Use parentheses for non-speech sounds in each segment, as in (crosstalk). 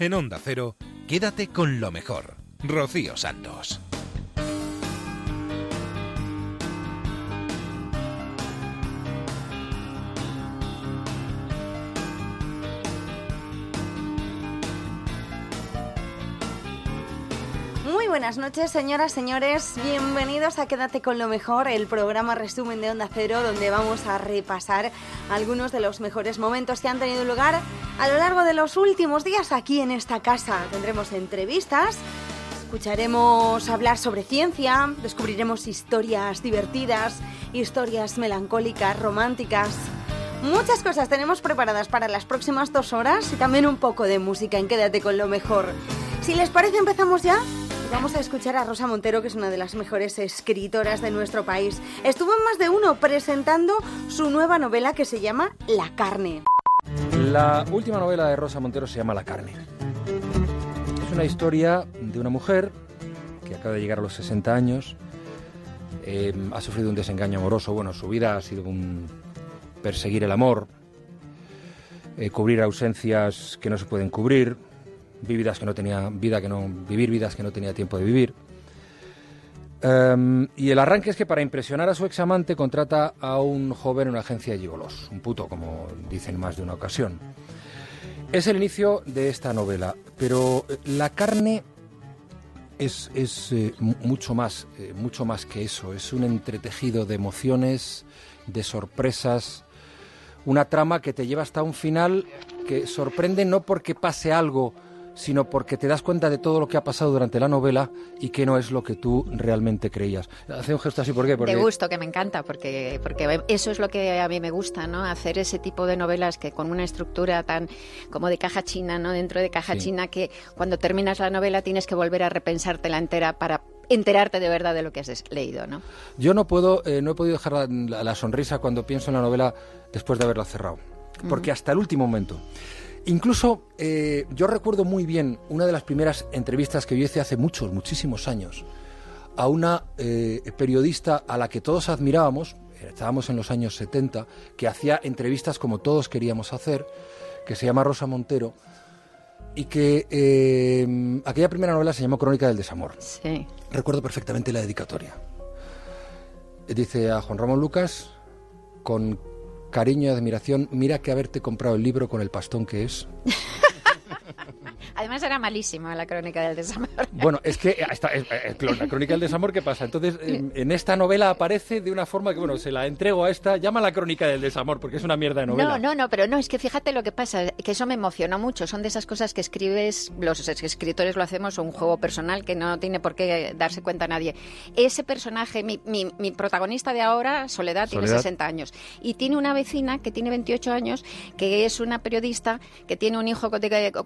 En Onda Cero, quédate con lo mejor. Rocío Santos. Muy buenas noches, señoras, señores. Bienvenidos a Quédate con lo mejor, el programa resumen de Onda Cero, donde vamos a repasar algunos de los mejores momentos que han tenido lugar a lo largo de los últimos días aquí en esta casa. Tendremos entrevistas, escucharemos hablar sobre ciencia, descubriremos historias divertidas, historias melancólicas, románticas. Muchas cosas tenemos preparadas para las próximas dos horas y también un poco de música en Quédate con lo mejor. Si les parece, empezamos ya. Vamos a escuchar a Rosa Montero, que es una de las mejores escritoras de nuestro país. Estuvo en más de uno presentando su nueva novela que se llama La carne. La última novela de Rosa Montero se llama La carne. Es una historia de una mujer que acaba de llegar a los 60 años, eh, ha sufrido un desengaño amoroso, bueno, su vida ha sido un perseguir el amor, eh, cubrir ausencias que no se pueden cubrir, vividas que no tenía vida que no vivir vidas que no tenía tiempo de vivir. Um, y el arranque es que para impresionar a su examante contrata a un joven en una agencia de gigolos, un puto, como dicen más de una ocasión. Es el inicio de esta novela, pero la carne es, es eh, mucho más, eh, mucho más que eso. Es un entretejido de emociones, de sorpresas, una trama que te lleva hasta un final que sorprende no porque pase algo sino porque te das cuenta de todo lo que ha pasado durante la novela y que no es lo que tú realmente creías. Hace un gesto así, ¿por qué? Porque... De gusto, que me encanta, porque, porque eso es lo que a mí me gusta, ¿no? Hacer ese tipo de novelas que con una estructura tan como de caja china, ¿no? Dentro de caja china que cuando terminas la novela tienes que volver a repensártela entera para enterarte de verdad de lo que has leído, ¿no? Yo no puedo, eh, no he podido dejar la, la, sonrisa cuando pienso en la novela después de haberla cerrado, porque hasta el último momento. Incluso eh, yo recuerdo muy bien una de las primeras entrevistas que yo hice hace muchos, muchísimos años a una eh, periodista a la que todos admirábamos, estábamos en los años 70, que hacía entrevistas como todos queríamos hacer, que se llama Rosa Montero, y que eh, aquella primera novela se llamó Crónica del Desamor. Sí. Recuerdo perfectamente la dedicatoria. Dice a Juan Ramón Lucas, con cariño y admiración, mira que haberte comprado el libro con el pastón que es. (laughs) Además era malísima la crónica del desamor. Bueno, es que esta, es, la crónica del desamor, ¿qué pasa? Entonces, en, en, esta novela aparece de una forma que, bueno, se la entrego a esta, llama la crónica del desamor, porque es una mierda de novela. No, no, no, pero no, es que fíjate lo que pasa, que eso me emocionó mucho. Son de esas cosas que escribes, los escritores lo hacemos, un juego personal que no tiene por qué darse cuenta a nadie. Ese personaje, mi, mi, mi protagonista de ahora, Soledad, tiene Soledad. 60 años. Y tiene una vecina que tiene 28 años, que es una periodista, que tiene un hijo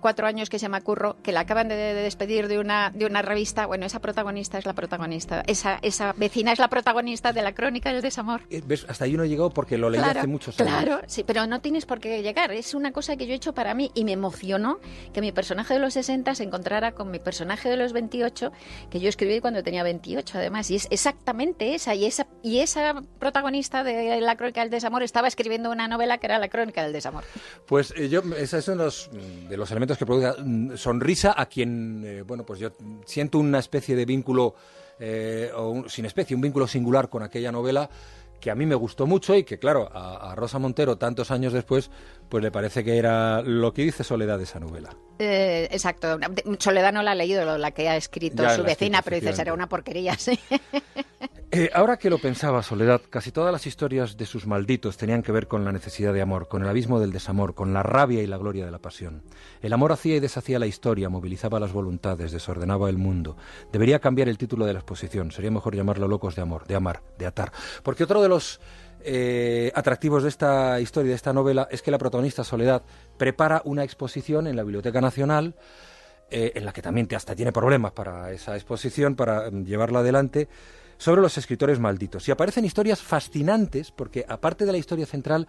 4 años que se llama Curro, que la acaban de, de despedir de una, de una revista. Bueno, esa protagonista es la protagonista. Esa, esa vecina es la protagonista de la crónica del desamor. Eh, ¿Ves? Hasta ahí no he llegado porque lo leí Claro, hace muchos años. Claro, sí, pero no tienes por qué llegar. Es una cosa que yo he hecho para mí y me emocionó que mi personaje de los 60 se encontrara con mi personaje de los 28, que yo escribí cuando tenía 28 además. Y es exactamente esa. Y esa, y esa protagonista de la crónica del desamor estaba escribiendo una novela que era la crónica del desamor. Pues eh, yo, ese es uno de los, de los elementos que produce mm, sonrisa a quien, eh, bueno, pues yo siento una especie de vínculo, eh, o un- sin especie, un vínculo singular con aquella novela que a mí me gustó mucho y que, claro, a, a Rosa Montero, tantos años después, pues le parece que era lo que dice Soledad de esa novela. Eh, exacto. Soledad no la ha leído, la que ha escrito Ya, su escrito, vecina, pero dice, será una porquería, sí. (laughs) Eh, ahora que lo pensaba, Soledad, casi todas las historias de sus malditos tenían que ver con la necesidad de amor, con el abismo del desamor, con la rabia y la gloria de la pasión. El amor hacía y deshacía la historia, movilizaba las voluntades, desordenaba el mundo. Debería cambiar el título de la exposición, sería mejor llamarlo Locos de Amor, de amar, de atar. Porque otro de los eh, atractivos de esta historia, de esta novela, es que la protagonista Soledad prepara una exposición en la Biblioteca Nacional eh, en la que también hasta tiene problemas para esa exposición, para mm, llevarla adelante, sobre los escritores malditos. Y aparecen historias fascinantes, porque aparte de la historia central,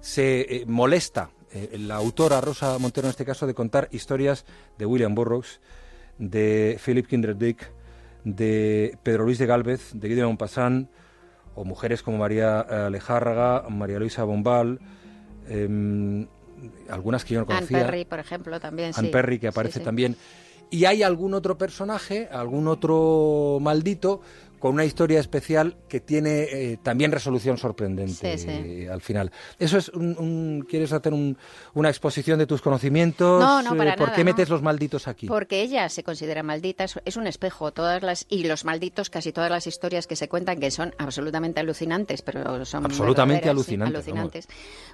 se eh, molesta eh, la autora Rosa Montero en este caso de contar historias de William Burroughs, de Philip Kindred Dick, de Pedro Luis de Gálvez, de Guido de Maupassant, o mujeres como María eh, Alejárraga, María Luisa Bombal, em, algunas que yo no conocía. Anne Perry, por ejemplo, también. Anne Perry, que aparece también. Y hay algún otro personaje, algún otro maldito con una historia especial que tiene eh, también resolución sorprendente al final. Eso es un, ¿Quieres hacer una exposición de tus conocimientos? No, no, para eh, ¿Por qué metes los malditos aquí? Porque ella se considera maldita, es, un espejo. todas las Y los malditos, casi todas las historias que se cuentan, que son absolutamente alucinantes, pero son absolutamente alucinantes. alucinantes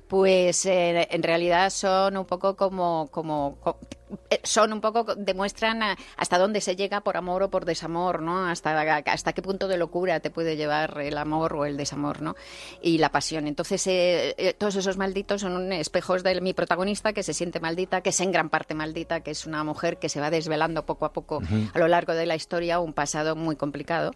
pues eh, en realidad son un poco como, como son un poco demuestran hasta dónde se llega por amor o por desamor, ¿no? Hasta hasta qué punto de locura te puede llevar el amor o el desamor, ¿no? Y la pasión. Entonces, eh, eh, todos esos malditos son espejos de mi protagonista que se siente maldita, que es en gran parte maldita, que es una mujer que se va desvelando poco a poco a lo largo de la historia un pasado muy complicado.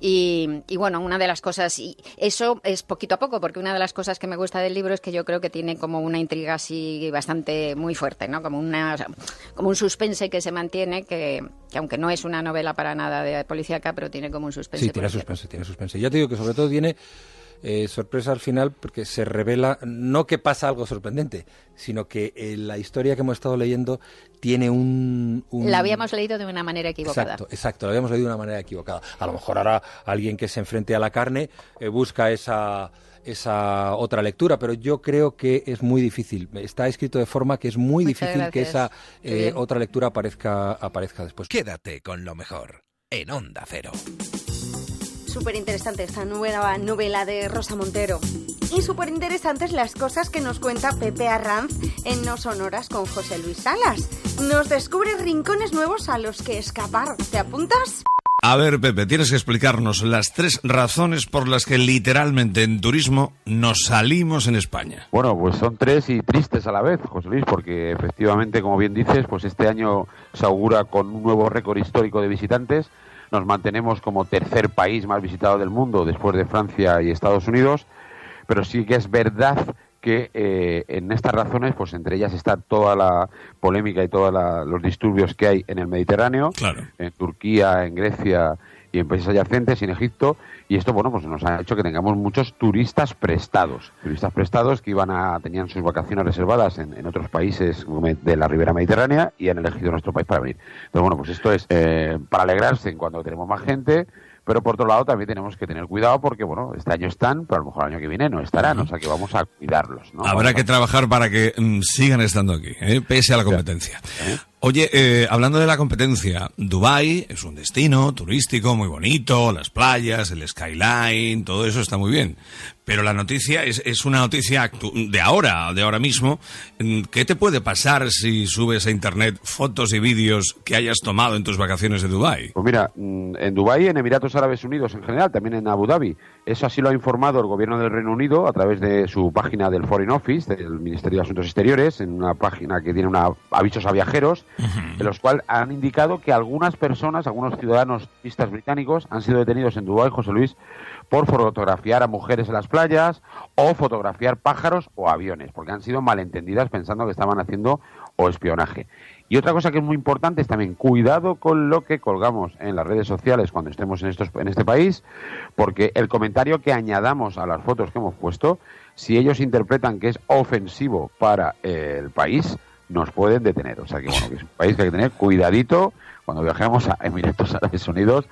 Y, bueno, una de las cosas, y eso es poquito a poco, porque una de las cosas que me gusta del libro es que yo creo que tiene como una intriga así bastante muy fuerte, ¿no? Como, una, como un suspense que se mantiene, que, que aunque no es una novela para nada de policíaca, pero tiene como un suspense Sí, tiene suspense, tiene suspense. Ya te digo que sobre todo tiene eh, sorpresa al final porque se revela no que pasa algo sorprendente, sino que eh, la historia que hemos estado leyendo tiene un, La habíamos leído de una manera equivocada. Exacto, exacto, la habíamos leído de una manera equivocada. A lo mejor ahora alguien que se enfrente a la carne eh, busca esa esa otra lectura, pero yo creo que es muy difícil. Está escrito de forma que es muy difícil que esa otra lectura aparezca, aparezca después. Quédate con lo mejor en Onda Cero súper interesante esta nueva novela de Rosa Montero. Y súper interesantes las cosas que nos cuenta Pepe Arranz en No Sonoras con José Luis Salas. Nos descubre rincones nuevos a los que escapar. ¿Te apuntas? A ver, Pepe, tienes que explicarnos las tres razones por las que literalmente en turismo nos salimos en España. Bueno, pues son tres y tristes a la vez, José Luis, porque efectivamente, como bien dices, pues este año se augura con un nuevo récord histórico de visitantes nos mantenemos como tercer país más visitado del mundo después de Francia y Estados Unidos, pero sí que es verdad que eh, en estas razones, pues entre ellas está toda la polémica y todos los disturbios que hay en el Mediterráneo, en Turquía, en Grecia y en países adyacentes y en Egipto, y esto, bueno, pues nos ha hecho que tengamos muchos turistas prestados. Turistas prestados que iban a, tenían sus vacaciones reservadas en, otros países de la ribera mediterránea y han elegido nuestro país para venir. Entonces, bueno, pues esto es eh, para alegrarse en cuando tenemos más gente, pero por otro lado también tenemos que tener cuidado porque, bueno, este año están, pero a lo mejor el año que viene no estarán, o sea que vamos a cuidarlos. ¿no? Habrá que trabajar para que mm, sigan estando aquí, ¿eh? pese a la competencia. ¿Eh? Oye, eh, hablando de la competencia, Dubai es un destino turístico muy bonito, las playas, el skyline, todo eso está muy bien. Pero la noticia es, es una noticia de ahora, de ahora mismo. ¿Qué te puede pasar si subes a internet fotos y vídeos que hayas tomado en tus vacaciones de Dubai? Pues mira, mm, en Dubai, en Emiratos Árabes Unidos en general, también en Abu Dhabi, eso así lo ha informado el gobierno del Reino Unido a través de su página del Foreign Office, del Ministerio de Asuntos Exteriores, en una página que tiene una, avisos a viajeros, en los cuales han indicado que algunas personas, algunos ciudadanos turistas británicos, han sido detenidos en Dubái, José Luis, por fotografiar a mujeres en las playas o fotografiar pájaros o aviones, porque han sido malentendidas pensando que estaban haciendo o espionaje. Y otra cosa que es muy importante es también cuidado con lo que colgamos en las redes sociales cuando estemos en, estos, en este país, porque el comentario que añadamos a las fotos que hemos puesto, si ellos interpretan que es ofensivo para el país, nos pueden detener. O sea que bueno, que es un país que hay que tener cuidadito cuando viajemos a Emiratos Árabes Unidos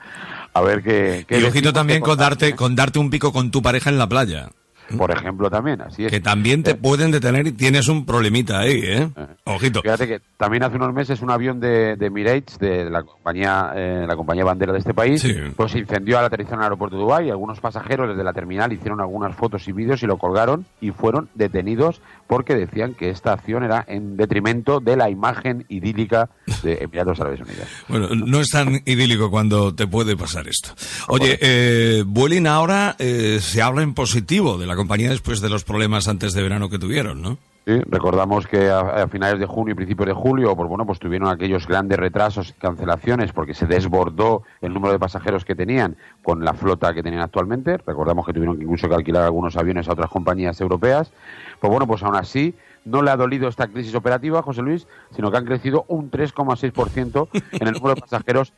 a ver qué... y ojito también con darte, con darte un pico con tu pareja en la playa por ejemplo, también. Así es. Que también te eh, pueden detener y tienes un problemita ahí, ¿eh? ¿eh? Ojito. Fíjate que también hace unos meses un avión de, de Emirates, de la compañía, eh, la compañía bandera de este país, pues se incendió al aterrizar en el aeropuerto de Dubái. Algunos pasajeros desde la terminal hicieron algunas fotos y vídeos y lo colgaron y fueron detenidos porque decían que esta acción era en detrimento de la imagen idílica de (laughs) Emiratos Árabes Unidos. Bueno, no es tan idílico cuando te puede pasar esto. Oye, eh, Vueling ahora eh, se habla en positivo de la compañía después de los problemas antes de verano que tuvieron, ¿no? Sí, recordamos que a, finales de junio y principios de julio, pues bueno, pues tuvieron aquellos grandes retrasos y cancelaciones porque se desbordó el número de pasajeros que tenían con la flota que tenían actualmente. Recordamos que tuvieron que incluso que alquilar algunos aviones a otras compañías europeas. Pues bueno, pues aún así no le ha dolido esta crisis operativa, José Luis, sino que han crecido un 3,6% en el número de pasajeros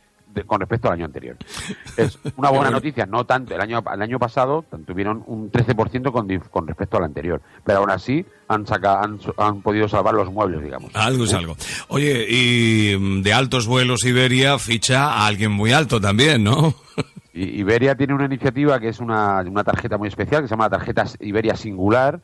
con respecto al año anterior. Es una buena (laughs) noticia, no tanto. El año, el año pasado tuvieron un 13% con, con respecto al anterior, pero aún así han, sacado, han, han, podido salvar los muebles, digamos. Algo es algo. Oye, y mm, de altos vuelos Iberia ficha a alguien muy alto también, ¿no? (laughs) Iberia tiene una iniciativa que es una, una tarjeta muy especial que se llama la tarjeta Iberia Singular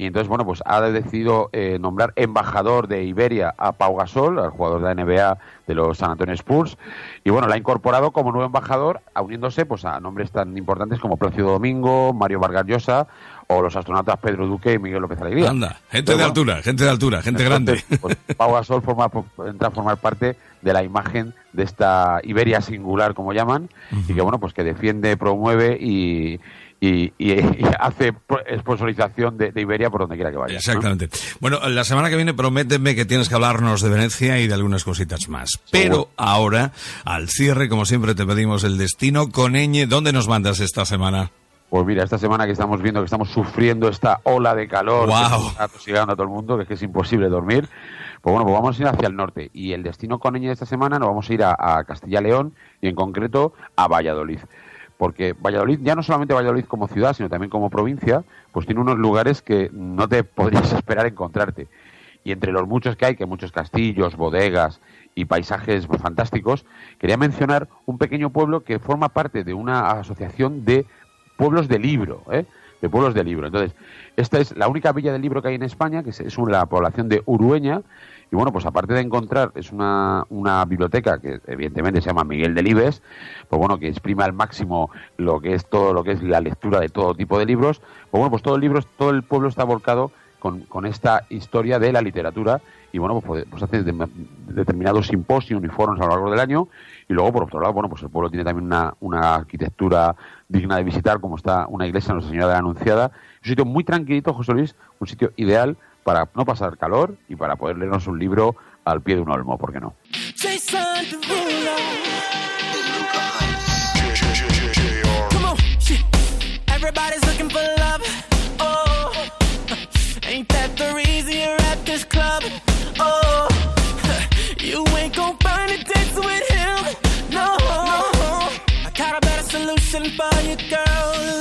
y entonces, bueno, pues ha decidido eh, nombrar embajador de Iberia a Pau Gasol, al jugador de la NBA de los San Antonio Spurs. Y bueno, la ha incorporado como nuevo embajador, uniéndose pues, a nombres tan importantes como Plácido Domingo, Mario Vargas Llosa o los astronautas Pedro Duque y Miguel López Alegría. Anda, gente de altura, gente de altura, gente grande. Pues, (laughs) Pau Gasol forma, entra a formar parte de la imagen de esta Iberia singular, como llaman, y que bueno, pues que defiende, promueve y, (laughs) y, hace sponsorización de, Iberia por donde quiera que vaya. Exactamente. Bueno, la semana que viene prométeme que tienes que hablarnos de Venecia y de algunas cositas más. Pero ahora, al cierre, como siempre, te pedimos el destino con Eñe. ¿Dónde nos mandas esta semana? Pues mira, esta semana que estamos viendo que estamos sufriendo esta ola de calor wow. que está a todo el mundo, que es que es imposible dormir, pues bueno, pues vamos a ir hacia el norte. Y el destino con Eñe de esta semana nos vamos a ir a, a Castilla-León y en concreto a Valladolid porque Valladolid, ya no solamente Valladolid como ciudad, sino también como provincia, pues tiene unos lugares que no te podrías (laughs) esperar encontrarte. Y entre los muchos que hay, que hay muchos castillos, bodegas y paisajes fantásticos, quería mencionar un pequeño pueblo que forma parte de una asociación de pueblos de libro, ¿eh? de pueblos de libro. Entonces, esta es la única villa del libro que hay en España, que es, es la población de Urueña, y bueno, pues aparte de encontrar, es una, una biblioteca que evidentemente se llama Miguel Delibes, pues bueno, que exprime al máximo lo que es todo lo que es la lectura de todo tipo de libros. Pues bueno, pues todo el libro, todo el pueblo está volcado con, con esta historia de la literatura y bueno, pues, pues hace determinados simposios y foros a lo largo del año y luego por otro lado, bueno, pues el pueblo tiene también una, una arquitectura digna de visitar como está una iglesia Nuestra Señora de la Anunciada, un sitio muy tranquilito, José Luis, un sitio ideal para no pasar calor y para poder leernos un libro al pie de un olmo, ¿por qué no? For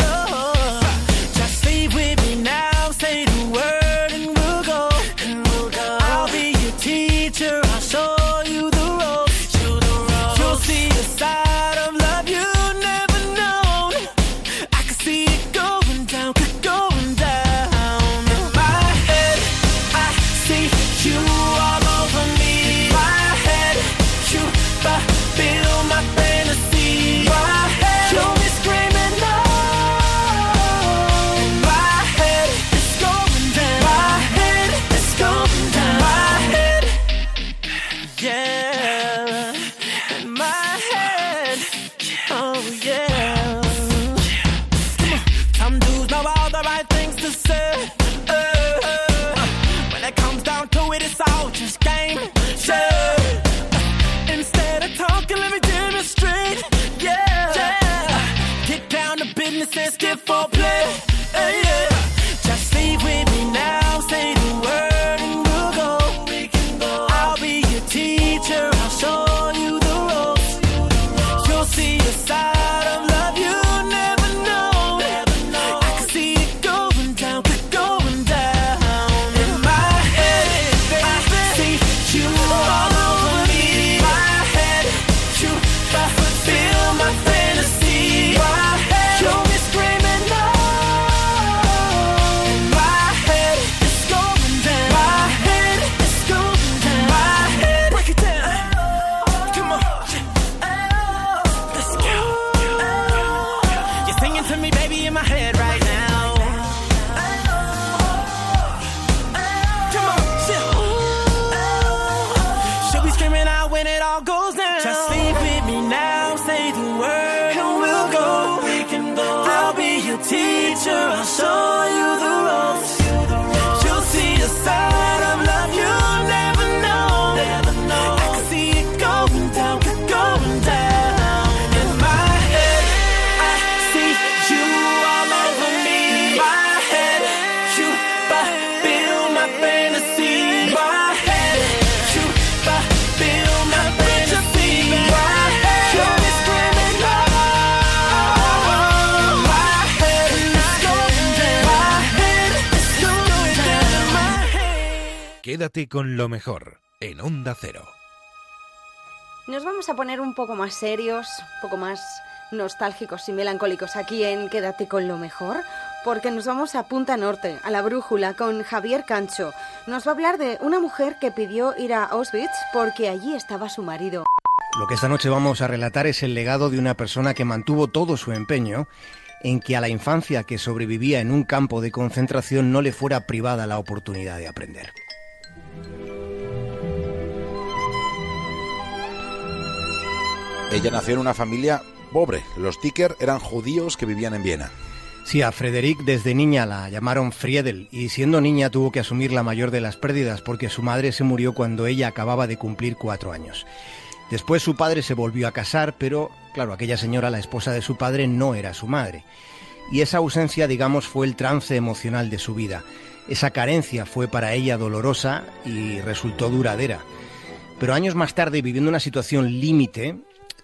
beautiful. picture of so Quédate con lo mejor en Onda Cero. Nos vamos a poner un poco más serios, un poco más nostálgicos y melancólicos aquí en Quédate con lo mejor, porque nos vamos a Punta Norte, a la brújula, con Javier Cancho. Nos va a hablar de una mujer que pidió ir a Auschwitz porque allí estaba su marido. Lo que esta noche vamos a relatar es el legado de una persona que mantuvo todo su empeño en que a la infancia que sobrevivía en un campo de concentración no le fuera privada la oportunidad de aprender. Ella nació en una familia pobre. Los Ticker eran judíos que vivían en Viena. Sí, a Frederick desde niña la llamaron Friedel y siendo niña tuvo que asumir la mayor de las pérdidas porque su madre se murió cuando ella acababa de cumplir cuatro años. Después su padre se volvió a casar, pero claro, aquella señora, la esposa de su padre, no era su madre. Y esa ausencia, digamos, fue el trance emocional de su vida. Esa carencia fue para ella dolorosa y resultó duradera. Pero años más tarde, viviendo una situación límite,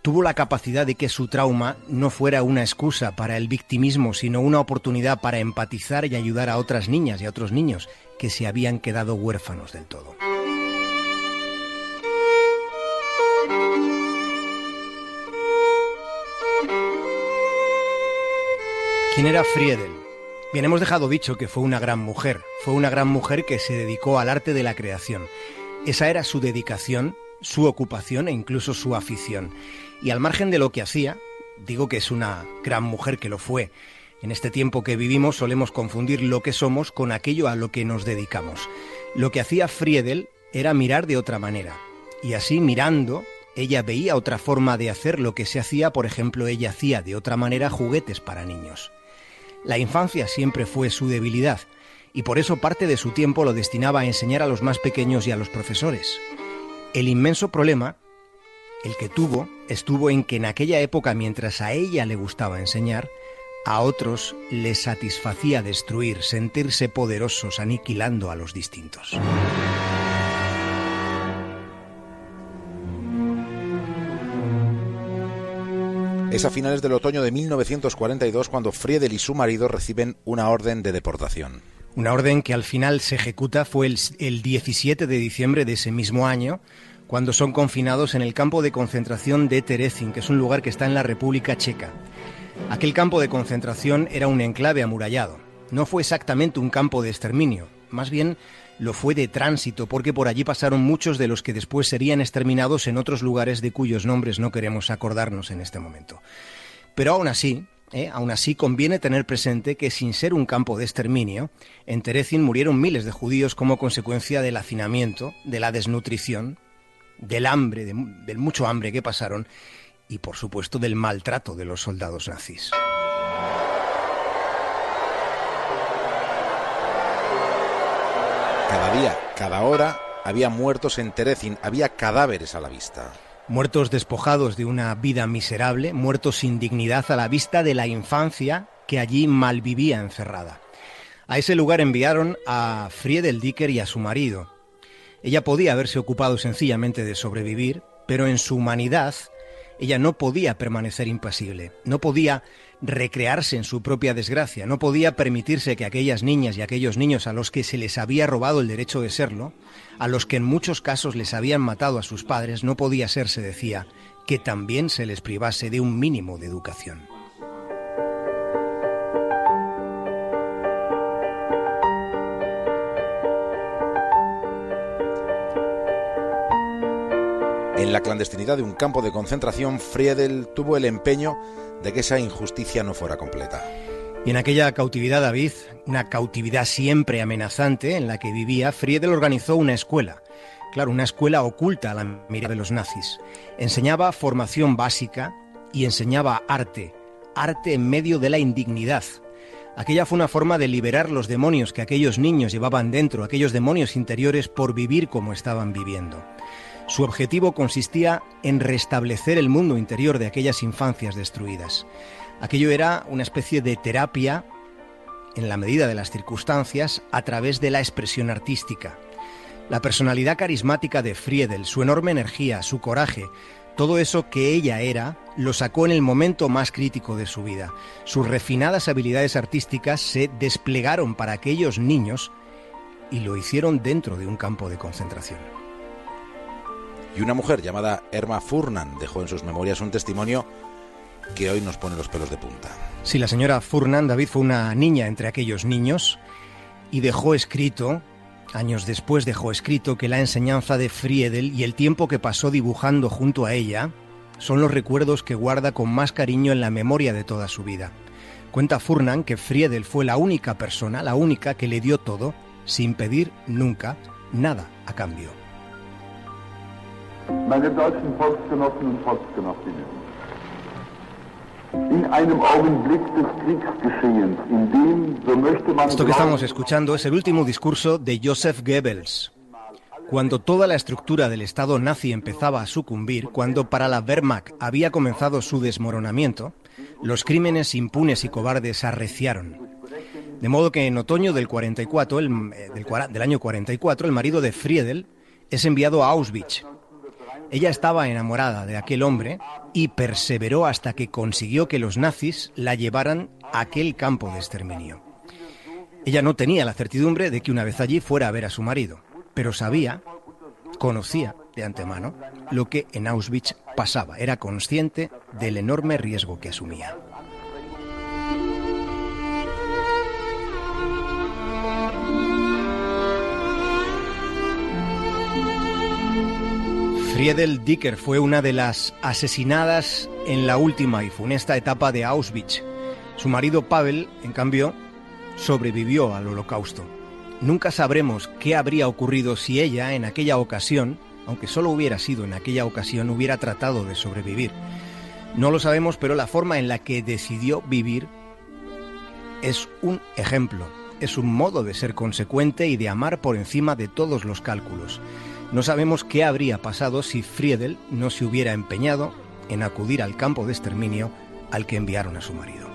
tuvo la capacidad de que su trauma no fuera una excusa para el victimismo, sino una oportunidad para empatizar y ayudar a otras niñas y a otros niños que se habían quedado huérfanos del todo. ¿Quién era Friedel? Bien, hemos dejado dicho que fue una gran mujer. Fue una gran mujer que se dedicó al arte de la creación. Esa era su dedicación, su ocupación e incluso su afición. Y al margen de lo que hacía, digo que es una gran mujer que lo fue. En este tiempo que vivimos solemos confundir lo que somos con aquello a lo que nos dedicamos. Lo que hacía Friedel era mirar de otra manera. Y así mirando, ella veía otra forma de hacer lo que se hacía, por ejemplo, ella hacía de otra manera juguetes para niños. La infancia siempre fue su debilidad y por eso parte de su tiempo lo destinaba a enseñar a los más pequeños y a los profesores. El inmenso problema, el que tuvo, estuvo en que en aquella época, mientras a ella le gustaba enseñar, a otros les satisfacía destruir, sentirse poderosos, aniquilando a los distintos. Es a finales del otoño de 1942 cuando Friedel y su marido reciben una orden de deportación. Una orden que al final se ejecuta fue el, 17 de diciembre de ese mismo año, cuando son confinados en el campo de concentración de Terezin, que es un lugar que está en la República Checa. Aquel campo de concentración era un enclave amurallado. No fue exactamente un campo de exterminio, más bien lo fue de tránsito, porque por allí pasaron muchos de los que después serían exterminados en otros lugares de cuyos nombres no queremos acordarnos en este momento. Pero aún así, ¿eh? aún así conviene tener presente que sin ser un campo de exterminio, en Terezin murieron miles de judíos como consecuencia del hacinamiento, de la desnutrición, del hambre, del mucho hambre que pasaron y por supuesto del maltrato de los soldados nazis. Cada día, cada hora, había muertos en Terezin, había cadáveres a la vista. Muertos despojados de una vida miserable, muertos sin dignidad a la vista de la infancia que allí malvivía encerrada. A ese lugar enviaron a Friedel Dicker y a su marido. Ella podía haberse ocupado sencillamente de sobrevivir, pero en su humanidad ella no podía permanecer impasible, no podía recrearse en su propia desgracia, no podía permitirse que aquellas niñas y aquellos niños a los que se les había robado el derecho de serlo, a los que en muchos casos les habían matado a sus padres, no podía ser, se decía, que también se les privase de un mínimo de educación. En la clandestinidad de un campo de concentración, Friedel tuvo el empeño de que esa injusticia no fuera completa. Y en aquella cautividad, David, una cautividad siempre amenazante en la que vivía, Friedel organizó una escuela. Claro, una escuela oculta a la mirada de los nazis. Enseñaba formación básica y enseñaba arte, arte en medio de la indignidad. Aquella fue una forma de liberar los demonios que aquellos niños llevaban dentro, aquellos demonios interiores por vivir como estaban viviendo. Su objetivo consistía en restablecer el mundo interior de aquellas infancias destruidas. Aquello era una especie de terapia, en la medida de las circunstancias, a través de la expresión artística. La personalidad carismática de Friedel, su enorme energía, su coraje, todo eso que ella era, lo sacó en el momento más crítico de su vida. Sus refinadas habilidades artísticas se desplegaron para aquellos niños y lo hicieron dentro de un campo de concentración. Y una mujer llamada Erma Furnan dejó en sus memorias un testimonio que hoy nos pone los pelos de punta. Sí, la señora Furnan David fue una niña entre aquellos niños y dejó escrito, años después dejó escrito que la enseñanza de Friedel y el tiempo que pasó dibujando junto a ella son los recuerdos que guarda con más cariño en la memoria de toda su vida. Cuenta Furnan que Friedel fue la única persona, la única que le dio todo, sin pedir nunca nada a cambio. Meine deutschen Volksgenossen und Volksgenossinnen, in einem Augenblick des Kriegsgeschehens, in dem, so möchte man Esto que estamos escuchando es el último discurso de Joseph Goebbels. Cuando toda la estructura del Estado nazi empezaba a sucumbir, cuando para la Wehrmacht había comenzado su desmoronamiento, los crímenes impunes y cobardes arreciaron. De modo que en otoño del 44, el- eh, del año 44, el marido de Friedel es enviado a Auschwitz. Ella estaba enamorada de aquel hombre y perseveró hasta que consiguió que los nazis la llevaran a aquel campo de exterminio. Ella no tenía la certidumbre de que una vez allí fuera a ver a su marido, pero sabía, conocía de antemano lo que en Auschwitz pasaba, era consciente del enorme riesgo que asumía. Friedel Dicker fue una de las asesinadas en la última y funesta etapa de Auschwitz. Su marido Pavel, en cambio, sobrevivió al holocausto. Nunca sabremos qué habría ocurrido si ella, en aquella ocasión, aunque solo hubiera sido en aquella ocasión, hubiera tratado de sobrevivir. No lo sabemos, pero la forma en la que decidió vivir es un ejemplo, es un modo de ser consecuente y de amar por encima de todos los cálculos. No sabemos qué habría pasado si Friedel no se hubiera empeñado en acudir al campo de exterminio al que enviaron a su marido.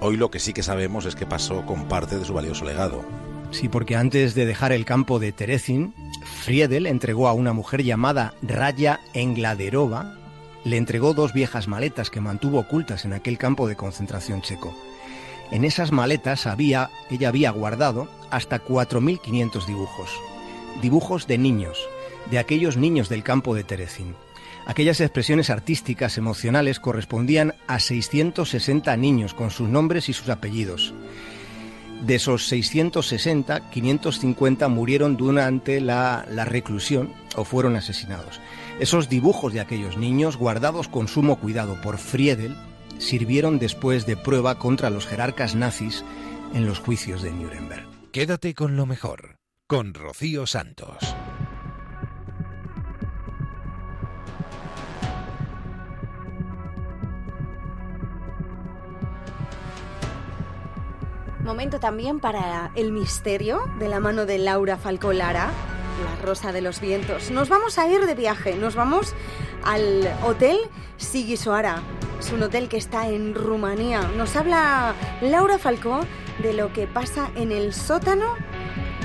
Hoy lo que sí que sabemos es que pasó con parte de su valioso legado. Sí, porque antes de dejar el campo de Terezin, Friedel entregó a una mujer llamada Raya Engladerova, le entregó dos viejas maletas que mantuvo ocultas en aquel campo de concentración checo. En esas maletas había, ella había guardado hasta 4.500 dibujos. Dibujos de niños, de aquellos niños del campo de Terezin. Aquellas expresiones artísticas emocionales correspondían a 660 niños con sus nombres y sus apellidos. De esos 660, 550 murieron durante la, la, reclusión o fueron asesinados. Esos dibujos de aquellos niños, guardados con sumo cuidado por Friedel, sirvieron después de prueba contra los jerarcas nazis en los juicios de Nuremberg. Quédate con lo mejor, con Rocío Santos. Momento también para el misterio de la mano de Laura Falcó Lara, la Rosa de los Vientos. Nos vamos a ir de viaje, nos vamos al Hotel Sigisoara. Es un hotel que está en Rumanía. Nos habla Laura Falcó de lo que pasa en el sótano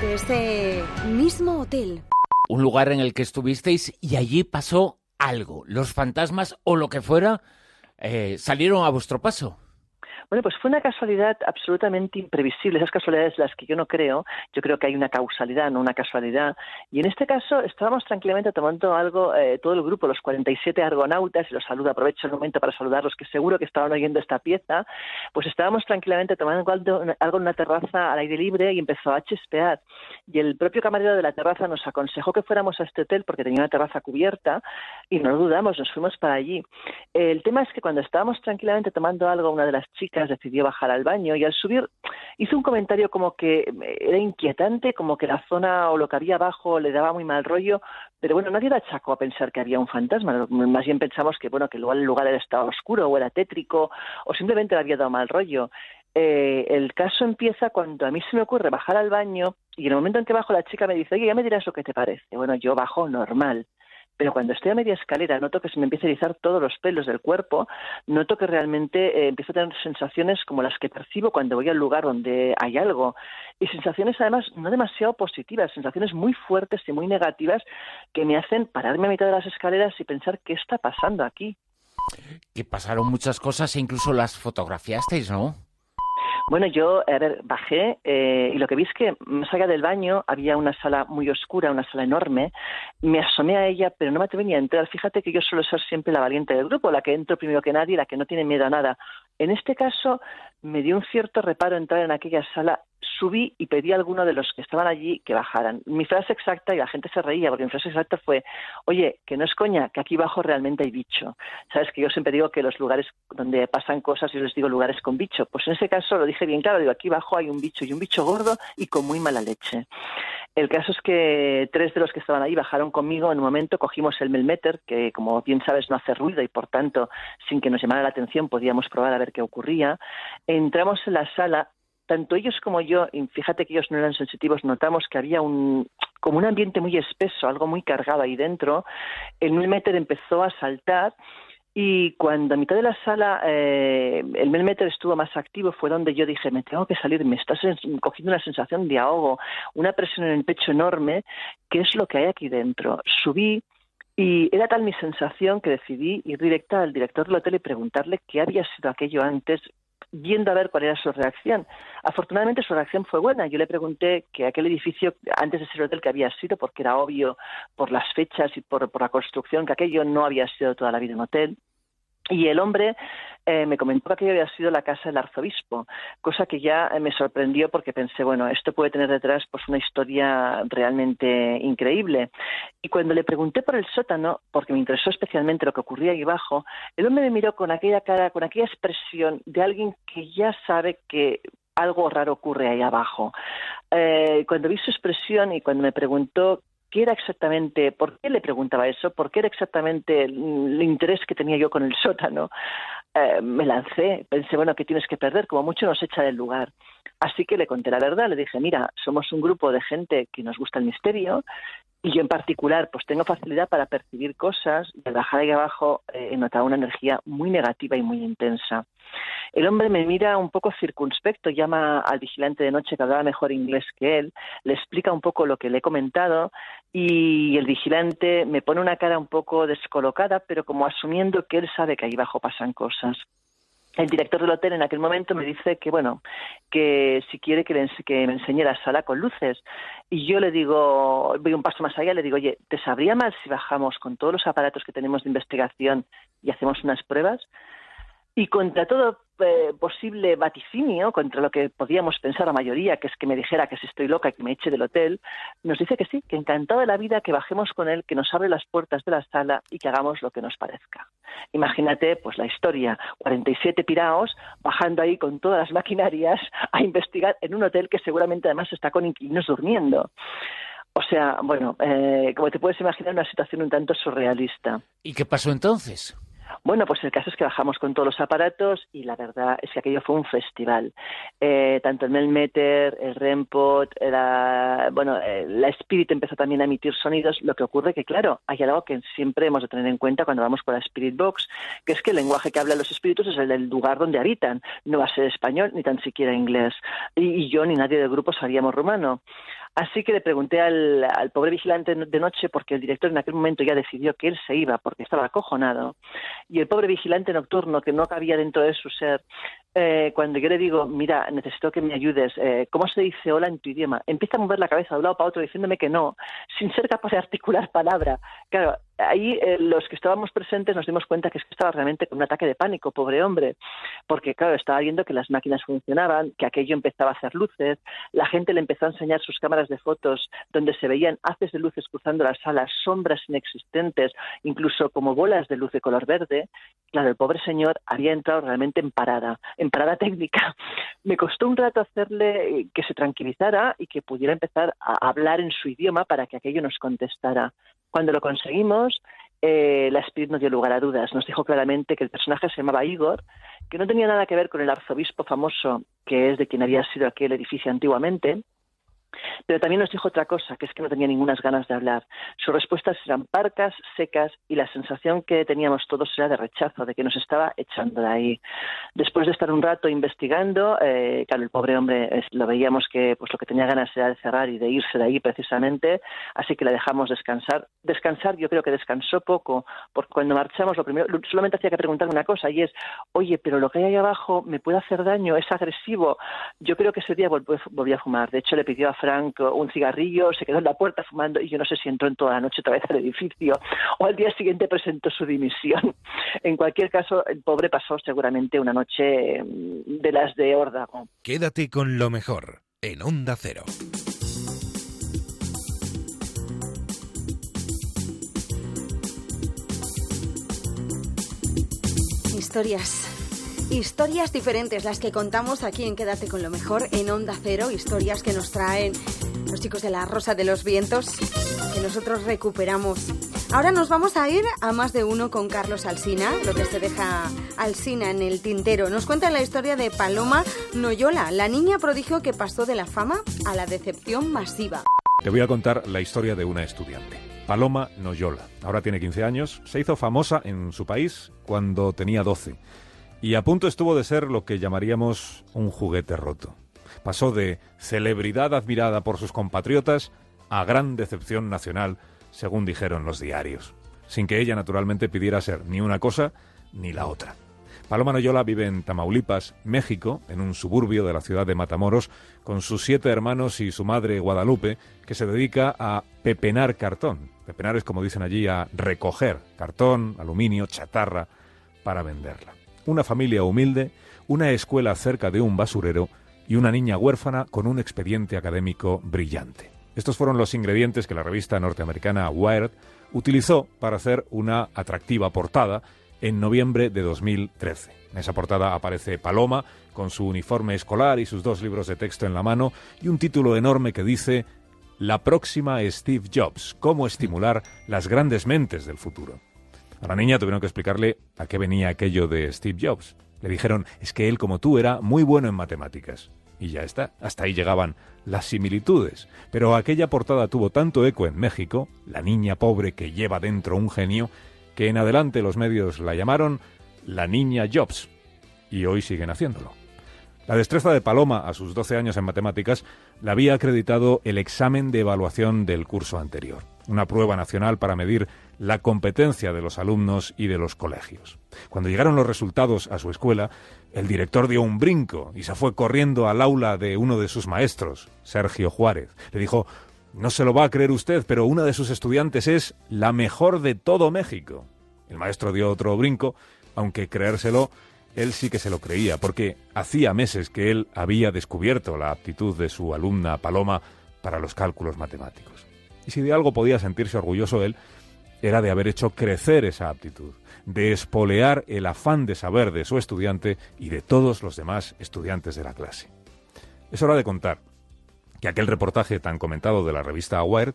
de ese mismo hotel. Un lugar en el que estuvisteis y allí pasó algo. Los fantasmas o lo que fuera eh, salieron a vuestro paso. Bueno, pues fue una casualidad absolutamente imprevisible, esas casualidades las que yo no creo, yo creo que hay una causalidad, no una casualidad. Y en este caso estábamos tranquilamente tomando algo, eh, todo el grupo, los 47 argonautas, y los saludo, aprovecho el momento para saludarlos, que seguro que estaban oyendo esta pieza, pues estábamos tranquilamente tomando algo en una terraza al aire libre y empezó a chispear. Y el propio camarero de la terraza nos aconsejó que fuéramos a este hotel porque tenía una terraza cubierta y no dudamos, nos fuimos para allí. El tema es que cuando estábamos tranquilamente tomando algo, una de las chicas decidió bajar al baño y al subir hizo un comentario como que era inquietante, como que la zona o lo que había abajo le daba muy mal rollo, pero bueno, nadie la achacó a pensar que había un fantasma, más bien pensamos que bueno, que el lugar estaba oscuro o era tétrico o simplemente le había dado mal rollo. Eh, el caso empieza cuando a mí se me ocurre bajar al baño y en el momento en que bajo la chica me dice, oye, ya me dirás lo que te parece. Bueno, yo bajo normal pero cuando estoy a media escalera noto que se me empieza a erizar todos los pelos del cuerpo, noto que realmente eh, empiezo a tener sensaciones como las que percibo cuando voy al lugar donde hay algo, y sensaciones además no demasiado positivas, sensaciones muy fuertes y muy negativas que me hacen pararme a mitad de las escaleras y pensar qué está pasando aquí. Que pasaron muchas cosas e incluso las fotografiasteis, ¿no? Bueno, yo, a ver, bajé eh, y lo que vi es que más allá del baño había una sala muy oscura, una sala enorme. Me asomé a ella, pero no me atreví a entrar. Fíjate que yo suelo ser siempre la valiente del grupo, la que entro primero que nadie, la que no tiene miedo a nada. En este caso, me dio un cierto reparo entrar en aquella sala subí y pedí a alguno de los que estaban allí que bajaran. Mi frase exacta, y la gente se reía, porque mi frase exacta fue, oye, que no es coña, que aquí abajo realmente hay bicho. Sabes que yo siempre digo que los lugares donde pasan cosas, yo les digo lugares con bicho. Pues en ese caso lo dije bien claro, digo, aquí abajo hay un bicho y un bicho gordo y con muy mala leche. El caso es que tres de los que estaban ahí bajaron conmigo en un momento, cogimos el Melmeter, que como bien sabes no hace ruido y por tanto, sin que nos llamara la atención, podíamos probar a ver qué ocurría. Entramos en la sala tanto ellos como yo, y fíjate que ellos no eran sensitivos, notamos que había un como un ambiente muy espeso, algo muy cargado ahí dentro. El Melmeter empezó a saltar y cuando a mitad de la sala eh, el Melmeter estuvo más activo fue donde yo dije, me tengo que salir, me está cogiendo una sensación de ahogo, una presión en el pecho enorme, ¿qué es lo que hay aquí dentro? Subí y era tal mi sensación que decidí ir directa al director del hotel y preguntarle qué había sido aquello antes, viendo a ver cuál era su reacción. Afortunadamente su reacción fue buena. Yo le pregunté que aquel edificio, antes de ser hotel, que había sido, porque era obvio por las fechas y por, por la construcción, que aquello no había sido toda la vida un hotel. Y el hombre eh, me comentó que aquello había sido la casa del arzobispo, cosa que ya eh, me sorprendió porque pensé, bueno, esto puede tener detrás pues una historia realmente increíble. Y cuando le pregunté por el sótano, porque me interesó especialmente lo que ocurría ahí abajo, el hombre me miró con aquella cara, con aquella expresión de alguien que ya sabe que algo raro ocurre ahí abajo. Eh, cuando vi su expresión y cuando me preguntó qué era exactamente, por qué le preguntaba eso, por qué era exactamente el, interés que tenía yo con el sótano, eh, me lancé, pensé, bueno, ¿qué tienes que perder? Como mucho nos echa del lugar. Así que le conté la verdad, le dije, mira, somos un grupo de gente que nos gusta el misterio y yo en particular pues tengo facilidad para percibir cosas y bajar ahí abajo eh, he notado una energía muy negativa y muy intensa. El hombre me mira un poco circunspecto, llama al vigilante de noche que hablaba mejor inglés que él, le explica un poco lo que le he comentado y el vigilante me pone una cara un poco descolocada, pero como asumiendo que él sabe que ahí abajo pasan cosas. El director del hotel en aquel momento me dice que bueno que si quiere que, que me enseñe la sala con luces. Y yo le digo voy un paso más allá le digo oye te sabría mal si bajamos con todos los aparatos que tenemos de investigación y hacemos unas pruebas y contra todo eh, posible vaticinio, contra lo que podíamos pensar la mayoría, que es que me dijera que si estoy loca y que me eche del hotel, nos dice que sí, que encantado de la vida, que bajemos con él, que nos abre las puertas de la sala y que hagamos lo que nos parezca. Imagínate, pues la historia, 47 piraos bajando ahí con todas las maquinarias a investigar en un hotel que seguramente además está con inquilinos durmiendo. O sea, bueno, eh, como te puedes imaginar, una situación un tanto surrealista. ¿Y qué pasó entonces? Bueno, pues el caso es que bajamos con todos los aparatos y la verdad es que aquello fue un festival. Eh, tanto el Melmeter, el Rempot, la, bueno, eh, la Spirit empezó también a emitir sonidos. Lo que ocurre que, claro, hay algo que siempre hemos de tener en cuenta cuando vamos con la Spirit Box, que es que el lenguaje que hablan los espíritus es el del lugar donde habitan. No va a ser español ni tan siquiera inglés. Y, yo ni nadie del grupo sabíamos rumano. Así que le pregunté al, pobre vigilante de noche, porque el director en aquel momento ya decidió que él se iba porque estaba acojonado, y el pobre vigilante nocturno, que no cabía dentro de su ser, eh, cuando yo le digo, mira, necesito que me ayudes, eh, ¿cómo se dice hola en tu idioma? Empieza a mover la cabeza de un lado para otro diciéndome que no, sin ser capaz de articular palabra. Claro, ahí eh, los que estábamos presentes nos dimos cuenta que, es que estaba realmente con un ataque de pánico, pobre hombre, porque claro, estaba viendo que las máquinas funcionaban, que aquello empezaba a hacer luces, la gente le empezó a enseñar sus cámaras de fotos donde se veían haces de luces cruzando las salas, sombras inexistentes, incluso como bolas de luz de color verde. Claro, el pobre señor había entrado realmente en parada en parada técnica. Me costó un rato hacerle eh, que se tranquilizara y que pudiera empezar a hablar en su idioma para que aquello nos contestara. Cuando lo conseguimos, eh, la Spirit no dio lugar a dudas. Nos dijo claramente que el personaje se llamaba Igor, que no tenía nada que ver con el arzobispo famoso, que es de quien había sido aquel edificio antiguamente, Pero también nos dijo otra cosa, que es que no tenía ninguna ganas de hablar. Sus respuestas eran parcas, secas, y la sensación que teníamos todos era de rechazo, de que nos estaba echando de ahí. Después de estar un rato investigando, eh, claro, el pobre hombre lo veíamos que pues lo que tenía ganas era de cerrar y de irse de ahí precisamente, así que la dejamos descansar. Descansar, yo creo que descansó poco, porque cuando marchamos lo primero, solamente hacía que preguntar una cosa, y es, oye, pero lo que hay ahí abajo me puede hacer daño, es agresivo. Yo creo que ese día volvió, a fumar. De hecho, le pidió a Frank un cigarrillo, se quedó en la puerta fumando y yo no sé si entró en toda la noche otra vez al edificio o al día siguiente presentó su dimisión. (laughs) En cualquier caso, el pobre pasó seguramente una noche mm, de las de órdago. Quédate con lo mejor en Onda Cero. Historias Historias diferentes, las que contamos aquí en Quédate con lo mejor en Onda Cero, historias que nos traen los chicos de la Rosa de los Vientos, que nosotros recuperamos. Ahora nos vamos a ir a más de uno con Carlos Alsina, lo que se deja Alsina en el tintero. Nos cuenta la historia de Paloma Noyola, la niña prodigio que pasó de la fama a la decepción masiva. Te voy a contar la historia de una estudiante. Paloma Noyola. Ahora tiene 15 años. Se hizo famosa en su país cuando tenía 12 y a punto estuvo de ser lo que llamaríamos un juguete roto. Pasó de celebridad admirada por sus compatriotas a gran decepción nacional, según dijeron los diarios, sin que ella naturalmente pidiera ser ni una cosa ni la otra. Paloma Noyola vive en Tamaulipas, México, en un suburbio de la ciudad de Matamoros, con sus siete hermanos y su madre Guadalupe, que se dedica a pepenar cartón. Pepenar es, como dicen allí, a recoger cartón, aluminio, chatarra, para venderla una familia humilde, una escuela cerca de un basurero y una niña huérfana con un expediente académico brillante. Estos fueron los ingredientes que la revista norteamericana Wired utilizó para hacer una atractiva portada en noviembre de 2013. En esa portada aparece Paloma con su uniforme escolar y sus dos libros de texto en la mano y un título enorme que dice La próxima Steve Jobs, cómo estimular las grandes mentes del futuro. A la niña tuvieron que explicarle a qué venía aquello de Steve Jobs. Le dijeron, es que él como tú era muy bueno en matemáticas. Y ya está, hasta ahí llegaban las similitudes. Pero aquella portada tuvo tanto eco en México, la niña pobre que lleva dentro un genio, que en adelante los medios la llamaron la niña Jobs. Y hoy siguen haciéndolo. La destreza de Paloma a sus 12 años en matemáticas la había acreditado el examen de evaluación del curso anterior, una prueba nacional para medir la competencia de los alumnos y de los colegios. Cuando llegaron los resultados a su escuela, el director dio un brinco y se fue corriendo al aula de uno de sus maestros, Sergio Juárez. Le dijo, no se lo va a creer usted, pero una de sus estudiantes es la mejor de todo México. El maestro dio otro brinco, aunque creérselo, él sí que se lo creía, porque hacía meses que él había descubierto la aptitud de su alumna Paloma para los cálculos matemáticos. Y si de algo podía sentirse orgulloso él, era de haber hecho crecer esa aptitud, de espolear el afán de saber de su estudiante y de todos los demás estudiantes de la clase. Es hora de contar que aquel reportaje tan comentado de la revista Wired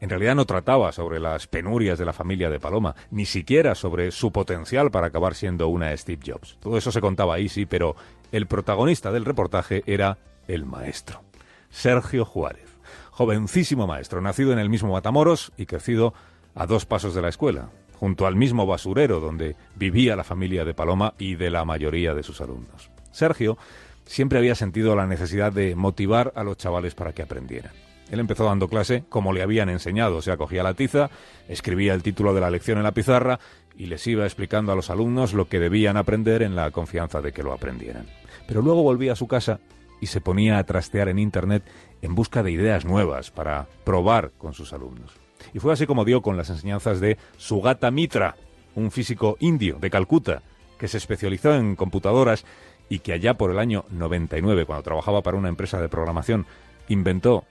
en realidad no trataba sobre las penurias de la familia de Paloma, ni siquiera sobre su potencial para acabar siendo una Steve Jobs. Todo eso se contaba ahí, sí, pero el protagonista del reportaje era el maestro, Sergio Juárez, jovencísimo maestro, nacido en el mismo Matamoros y crecido a dos pasos de la escuela, junto al mismo basurero donde vivía la familia de Paloma y de la mayoría de sus alumnos. Sergio siempre había sentido la necesidad de motivar a los chavales para que aprendieran. Él empezó dando clase como le habían enseñado, o sea, cogía la tiza, escribía el título de la lección en la pizarra y les iba explicando a los alumnos lo que debían aprender en la confianza de que lo aprendieran. Pero luego volvía a su casa y se ponía a trastear en Internet en busca de ideas nuevas para probar con sus alumnos. Y fue así como dio con las enseñanzas de Sugata Mitra, un físico indio de Calcuta, que se especializó en computadoras y que allá por el año 99, cuando trabajaba para una empresa de programación, inventó,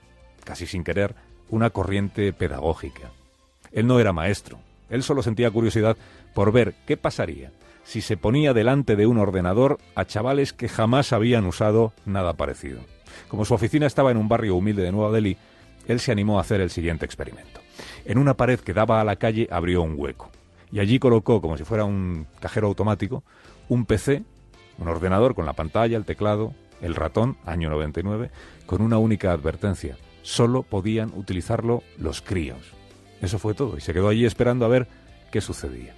casi sin querer, una corriente pedagógica. Él no era maestro, él solo sentía curiosidad por ver qué pasaría si se ponía delante de un ordenador a chavales que jamás habían usado nada parecido. Como su oficina estaba en un barrio humilde de Nueva Delhi, él se animó a hacer el siguiente experimento. En una pared que daba a la calle abrió un hueco y allí colocó, como si fuera un cajero automático, un PC, un ordenador con la pantalla, el teclado, el ratón, año 99, con una única advertencia. solo podían utilizarlo los críos. Eso fue todo, y se quedó allí esperando a ver qué sucedía.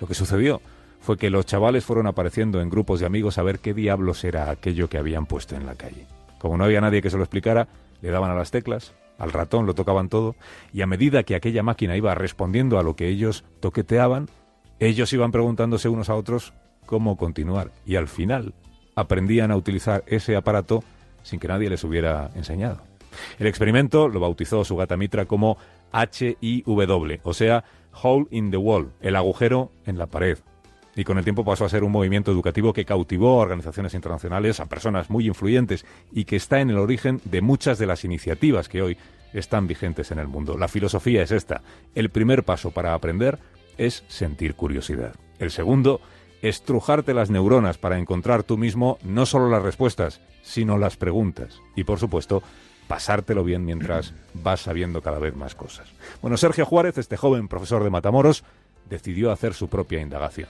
Lo que sucedió fue que los chavales fueron apareciendo en grupos de amigos a ver qué diablos era aquello que habían puesto en la calle. Como no había nadie que se lo explicara, le daban a las teclas, al ratón lo tocaban todo, y a medida que aquella máquina iba respondiendo a lo que ellos toqueteaban, ellos iban preguntándose unos a otros cómo continuar, y al final aprendían a utilizar ese aparato sin que nadie les hubiera enseñado. El experimento lo bautizó su gata Mitra como HIW, o sea, Hole in the Wall, el agujero en la pared. Y con el tiempo pasó a ser un movimiento educativo que cautivó a organizaciones internacionales, a personas muy influyentes y que está en el origen de muchas de las iniciativas que hoy están vigentes en el mundo. La filosofía es esta. El primer paso para aprender es sentir curiosidad. El segundo, estrujarte las neuronas para encontrar tú mismo no solo las respuestas, sino las preguntas. Y por supuesto, pasártelo bien mientras (clears throat) vas sabiendo cada vez más cosas. Bueno, Sergio Juárez, este joven profesor de Matamoros, decidió hacer su propia indagación.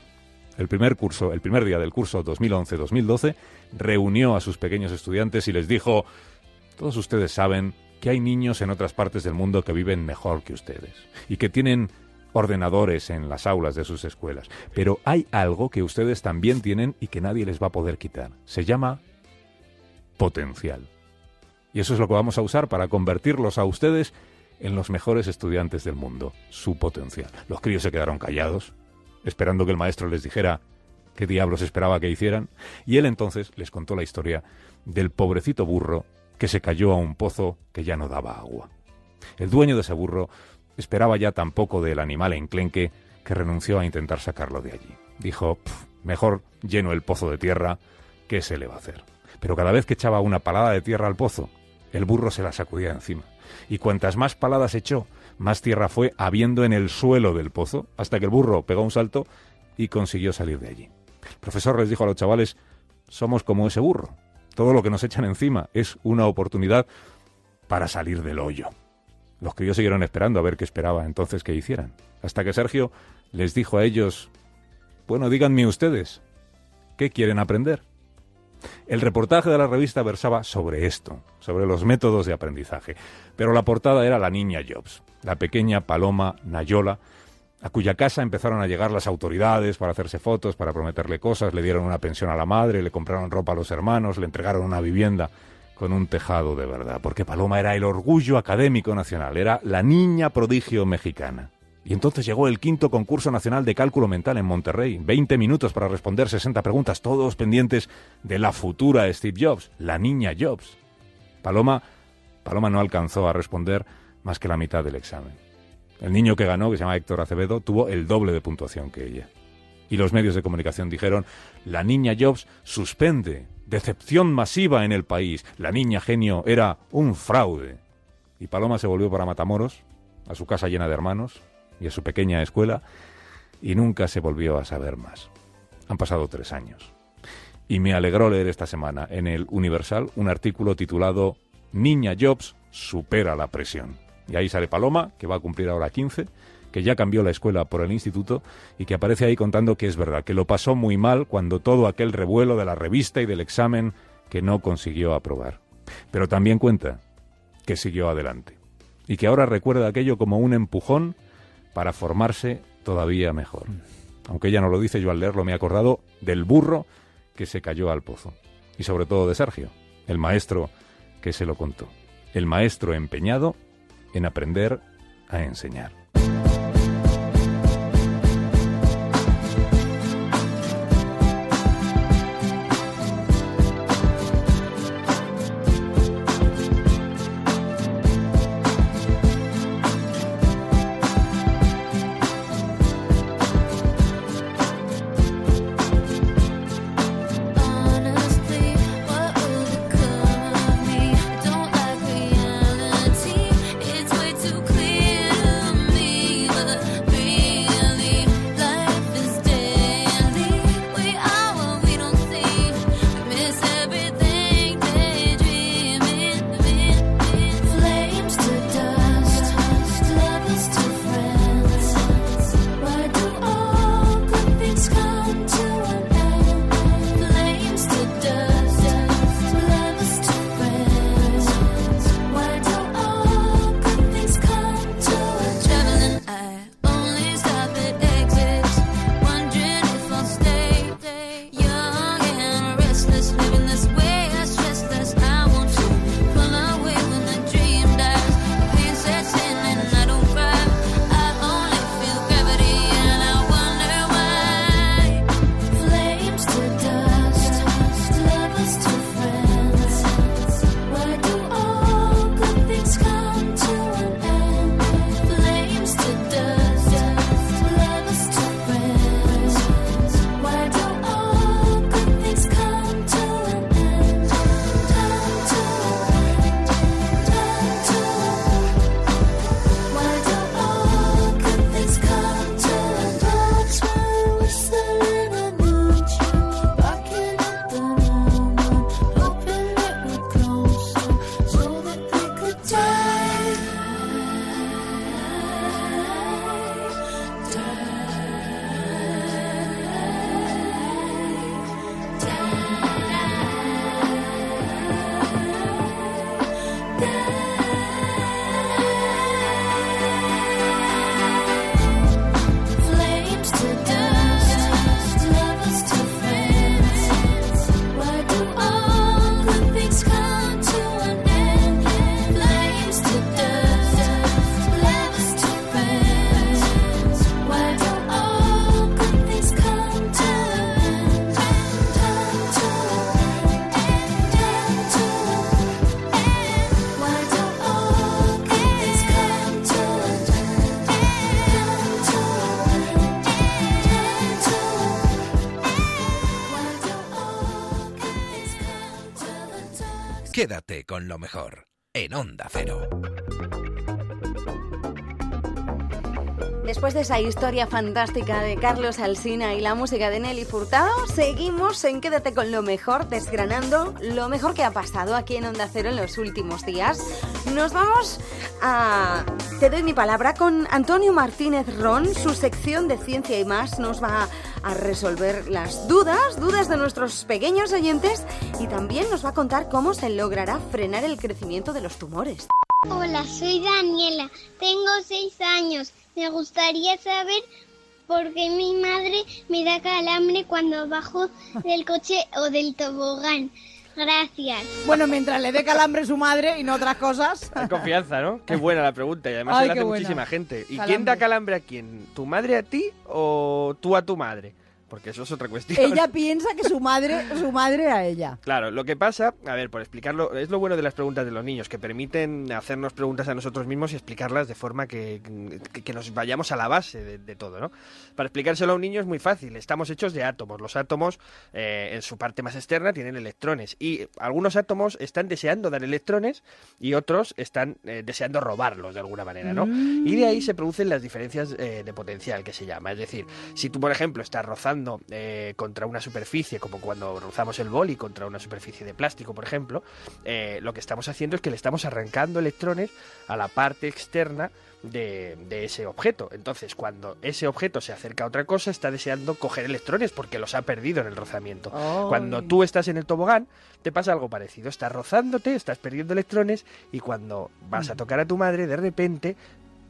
El primer curso, el primer día del curso 2011-2012, reunió a sus pequeños estudiantes y les dijo: "Todos ustedes saben que hay niños en otras partes del mundo que viven mejor que ustedes y que tienen ordenadores en las aulas de sus escuelas, pero hay algo que ustedes también tienen y que nadie les va a poder quitar. Se llama potencial." Y eso es lo que vamos a usar para convertirlos a ustedes en los mejores estudiantes del mundo, su potencial. Los críos se quedaron callados, esperando que el maestro les dijera qué diablos esperaba que hicieran, y él entonces les contó la historia del pobrecito burro que se cayó a un pozo que ya no daba agua. El dueño de ese burro esperaba ya tan poco del animal enclenque que renunció a intentar sacarlo de allí. Dijo, mejor lleno el pozo de tierra, ¿qué se le va a hacer? Pero cada vez que echaba una palada de tierra al pozo, el burro se la sacudía encima. Y cuantas más paladas echó, más tierra fue habiendo en el suelo del pozo, hasta que el burro pegó un salto y consiguió salir de allí. El profesor les dijo a los chavales, somos como ese burro. Todo lo que nos echan encima es una oportunidad para salir del hoyo. Los críos siguieron esperando a ver qué esperaba entonces que hicieran, hasta que Sergio les dijo a ellos, bueno, díganme ustedes, ¿qué quieren aprender? El reportaje de la revista versaba sobre esto, sobre los métodos de aprendizaje, pero la portada era la niña Jobs, la pequeña paloma Nayola, a cuya casa empezaron a llegar las autoridades para hacerse fotos, para prometerle cosas, le dieron una pensión a la madre, le compraron ropa a los hermanos, le entregaron una vivienda con un tejado de verdad, porque Paloma era el orgullo académico nacional, era la niña prodigio mexicana. Y entonces llegó el quinto concurso nacional de cálculo mental en Monterrey. 20 minutos para responder 60 preguntas, todos pendientes de la futura Steve Jobs, la niña Jobs. Paloma, Paloma no alcanzó a responder más que la mitad del examen. El niño que ganó, que se llama Héctor Acevedo, tuvo el doble de puntuación que ella. Y los medios de comunicación dijeron, la niña Jobs suspende, decepción masiva en el país, la niña genio era un fraude. Y Paloma se volvió para Matamoros, a su casa llena de hermanos, y a su pequeña escuela y nunca se volvió a saber más. Han pasado tres años. Y me alegró leer esta semana en el Universal un artículo titulado Niña Jobs supera la presión. Y ahí sale Paloma, que va a cumplir ahora 15, que ya cambió la escuela por el instituto y que aparece ahí contando que es verdad, que lo pasó muy mal cuando todo aquel revuelo de la revista y del examen que no consiguió aprobar. Pero también cuenta que siguió adelante y que ahora recuerda aquello como un empujón para formarse todavía mejor. Aunque ella no lo dice, yo al leerlo me he acordado del burro que se cayó al pozo. Y sobre todo de Sergio, el maestro que se lo contó. El maestro empeñado en aprender a enseñar. Quédate con lo mejor en Onda Cero. Después de esa historia fantástica de Carlos Alsina y la música de Nelly Furtado, seguimos en Quédate con lo mejor, desgranando lo mejor que ha pasado aquí en Onda Cero en los últimos días. Nos vamos a... Te doy mi palabra con Antonio Martínez Ron, su sección de ciencia y más nos va a resolver las dudas, dudas de nuestros pequeños oyentes y también nos va a contar cómo se logrará frenar el crecimiento de los tumores. Hola, soy Daniela, tengo seis años. Me gustaría saber por qué mi madre me da calambre cuando bajo del coche o del tobogán. Gracias. Bueno, mientras le dé calambre su madre y no otras cosas. Hay confianza, ¿no? Qué buena la pregunta y además Ay, se la qué hace buena. muchísima gente. ¿Y Calambre. quién da calambre a quién? ¿Tu madre a ti o tú a tu madre? Porque eso es otra cuestión. Ella (laughs) piensa que su madre, su madre a ella. Claro, lo que pasa, a ver, por explicarlo, es lo bueno de las preguntas de los niños, que permiten hacernos preguntas a nosotros mismos y explicarlas de forma que, que- que nos vayamos a la base de, de todo, ¿no? Para explicárselo a un niño es muy fácil, estamos hechos de átomos. Los átomos, eh, en su parte más externa, tienen electrones y algunos átomos están deseando dar electrones y otros están eh, deseando robarlos de alguna manera, ¿no? Y de ahí se producen las diferencias eh, de potencial, que se llama. Es decir, si tú, por ejemplo, estás rozando eh, contra una superficie, como cuando rozamos el boli contra una superficie de plástico, por ejemplo, eh, lo que estamos haciendo es que le estamos arrancando electrones a la parte externa de, de ese objeto. Entonces, cuando ese objeto se acerca a otra cosa, está deseando coger electrones porque los ha perdido en el rozamiento. Cuando tú estás en el tobogán, te pasa algo parecido. Estás rozándote, estás perdiendo electrones y cuando vas a tocar a tu madre, de repente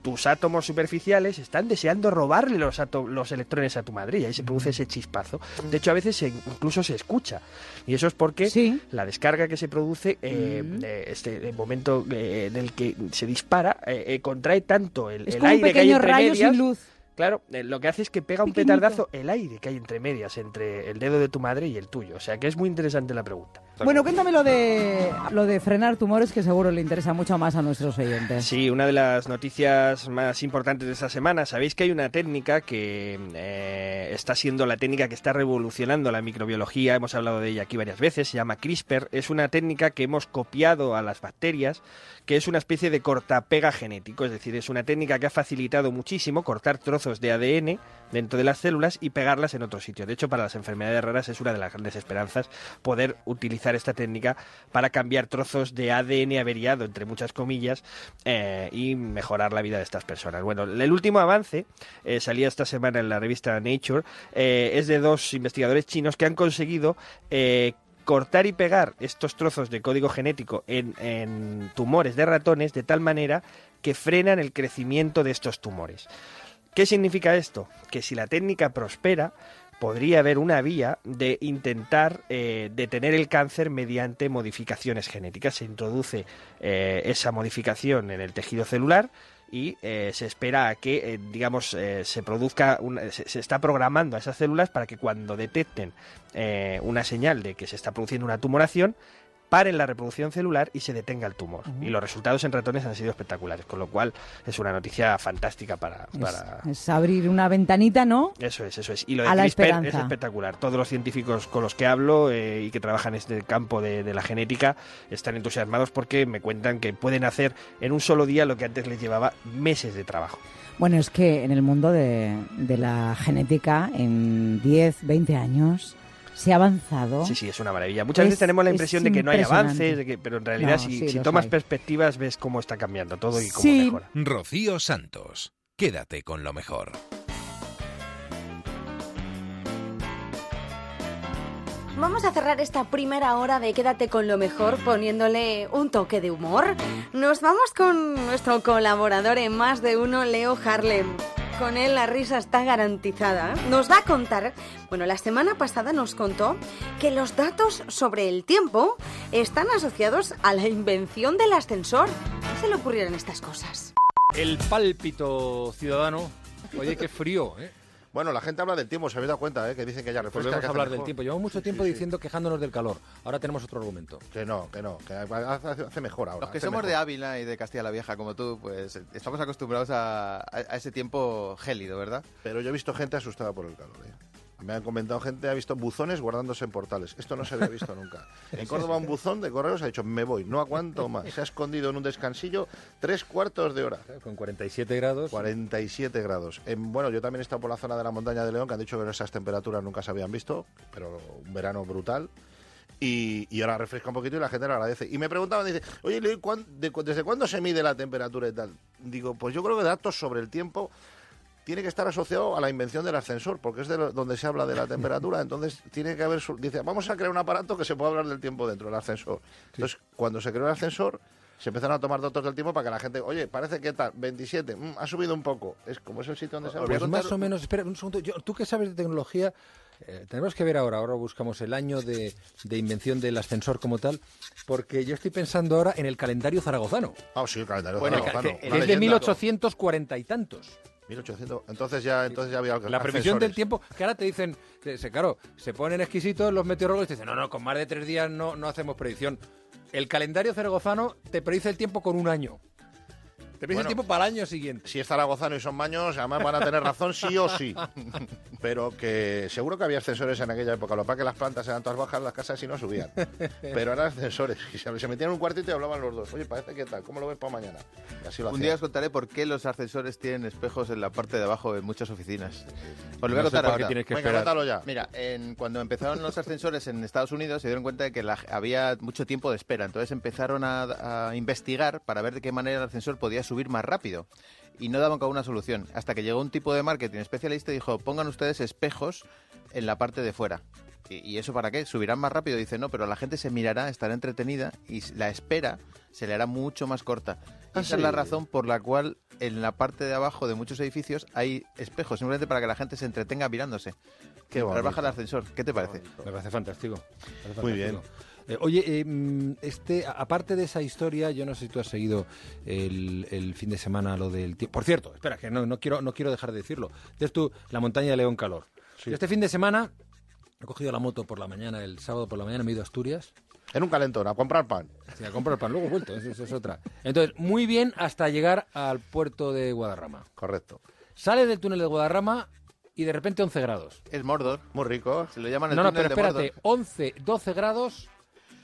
tus átomos superficiales están deseando robarle los, los electrones a tu madre y ahí se produce ese chispazo. De hecho, a veces se- incluso se escucha. Y eso es porque la descarga que se produce, eh, de este momento eh, en el que se dispara, eh, eh, contrae tanto el, Es el como un aire que hay pequeño entre rayo medias. sin luz. Claro, eh, lo que hace es que pega un petardazo el aire que hay entre medias, entre el dedo de tu madre y el tuyo. O sea que es muy interesante la pregunta. Bueno, cuéntame lo de, lo de frenar tumores, que seguro le interesa mucho más a nuestros oyentes. Sí, una de las noticias más importantes de esta semana. Sabéis que hay una técnica que eh, está siendo la técnica que está revolucionando la microbiología. Hemos hablado de ella aquí varias veces. Se llama CRISPR. Es una técnica que hemos copiado a las bacterias, que es una especie de cortapega genético. Es decir, es una técnica que ha facilitado muchísimo cortar trozos de ADN dentro de las células y pegarlas en otro sitio. De hecho, para las enfermedades raras es una de las grandes esperanzas poder utilizar esta técnica para cambiar trozos de ADN averiado, entre muchas comillas, eh, y mejorar la vida de estas personas. Bueno, el último avance eh, salía esta semana en la revista Nature, eh, es de dos investigadores chinos que han conseguido cortar y pegar estos trozos de código genético en, en tumores de ratones de tal manera que frenan el crecimiento de estos tumores. ¿Qué significa esto? Que si la técnica prospera, podría haber una vía de intentar eh, detener el cáncer mediante modificaciones genéticas. Se introduce eh, esa modificación en el tejido celular y eh, se espera a que, digamos, se produzca, se, se está programando a esas células para que cuando detecten una señal de que se está produciendo una tumoración, paren la reproducción celular y se detenga el tumor. Y los resultados en ratones han sido espectaculares, con lo cual es una noticia fantástica para... para... Es abrir una ventanita, ¿no? Eso es, eso es. Y lo de CRISPR es espectacular. Todos los científicos con los que hablo eh, y que trabajan en este campo de, de la genética están entusiasmados porque me cuentan que pueden hacer en un solo día lo que antes les llevaba meses de trabajo. Bueno, es que en el mundo de, de la genética, en 10, 20 años, se ha avanzado. Sí, sí, es una maravilla. Muchas Es- veces tenemos la es impresión de que no hay avances, de que, pero en realidad No, si, sí, si los tomas hay. perspectivas ves cómo está cambiando todo y cómo Sí. mejora. Rocío Santos. Quédate con lo mejor. Vamos a cerrar esta primera hora de Quédate con lo mejor poniéndole un toque de humor. Nos vamos con nuestro colaborador en más de uno, Leo Harlem. Con él la risa está garantizada. Nos va a contar, bueno, la semana pasada nos contó que los datos sobre el tiempo están asociados a la invención del ascensor. ¿Qué se le ocurrieron estas cosas? El pálpito ciudadano. Oye, qué frío, ¿eh? Bueno, la gente habla del tiempo, se habéis dado cuenta, ¿eh? que dicen que ya refresca. Volvemos que a hablar del mejor. tiempo. Llevamos mucho Sí, tiempo sí, sí. diciendo quejándonos del calor. Ahora tenemos otro argumento. Que no, que no, que hace, mejor ahora. Los que somos mejor. de Ávila y de Castilla la Vieja como tú, pues estamos acostumbrados a, a- a ese tiempo gélido, ¿verdad? Pero yo he visto gente asustada por el calor. ¿eh? Me han comentado gente, ha visto buzones guardándose en portales. Esto no se había visto nunca. (laughs) En Córdoba un buzón de correos ha dicho, me voy, no aguanto más. Se ha escondido en un descansillo tres cuartos de hora. Con 47 grados. 47 grados. En- bueno, yo también he estado por la zona de la montaña de León, que han dicho que esas temperaturas nunca se habían visto, pero un verano brutal. Y, y ahora refresca un poquito y la gente lo agradece. Y me preguntaban, dice, oye, ¿cuán- de ¿desde cuándo se mide la temperatura y tal? Digo, pues yo creo que datos sobre el tiempo tiene que estar asociado a la invención del ascensor, porque es de lo- donde se habla de la temperatura. Entonces, tiene que haber. Dice, vamos a crear un aparato que se pueda hablar del tiempo dentro del ascensor. Entonces, cuando se creó el ascensor, se empezaron a tomar datos del tiempo para que la gente, oye, parece que tal, 27, mm, ha subido un poco. Es como es el sitio donde se habla. Pues más o menos, espera un segundo, yo- tú que sabes de tecnología, eh, tenemos que ver ahora, ahora buscamos el año de, de invención del ascensor como tal, porque yo estoy pensando ahora en el calendario zaragozano. Ah, sí, el calendario Bueno, zaragozano. es de leyenda. 1840 y tantos. 1800. Entonces ya, entonces ya había algo- La previsión del tiempo, que ahora te dicen, se, se- claro, se ponen exquisitos los meteorólogos y te dicen, no, no, con más de tres días no, no hacemos predicción. El calendario zaragozano te predice el tiempo con un año. Te Bueno, el tiempo para el año siguiente. Si es zaragozano y son maños, además van a tener razón sí o sí. (laughs) Pero que seguro que había ascensores en aquella época. Lo que pasa es que las plantas eran todas bajas, las casas sí no subían. Pero eran ascensores. Y se, metían en un cuartito y hablaban los dos. Oye, parece que tal, ¿cómo lo ves para mañana? Y así lo Un hacían. día os contaré por qué los ascensores tienen espejos en la parte de abajo de muchas oficinas. Os lo voy a No sé contar ahora. que Venga, esperar. cuéntalo ya. Mira, en- cuando empezaron los ascensores en Estados Unidos se dieron cuenta de que la- había mucho tiempo de espera. Entonces empezaron a, a investigar para ver de qué manera el ascensor podía subir más rápido. Y no daban con una solución. Hasta que llegó un tipo de marketing especialista y dijo, pongan ustedes espejos en la parte de fuera. ¿Y, eso para qué? ¿Subirán más rápido? Dice, no, pero la gente se mirará, estará entretenida y la espera se le hará mucho más corta. Ah, Esa es la sí. razón por la cual en la parte de abajo de muchos edificios hay espejos, simplemente para que la gente se entretenga mirándose. Bonito. bajar el ascensor. ¿Qué te parece? Me parece fantástico. Me parece Muy bien. Eh, oye, eh, mm, este, aparte de esa historia, yo no sé si tú has seguido el, el fin de semana lo del tiempo. Por cierto, espera, que no, no quiero, no quiero dejar de decirlo. Es tú, la montaña de León Calor. Este fin de semana he cogido la moto por la mañana, el sábado por la mañana me he ido a Asturias. En un calentón, a comprar pan. Sí, a comprar pan, luego he vuelto, eso, eso es otra. Entonces, muy bien hasta llegar al puerto de Guadarrama. Correcto. Sale del túnel de Guadarrama y de repente 11 grados. Es Mordor. Muy rico. Se lo llaman el No, no, túnel pero de espérate, Mordor. 11, 12 grados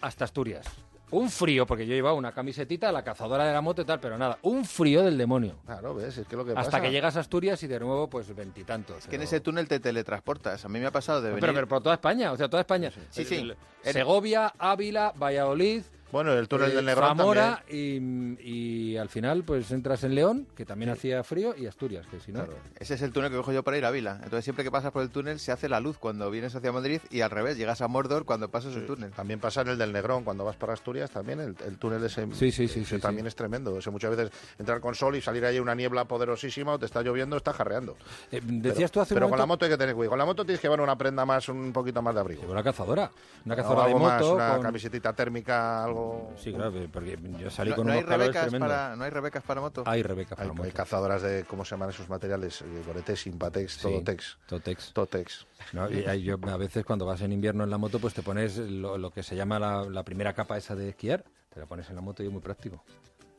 hasta Asturias. Un frío, porque yo llevaba una camisetita, la cazadora de la moto y tal, pero nada, un frío del demonio. Claro, ves, es que lo que Hasta pasa... que llegas a Asturias y de nuevo, pues veintitantos. Que en ese túnel te teletransportas. A mí me ha pasado de venir... Pero, pero por toda España, o sea, toda España. Sí, sí. El- Segovia, Ávila, Valladolid. Bueno, el túnel eh, del Negrón Zamora y, y al final, pues entras en León, que también hacía frío, y Asturias, que si no. Ese es el túnel que cojo yo para ir a Vila. Entonces siempre que pasas por el túnel se hace la luz cuando vienes hacia Madrid y al revés, llegas a Mordor cuando pasas el túnel. También pasa en el del Negrón, cuando vas para Asturias, también el, el túnel ese, Sí, sí, sí, ese sí, también es tremendo. Ese muchas veces entrar con sol y salir ahí una niebla poderosísima o te está lloviendo, está jarreando. Eh, decías tú hace un Pero con momento- la moto hay que tener cuidado. Con la moto tienes que llevar una prenda más, un poquito más de abrigo. Una cazadora. Una O cazadora de algo moto. una con- camisetita térmica, algo... Sí, claro, porque yo salí No, con no hay unos calores rebecas tremendos. para, no hay rebecas para moto. Hay rebecas para Hay, moto. hay cazadoras de, ¿cómo se llaman esos materiales? Eh, Goretex, Impatex, Todotex. Totex. Totex. No, y hay- yo, a veces cuando vas en invierno en la moto, pues te pones lo, lo que se llama la, la primera capa esa de esquiar, te la pones en la moto y es muy práctico.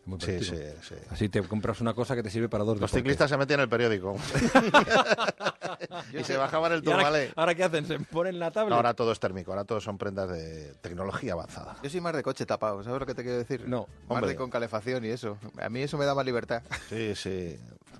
Muy Sí, sí, sí. Así te compras una cosa que te sirve para dos Los deportes. ciclistas se metían en el periódico. (laughs) y se bajaban el ¿Y ahora, turmalé. ahora qué hacen? ¿Se ponen la tabla? Ahora todo es térmico, ahora todo son prendas de tecnología avanzada. Yo soy más de coche tapado, ¿sabes lo que te quiero decir? No, Más hombre. de con calefacción y eso. A mí eso me da más libertad. Sí, sí.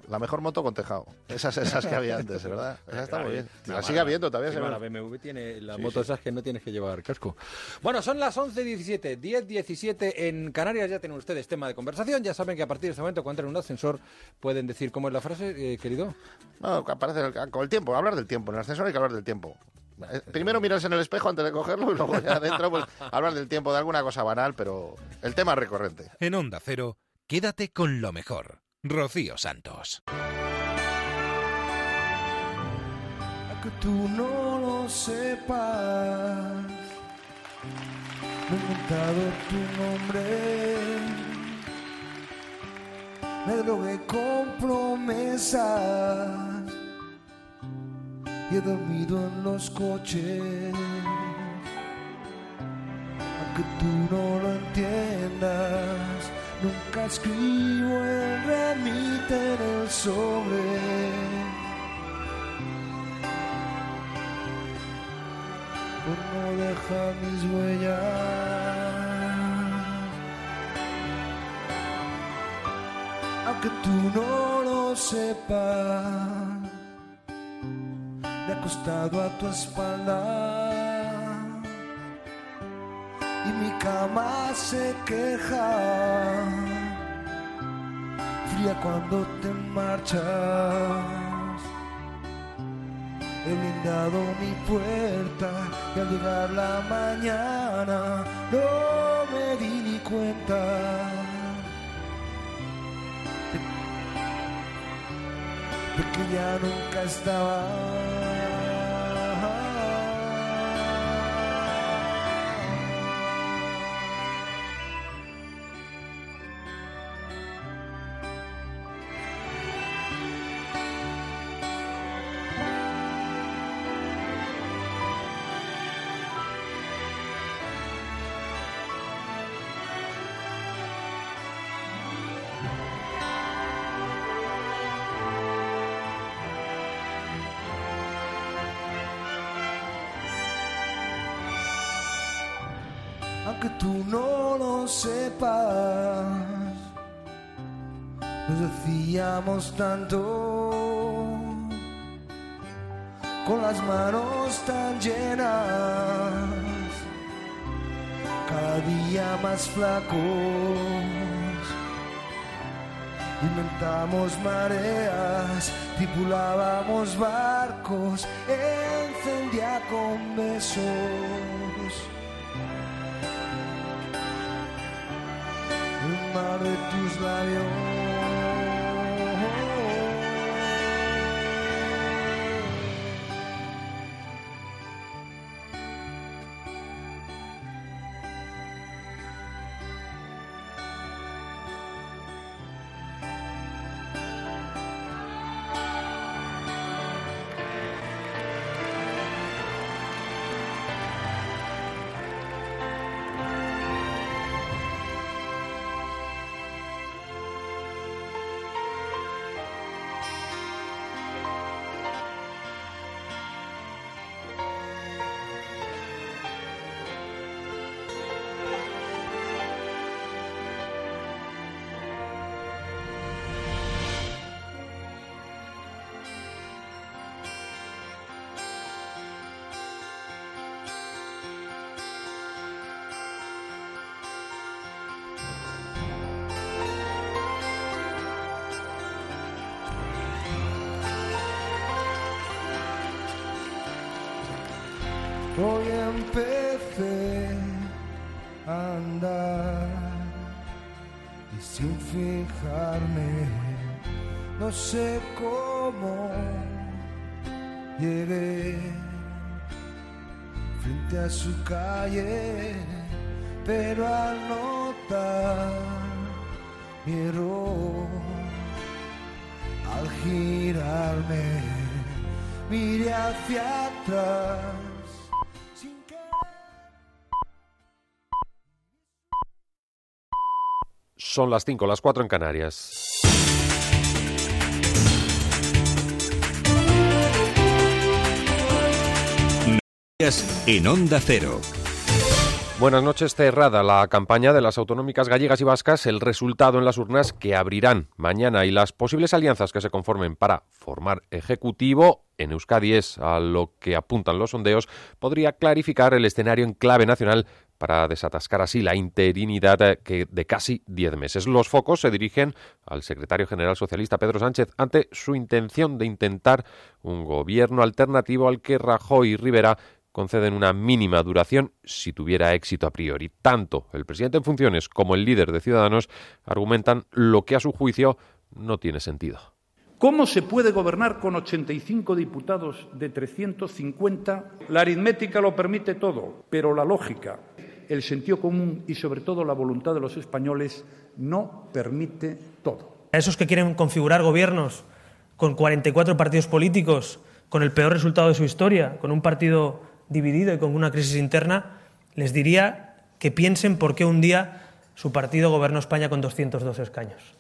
La mejor moto con tejado. Esas, esas que había antes, ¿verdad? Esa está muy bien. La sigue habiendo todavía. Sí, se la BMW tiene la Sí, moto sí. esas que no tienes que llevar casco. Bueno, son las 11.17, 10.17 en Canarias. Ya tienen ustedes tema de conversación. Ya saben que a partir de este momento, cuando entren en un ascensor, pueden decir cómo es la frase, eh, querido. No, aparece el- con el tiempo, hablar del tiempo. En el ascensor hay que hablar del tiempo. Eh, Primero mirarse en el espejo antes de cogerlo y luego ya (laughs) adentro pues, hablar del tiempo, de alguna cosa banal, pero el tema es recurrente. En Onda Cero, quédate con lo mejor. Rocío Santos. que tú no lo sepas. Me he inventado tu nombre. Me drogué con promesas. Y he dormido en los coches. Aunque tú no lo entiendas, nunca escribo el remite en el sobre. dejan mis huellas. Aunque tú no lo sepas, me he acostado a tu espalda y mi cama se queja fría cuando te marchas. He blindado mi puerta y al llegar la mañana no me di ni cuenta. De que ya nunca estaba. Tú no lo sepas. Nos decíamos tanto, con las manos tan llenas, cada día más flacos. Inventamos mareas, tripulábamos barcos, encendía con besos. El mar de empecé a andar y sin fijarme, no sé cómo llegué frente a su calle, pero al notar mi error, al girarme, miré hacia atrás. Son las 5, las 4 en Canarias. En Onda Cero. Buenas noches. Cerrada la campaña de las autonómicas gallegas y vascas, el resultado en las urnas que abrirán mañana y las posibles alianzas que se conformen para formar ejecutivo en Euskadi es a lo que apuntan los sondeos, podría clarificar el escenario en clave nacional para desatascar así la interinidad que de casi diez meses. Los focos se dirigen al secretario general socialista Pedro Sánchez ante su intención de intentar un gobierno alternativo al que Rajoy y Rivera conceden una mínima duración si tuviera éxito a priori. Tanto el presidente en funciones como el líder de Ciudadanos argumentan lo que a su juicio no tiene sentido. ¿Cómo se puede gobernar con 85 diputados de 350? La aritmética lo permite todo, pero la lógica, el sentido común y sobre todo la voluntad de los españoles no permite todo. A esos que quieren configurar gobiernos con 44 partidos políticos, con el peor resultado de su historia, con un partido dividido y con una crisis interna, les diría que piensen por qué un día su partido gobernó España con 202 escaños.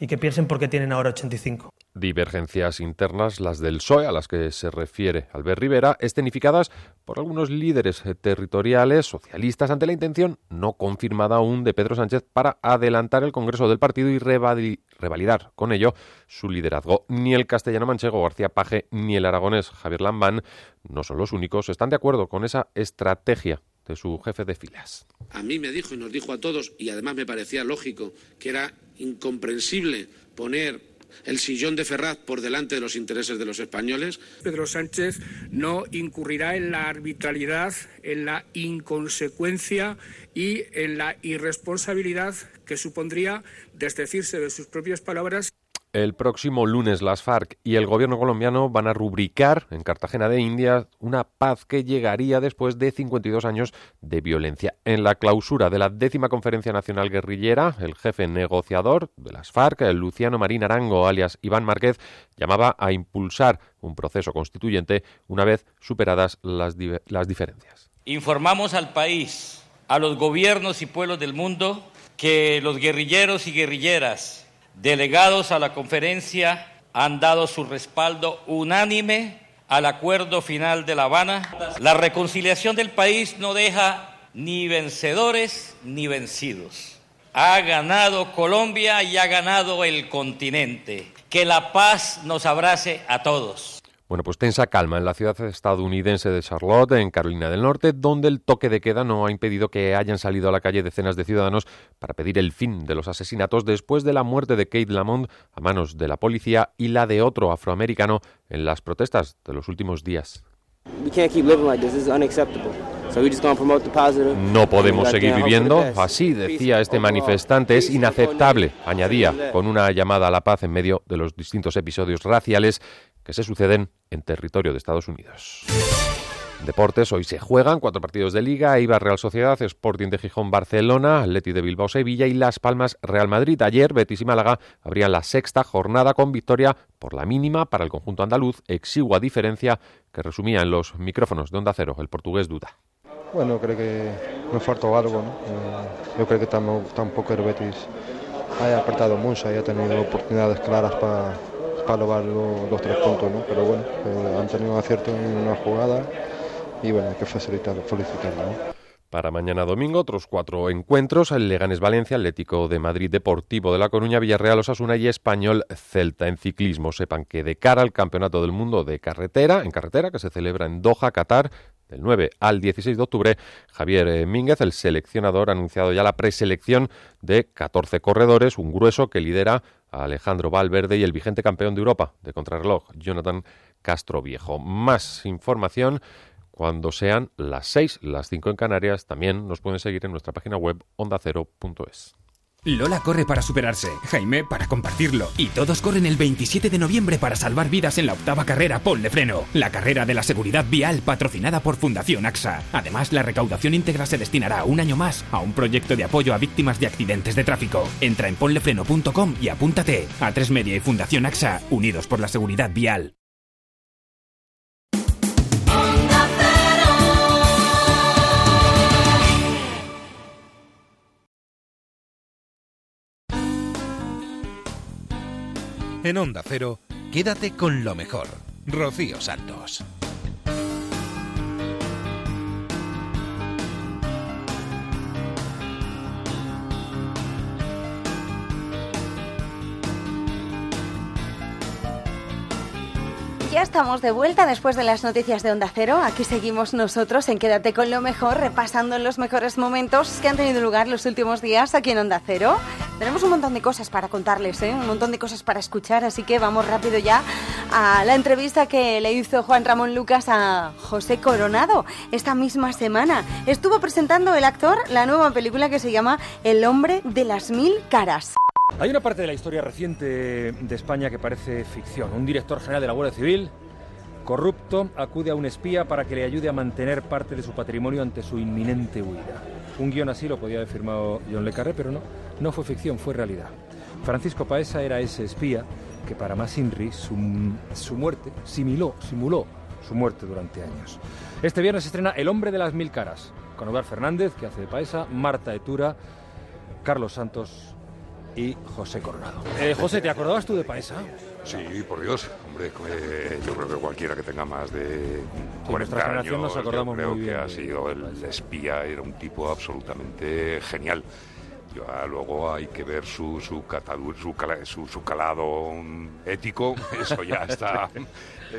Y que piensen por qué tienen ahora 85. Divergencias internas, las del PSOE, a las que se refiere Albert Rivera, escenificadas por algunos líderes territoriales socialistas ante la intención no confirmada aún de Pedro Sánchez para adelantar el Congreso del partido y revalidar con ello su liderazgo. Ni el castellano manchego García Paje ni el aragonés Javier Lambán no son los únicos, están de acuerdo con esa estrategia de su jefe de filas. A mí me dijo y nos dijo a todos, y además me parecía lógico, que era incomprensible poner el sillón de Ferraz por delante de los intereses de los españoles. Pedro Sánchez no incurrirá en la arbitrariedad, en la inconsecuencia y en la irresponsabilidad que supondría desdecirse de sus propias palabras. El próximo lunes las FARC y el gobierno colombiano van a rubricar en Cartagena de India una paz que llegaría después de 52 años de violencia. En la clausura de la décima conferencia nacional guerrillera, el jefe negociador de las FARC, el Luciano Marín Arango, alias Iván Márquez, llamaba a impulsar un proceso constituyente una vez superadas las, las diferencias. Informamos al país, a los gobiernos y pueblos del mundo, que los guerrilleros y guerrilleras delegados a la conferencia han dado su respaldo unánime al acuerdo final de La Habana. La reconciliación del país no deja ni vencedores ni vencidos. Ha ganado Colombia y ha ganado el continente. Que la paz nos abrace a todos. Bueno, pues tensa calma en la ciudad estadounidense de Charlotte, en Carolina del Norte, donde el toque de queda no ha impedido que hayan salido a la calle decenas de ciudadanos para pedir el fin de los asesinatos después de la muerte de Kate Lamont a manos de la policía y la de otro afroamericano en las protestas de los últimos días. No podemos seguir viviendo así, decía este manifestante. Es inaceptable, añadía, con una llamada a la paz en medio de los distintos episodios raciales que se suceden en territorio de Estados Unidos. Deportes, hoy se juegan cuatro partidos de Liga, Ibar Real Sociedad, Sporting de Gijón Barcelona, Atleti de Bilbao Sevilla y Las Palmas Real Madrid. Ayer Betis y Málaga abrían la sexta jornada con victoria por la mínima para el conjunto andaluz, exigua diferencia que resumía en los micrófonos de Onda Cero el portugués Duda. Bueno, creo que me faltó algo. Eh, yo creo que tampoco el Betis haya apretado mucho, haya tenido oportunidades claras para lograr los, tres puntos, ¿no? Pero bueno, eh, han tenido acierto en una jugada y bueno, hay que facilitarlo, felicitarlo. Para mañana domingo, otros cuatro encuentros: el Leganes Valencia, Atlético de Madrid, Deportivo de La Coruña, Villarreal, Osasuna y Español Celta. En ciclismo, sepan que de cara al Campeonato del Mundo de Carretera, en carretera, que se celebra en Doha, Qatar, del 9 al 16 de octubre, Javier eh, Mínguez, el seleccionador, ha anunciado ya la preselección de 14 corredores, un grueso que lidera a Alejandro Valverde y el vigente campeón de Europa de contrarreloj, Jonathan Castro Viejo. Más información cuando sean las 6, las 5 en Canarias. También nos pueden seguir en nuestra página web ondacero.es. Lola corre para superarse, Jaime para compartirlo y todos corren el 27 de noviembre para salvar vidas en la octava carrera Ponle Freno, la carrera de la seguridad vial patrocinada por Fundación AXA. Además, la recaudación íntegra se destinará un año más a un proyecto de apoyo a víctimas de accidentes de tráfico. Entra en ponlefreno.com y apúntate a Tres Media y Fundación AXA, unidos por la seguridad vial. En Onda Cero, quédate con lo mejor. Rocío Santos. Ya estamos de vuelta después de las noticias de Onda Cero. Aquí seguimos nosotros en Quédate con lo mejor, repasando los mejores momentos que han tenido lugar los últimos días aquí en Onda Cero. Tenemos un montón de cosas para contarles, ¿eh? un montón de cosas para escuchar, así que vamos rápido ya a la entrevista que le hizo Juan Ramón Lucas a José Coronado esta misma semana. Estuvo presentando el actor la nueva película que se llama El hombre de las mil caras. Hay una parte de la historia reciente de España que parece ficción. Un director general de la Guardia Civil, corrupto, acude a un espía para que le ayude a mantener parte de su patrimonio ante su inminente huida. Un guion así lo podía haber firmado John Le Carré, pero no, no fue ficción, fue realidad. Francisco Paesa era ese espía que para más Inri su, muerte simuló, simuló su muerte durante años. Este viernes estrena El hombre de las mil caras, con Ovar Fernández, que hace de Paesa, Marta Etura, Carlos Santos y José Coronado. Eh, José, ¿te acordabas tú de Paesa? Sí, por Dios, hombre, eh, yo creo que cualquiera que tenga más de 40 nuestra generación años, nos acordamos yo creo muy que bien ha de- sido el espía, era un tipo absolutamente genial. Ya luego hay que ver su su, catadu- su, cala- su, su calado ético, (laughs) eso ya está,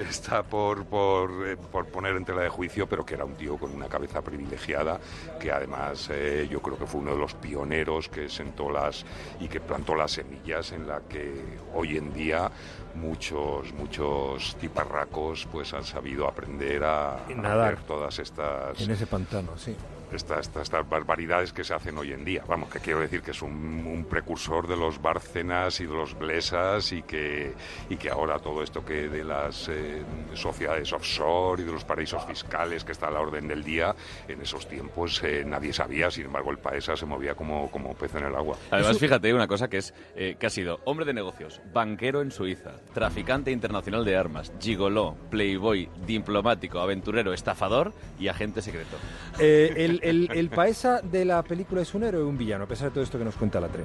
está por, por, eh, por poner en tela de juicio, pero que era un tío con una cabeza privilegiada, que además eh, yo creo que fue uno de los pioneros que sentó las y que plantó las semillas en la que hoy en día muchos muchos tiparracos pues han sabido aprender a, Nadar. todas estas En ese pantano, sí. Estas, estas, estas barbaridades que se hacen hoy en día. Vamos, que quiero decir que es un, un precursor de los Bárcenas y de los Blesas y que, y que ahora todo esto que de las eh, sociedades offshore y de los paraísos fiscales que está a la orden del día, en esos tiempos eh, nadie sabía, sin embargo el Paesa se movía como, como pez en el agua. Además, fíjate una cosa que es eh, que ha sido hombre de negocios, banquero en Suiza, traficante internacional de armas, gigoló, playboy, diplomático, aventurero, estafador y agente secreto. Eh, el, el, el Paesa de la película es un héroe o un villano, a pesar de todo esto que nos cuenta la tre.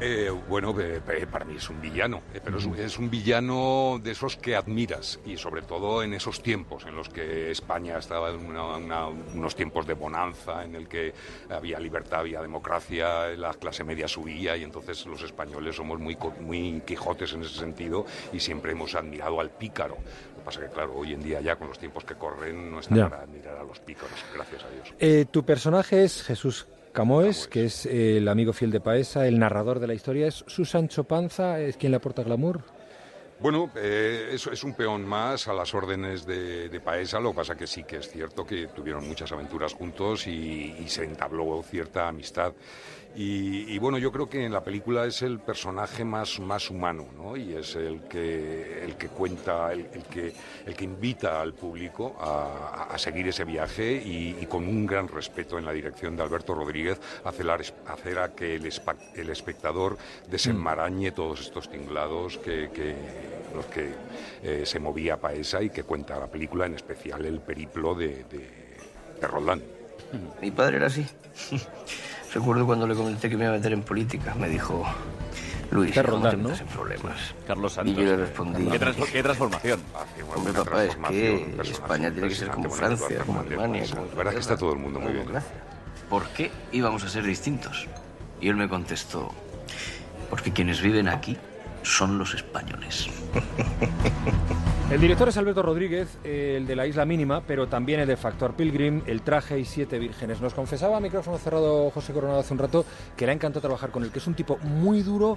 Eh, bueno, eh, eh, para mí es un villano, eh, pero es un, es un villano de esos que admiras y sobre todo en esos tiempos en los que España estaba en una- una- unos tiempos de bonanza, en el que había libertad, había democracia, la clase media subía y entonces los españoles somos muy, muy quijotes en ese sentido y siempre hemos admirado al pícaro. Pasa que, claro, hoy en día ya con los tiempos que corren no está Ya. para admirar a los pícaros, gracias a Dios. Eh, tu personaje es Jesús Camoes, que es eh, el amigo fiel de Paesa, el narrador de la historia. ¿Es su Sancho Panza? ¿Es quien le aporta glamour? Bueno, eh, eso es un peón más a las órdenes de, de Paesa, lo que pasa que sí que es cierto que tuvieron muchas aventuras juntos y, y se entabló cierta amistad. Y, y bueno, yo creo que en la película es el personaje más, más humano, ¿no? Y es el que, el que cuenta, el, el que, el que invita al público a, a seguir ese viaje y, y con un gran respeto en la dirección de Alberto Rodríguez hacer, a- hacer a que el, espa- el espectador desenmarañe todos estos tinglados que, que los que eh, se movía Paesa y que cuenta la película, en especial el periplo de, de, de Roldán. Mi padre era así. (laughs) Recuerdo cuando le comenté que me iba a meter en política. Me dijo, Luis, Qué ¿cómo te Roldán, ¿no? metes en problemas? Carlos Y Santos. yo le respondí... ¿Qué, transfo- qué transformación? Hombre, papá, es que España tiene que ser como Francia, como Alemania, como La verdad que está todo el mundo muy bien. ¿Por qué íbamos a ser distintos? Y él me contestó, porque quienes viven aquí son los españoles. (laughs) El director es Alberto Rodríguez, el de la Isla Mínima, pero también el de Factor Pilgrim, El traje y Siete Vírgenes. Nos confesaba a micrófono cerrado José Coronado hace un rato que le ha encantado trabajar con él, que es un tipo muy duro,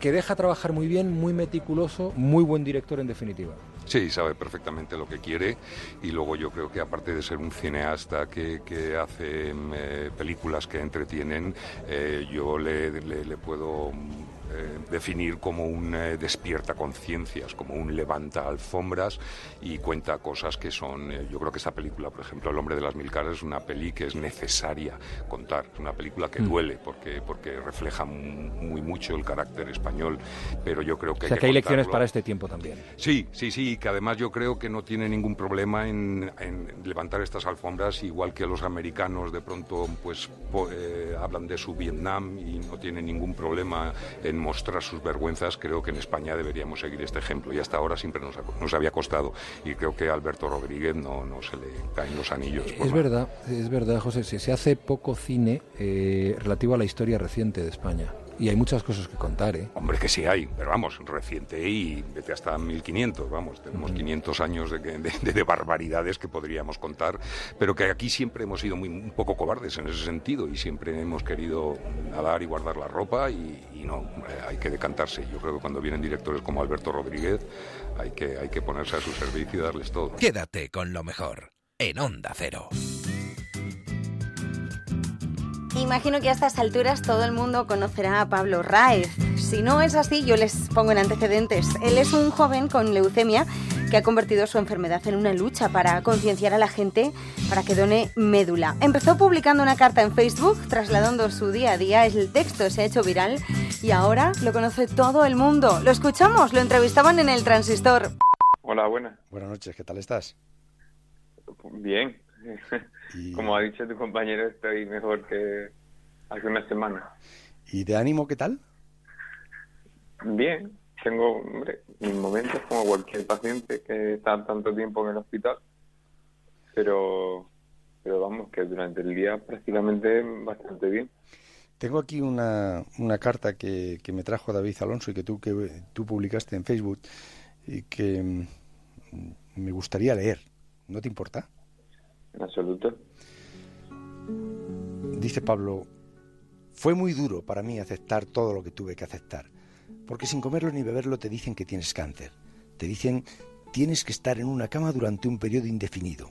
que deja trabajar muy bien, muy meticuloso, muy buen director en definitiva. Sí, sabe perfectamente lo que quiere y luego yo creo que aparte de ser un cineasta que, que hace mm, eh, películas que entretienen, eh, yo le, le- le puedo eh, definir como un eh, despierta conciencias, como un levanta alfombras y cuenta cosas que son, eh, yo creo que esta película, por ejemplo, El hombre de las mil caras es una peli que es necesaria contar, es una película que Mm. duele porque, porque refleja mu- muy mucho el carácter español, pero yo creo que O sea hay que hay lecciones para este tiempo también. Sí, sí, sí, que además yo creo que no tiene ningún problema en, en levantar estas alfombras, igual que los americanos de pronto pues po- eh, hablan de su Vietnam y no tienen ningún problema en mostrar sus vergüenzas, creo que en España deberíamos seguir este ejemplo y hasta ahora siempre nos, nos había costado y creo que a Alberto Rodríguez no, no se le caen los anillos. Es verdad, es verdad, José. Se hace poco cine eh, relativo a la historia reciente de España. Y hay muchas cosas que contar, ¿eh? Hombre, que sí hay, pero vamos, reciente y vete hasta 1500, vamos, tenemos 500 años de, que- de- de barbaridades que podríamos contar, pero que aquí siempre hemos sido muy, un poco cobardes en ese sentido y siempre hemos querido nadar y guardar la ropa y, y no, hombre, hay que decantarse. Yo creo que cuando vienen directores como Alberto Rodríguez hay que, hay que ponerse a su servicio y darles todo. Quédate con lo mejor en Onda Cero. Imagino que a estas alturas todo el mundo conocerá a Pablo Raez. Si no es así, yo les pongo en antecedentes. Él es un joven con leucemia que ha convertido su enfermedad en una lucha para concienciar a la gente para que done médula. Empezó publicando una carta en Facebook, trasladando su día a día. El texto se ha hecho viral y ahora lo conoce todo el mundo. Lo escuchamos, lo entrevistaban en el transistor. Hola, buenas. Buenas noches, ¿qué tal estás? Bien. (laughs) Como ha dicho tu compañero, estoy mejor que hace una semana. ¿Y de ánimo qué tal? Bien, tengo, hombre, mis momentos como cualquier paciente que está tanto tiempo en el hospital, pero, pero vamos, que durante el día prácticamente bastante bien. Tengo aquí una, una carta que, que me trajo David Alonso y que tú, que tú publicaste en Facebook y que mm, me gustaría leer. ¿No te importa? En absoluto. Dice Pablo, fue muy duro para mí aceptar todo lo que tuve que aceptar, porque sin comerlo ni beberlo te dicen que tienes cáncer, te dicen tienes que estar en una cama durante un periodo indefinido,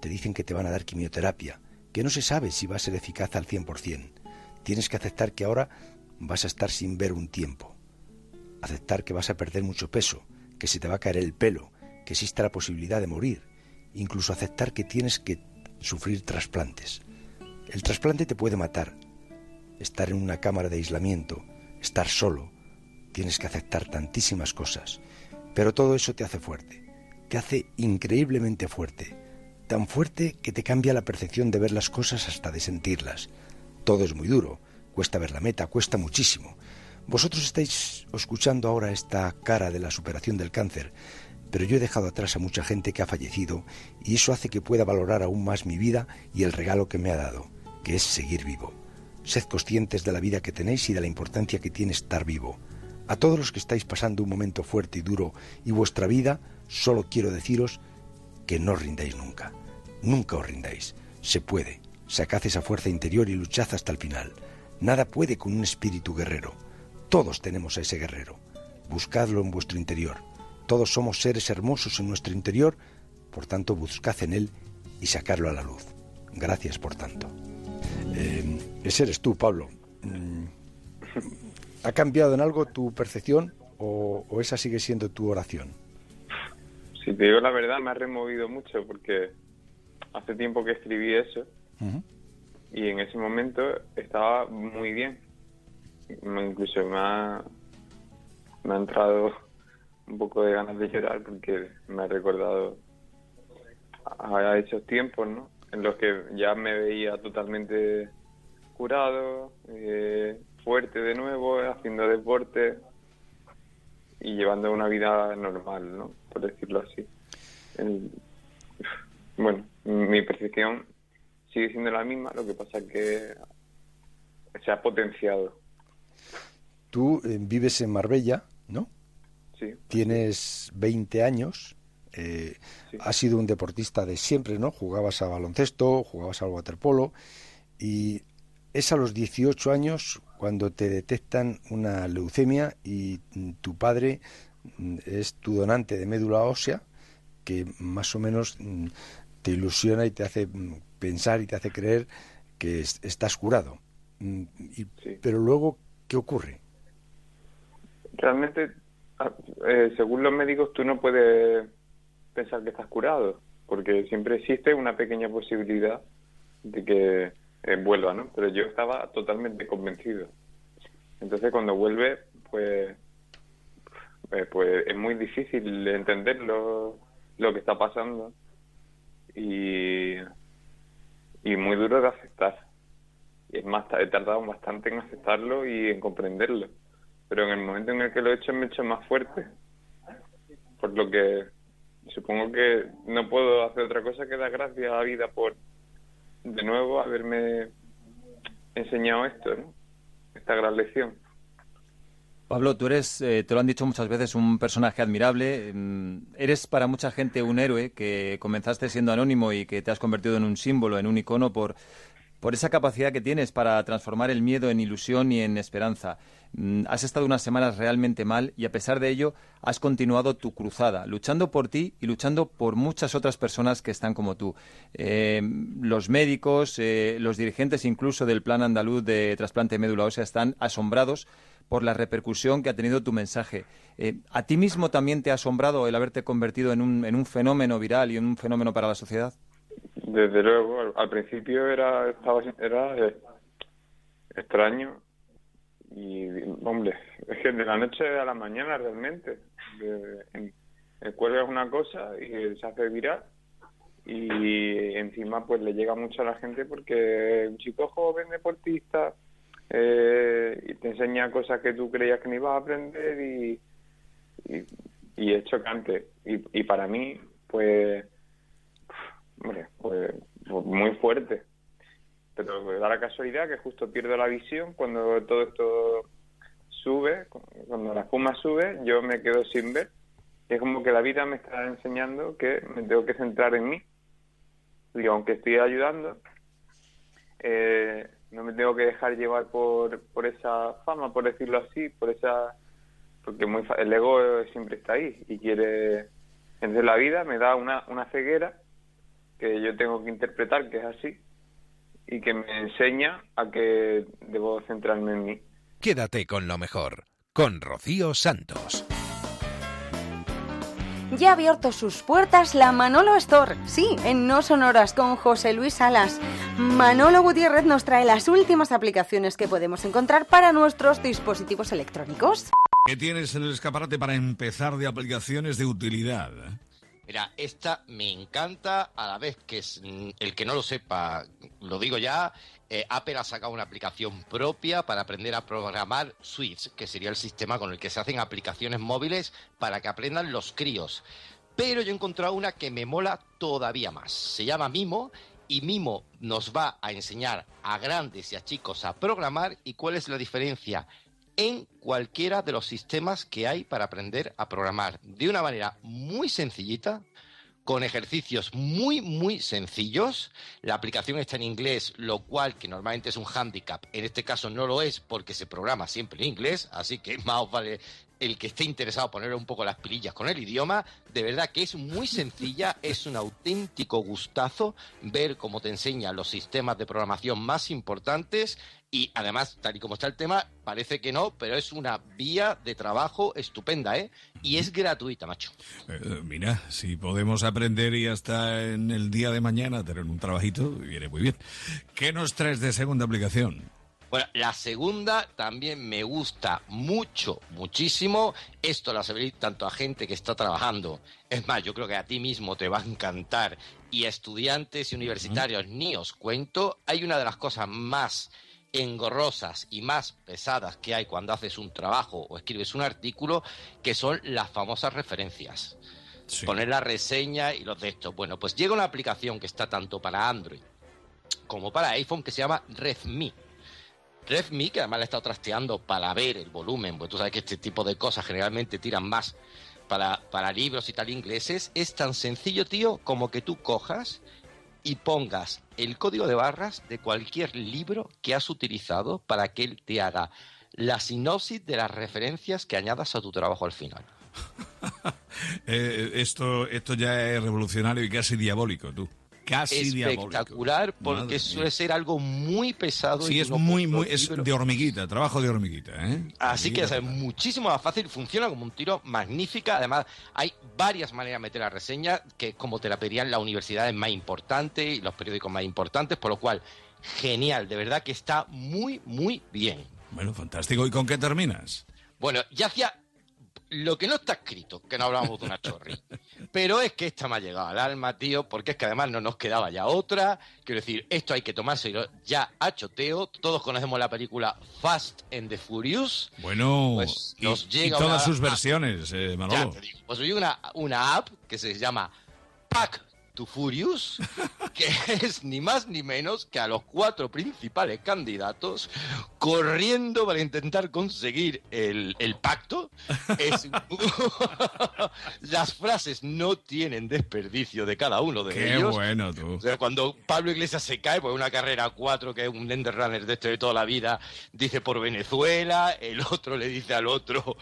te dicen que te van a dar quimioterapia, que no se sabe si va a ser eficaz al 100%, tienes que aceptar que ahora vas a estar sin ver un tiempo, aceptar que vas a perder mucho peso, que se te va a caer el pelo, que existe la posibilidad de morir, incluso aceptar que tienes que sufrir trasplantes. El trasplante te puede matar. Estar en una cámara de aislamiento, estar solo, tienes que aceptar tantísimas cosas. Pero todo eso te hace fuerte, te hace increíblemente fuerte, tan fuerte que te cambia la percepción de ver las cosas hasta de sentirlas. Todo es muy duro, cuesta ver la meta, cuesta muchísimo. Vosotros estáis escuchando ahora esta cara de la superación del cáncer, pero yo he dejado atrás a mucha gente que ha fallecido y eso hace que pueda valorar aún más mi vida y el regalo que me ha dado que es seguir vivo. Sed conscientes de la vida que tenéis y de la importancia que tiene estar vivo. A todos los que estáis pasando un momento fuerte y duro y vuestra vida, solo quiero deciros que no os rindáis nunca. Nunca os rindáis. Se puede. Sacad esa fuerza interior y luchad hasta el final. Nada puede con un espíritu guerrero. Todos tenemos a ese guerrero. Buscadlo en vuestro interior. Todos somos seres hermosos en nuestro interior, por tanto buscad en él y sacarlo a la luz. Gracias por tanto. Eh, ese eres tú, Pablo. Mm, ¿Ha cambiado en algo tu percepción o, o, esa sigue siendo tu oración? Si te digo la verdad, me ha removido mucho porque hace tiempo que escribí eso uh -huh. y en ese momento estaba muy bien. Incluso me ha, me ha entrado un poco de ganas de llorar porque me ha recordado a, esos tiempos, ¿no? en los que ya me veía totalmente curado, eh, fuerte de nuevo, haciendo deporte y llevando una vida normal, ¿no? Por decirlo así. Bueno, mi percepción sigue siendo la misma, lo que pasa es que se ha potenciado. Tú eh, vives en Marbella, ¿no? Sí. Tienes 20 años. Eh, sí. Has sido un deportista de siempre, ¿no? Jugabas a baloncesto, jugabas al waterpolo y es a los 18 años cuando te detectan una leucemia y tu padre mm, es tu donante de médula ósea que más o menos mm, te ilusiona y te hace mm, pensar y te hace creer que estás curado. Y, sí. Pero luego, ¿qué ocurre? Realmente, eh, según los médicos, tú no puedes pensar que estás curado, porque siempre existe una pequeña posibilidad de que eh, vuelva, ¿no? Pero yo estaba totalmente convencido. Entonces cuando vuelve, pues, eh, pues es muy difícil entender lo, que está pasando y, y muy duro de aceptar. Es más, he tardado bastante en aceptarlo y en comprenderlo. Pero en el momento en el que lo he hecho me he hecho más fuerte. Por lo que supongo que no puedo hacer otra cosa que dar gracias a la vida por de nuevo haberme enseñado esto, esta gran lección. Pablo, tú eres, eh, te lo han dicho muchas veces, un personaje admirable. Eres para mucha gente un héroe que comenzaste siendo anónimo y que te has convertido en un símbolo, en un icono por, por esa capacidad que tienes para transformar el miedo en ilusión y en esperanza. Has estado unas semanas realmente mal y a pesar de ello has continuado tu cruzada, luchando por ti y luchando por muchas otras personas que están como tú. Eh, los médicos, eh, los dirigentes incluso del Plan Andaluz de trasplante de médula ósea están asombrados por la repercusión que ha tenido tu mensaje. Eh, ¿A ti mismo también te ha asombrado el haberte convertido en un, en un fenómeno viral y en un fenómeno para la sociedad? Desde luego, al, principio era, estaba, era extraño y, hombre, es que de la noche a la mañana realmente. El cuelgas una cosa y se hace viral y encima pues le llega mucho a la gente porque un chico joven deportista eh, y te enseña cosas que tú creías que no ibas a aprender y, y, es chocante. Y, y para mí, pues, hombre, pues muy fuerte. Pero da la casualidad que justo pierdo la visión cuando todo esto sube, cuando la espuma sube, yo me quedo sin ver. Es como que la vida me está enseñando que me tengo que centrar en mí. Y aunque estoy ayudando, eh, no me tengo que dejar llevar por, por esa fama, por decirlo así, por esa porque muy fa- el ego siempre está ahí y quiere entonces la vida me da una, una ceguera que yo tengo que interpretar que es así y que me enseña a que debo centrarme en mí. Quédate con lo mejor, con Rocío Santos. Ya ha abierto sus puertas la Manolo Store, sí, en No Sonoras con José Luis Salas. Manolo Gutiérrez nos trae las últimas aplicaciones que podemos encontrar para nuestros dispositivos electrónicos. ¿Qué tienes en el escaparate para empezar de aplicaciones de utilidad? Mira, esta me encanta a la vez que es, mm, el que no lo sepa, lo digo ya, eh, Apple ha sacado una aplicación propia para aprender a programar Switch, que sería el sistema con el que se hacen aplicaciones móviles para que aprendan los críos. Pero yo he encontrado una que me mola todavía más. Se llama Mimo y Mimo nos va a enseñar a grandes y a chicos a programar y cuál es la diferencia en cualquiera de los sistemas que hay para aprender a programar de una manera muy sencillita, con ejercicios muy, muy sencillos. La aplicación está en inglés, lo cual, que normalmente es un hándicap, en este caso no lo es porque se programa siempre en inglés, así que (laughs) más vale el que esté interesado poner un poco las pilillas con el idioma. De verdad que es muy sencilla, (laughs) es un auténtico gustazo ver cómo te enseña los sistemas de programación más importantes y además, tal y como está el tema, parece que no, pero es una vía de trabajo estupenda, ¿eh? Y es gratuita, macho. Eh, mira, si podemos aprender y hasta en el día de mañana tener un trabajito, viene muy bien. ¿Qué nos traes de segunda aplicación? Bueno, la segunda también me gusta mucho, muchísimo. Esto la sabéis tanto a gente que está trabajando. Es más, yo creo que a ti mismo te va a encantar. Y a estudiantes y universitarios, ni os cuento. Hay una de las cosas más engorrosas y más pesadas que hay cuando haces un trabajo o escribes un artículo, que son las famosas referencias. Poner la reseña y los de estos. Bueno, pues llega una aplicación que está tanto para Android como para iPhone que se llama RedMe. RedMe, que además le he estado trasteando para ver el volumen, pues tú sabes que este tipo de cosas generalmente tiran más para, para libros y tal ingleses, es tan sencillo, tío, como que tú cojas y pongas el código de barras de cualquier libro que has utilizado para que él te haga la sinopsis de las referencias que añadas a tu trabajo al final. (laughs) Eh, esto, esto ya es revolucionario y casi diabólico, tú. Casi diabólico. Espectacular, porque Madre suele ser algo muy pesado. Sí, y es muy, muy, es de hormiguita, trabajo de hormiguita, ¿eh? Así que es muchísimo más fácil, funciona como un tiro magnífica. Además, hay varias maneras de meter la reseña que como te la pedirían las universidades más importantes y los periódicos más importantes, por lo cual, genial, de verdad que está muy, muy bien. Bueno, fantástico. ¿Y con qué terminas? Bueno, ya hacía lo que no está escrito, que no hablábamos de una chorri. Pero es que esta me ha llegado al alma, tío, porque es que además no nos quedaba ya otra. Quiero decir, esto hay que tomárselo ya a choteo. Todos conocemos la película Fast and the Furious. Bueno, Pues y, nos y llega todas una- sus versiones, eh, Ya Manolo. te digo. Pues hay una, una app que se llama Pack to Furious, que (laughs) es ni más ni menos que a los cuatro principales candidatos corriendo para intentar conseguir el, el pacto. Es- (laughs) (laughs) Las frases no tienen desperdicio de cada uno de Qué ellos. bueno, tú. O sea, cuando Pablo Iglesias se cae por una carrera a cuatro, que es un enderrunner de este de toda la vida, dice por Venezuela, el otro le dice al otro,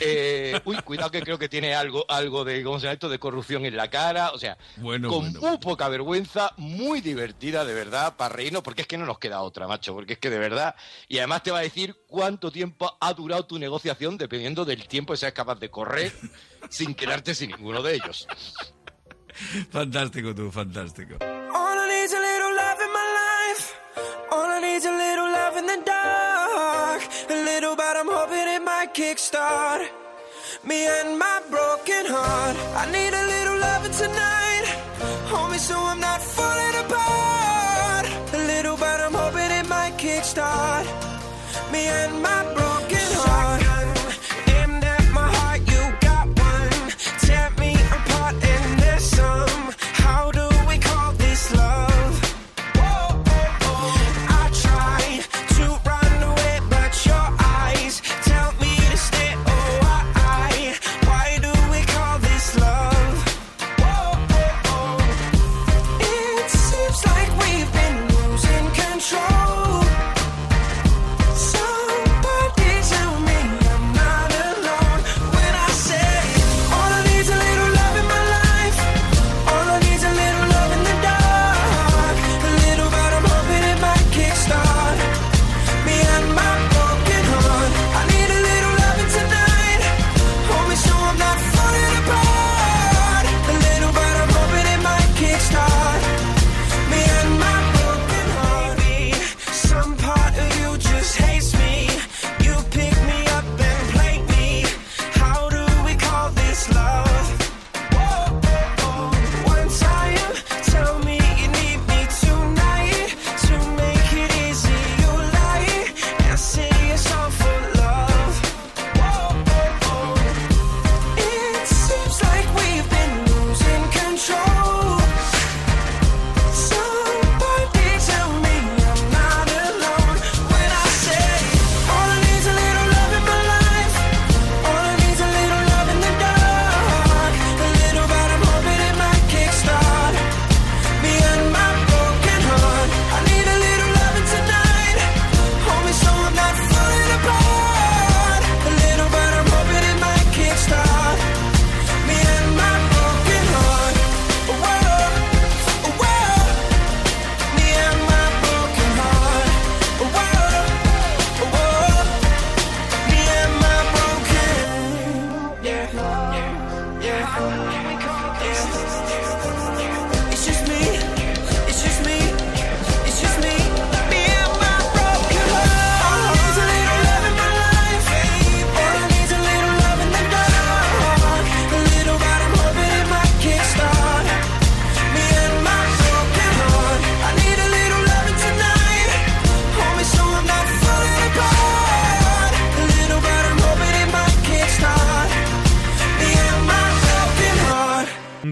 eh, uy, cuidado que creo que tiene algo, algo de, ¿cómo se llama esto? De corrupción en la cara. O sea, Bueno, con bueno. muy poca vergüenza, muy divertida, de verdad, para reírnos, porque es que no nos queda otra, macho, porque es que de verdad, y además te va a decir cuánto tiempo ha durado tu negociación dependiendo del tiempo que seas capaz de correr (laughs) sin quedarte sin ninguno de ellos. Fantástico tú, fantástico. All I need's a little love in my life. All I need's a little love in the dark. A little, but I'm hoping it might kickstart me and my broken heart. I need a little loving tonight. Hold me so I'm not falling apart. A little, but I'm hoping it might kickstart me and my broken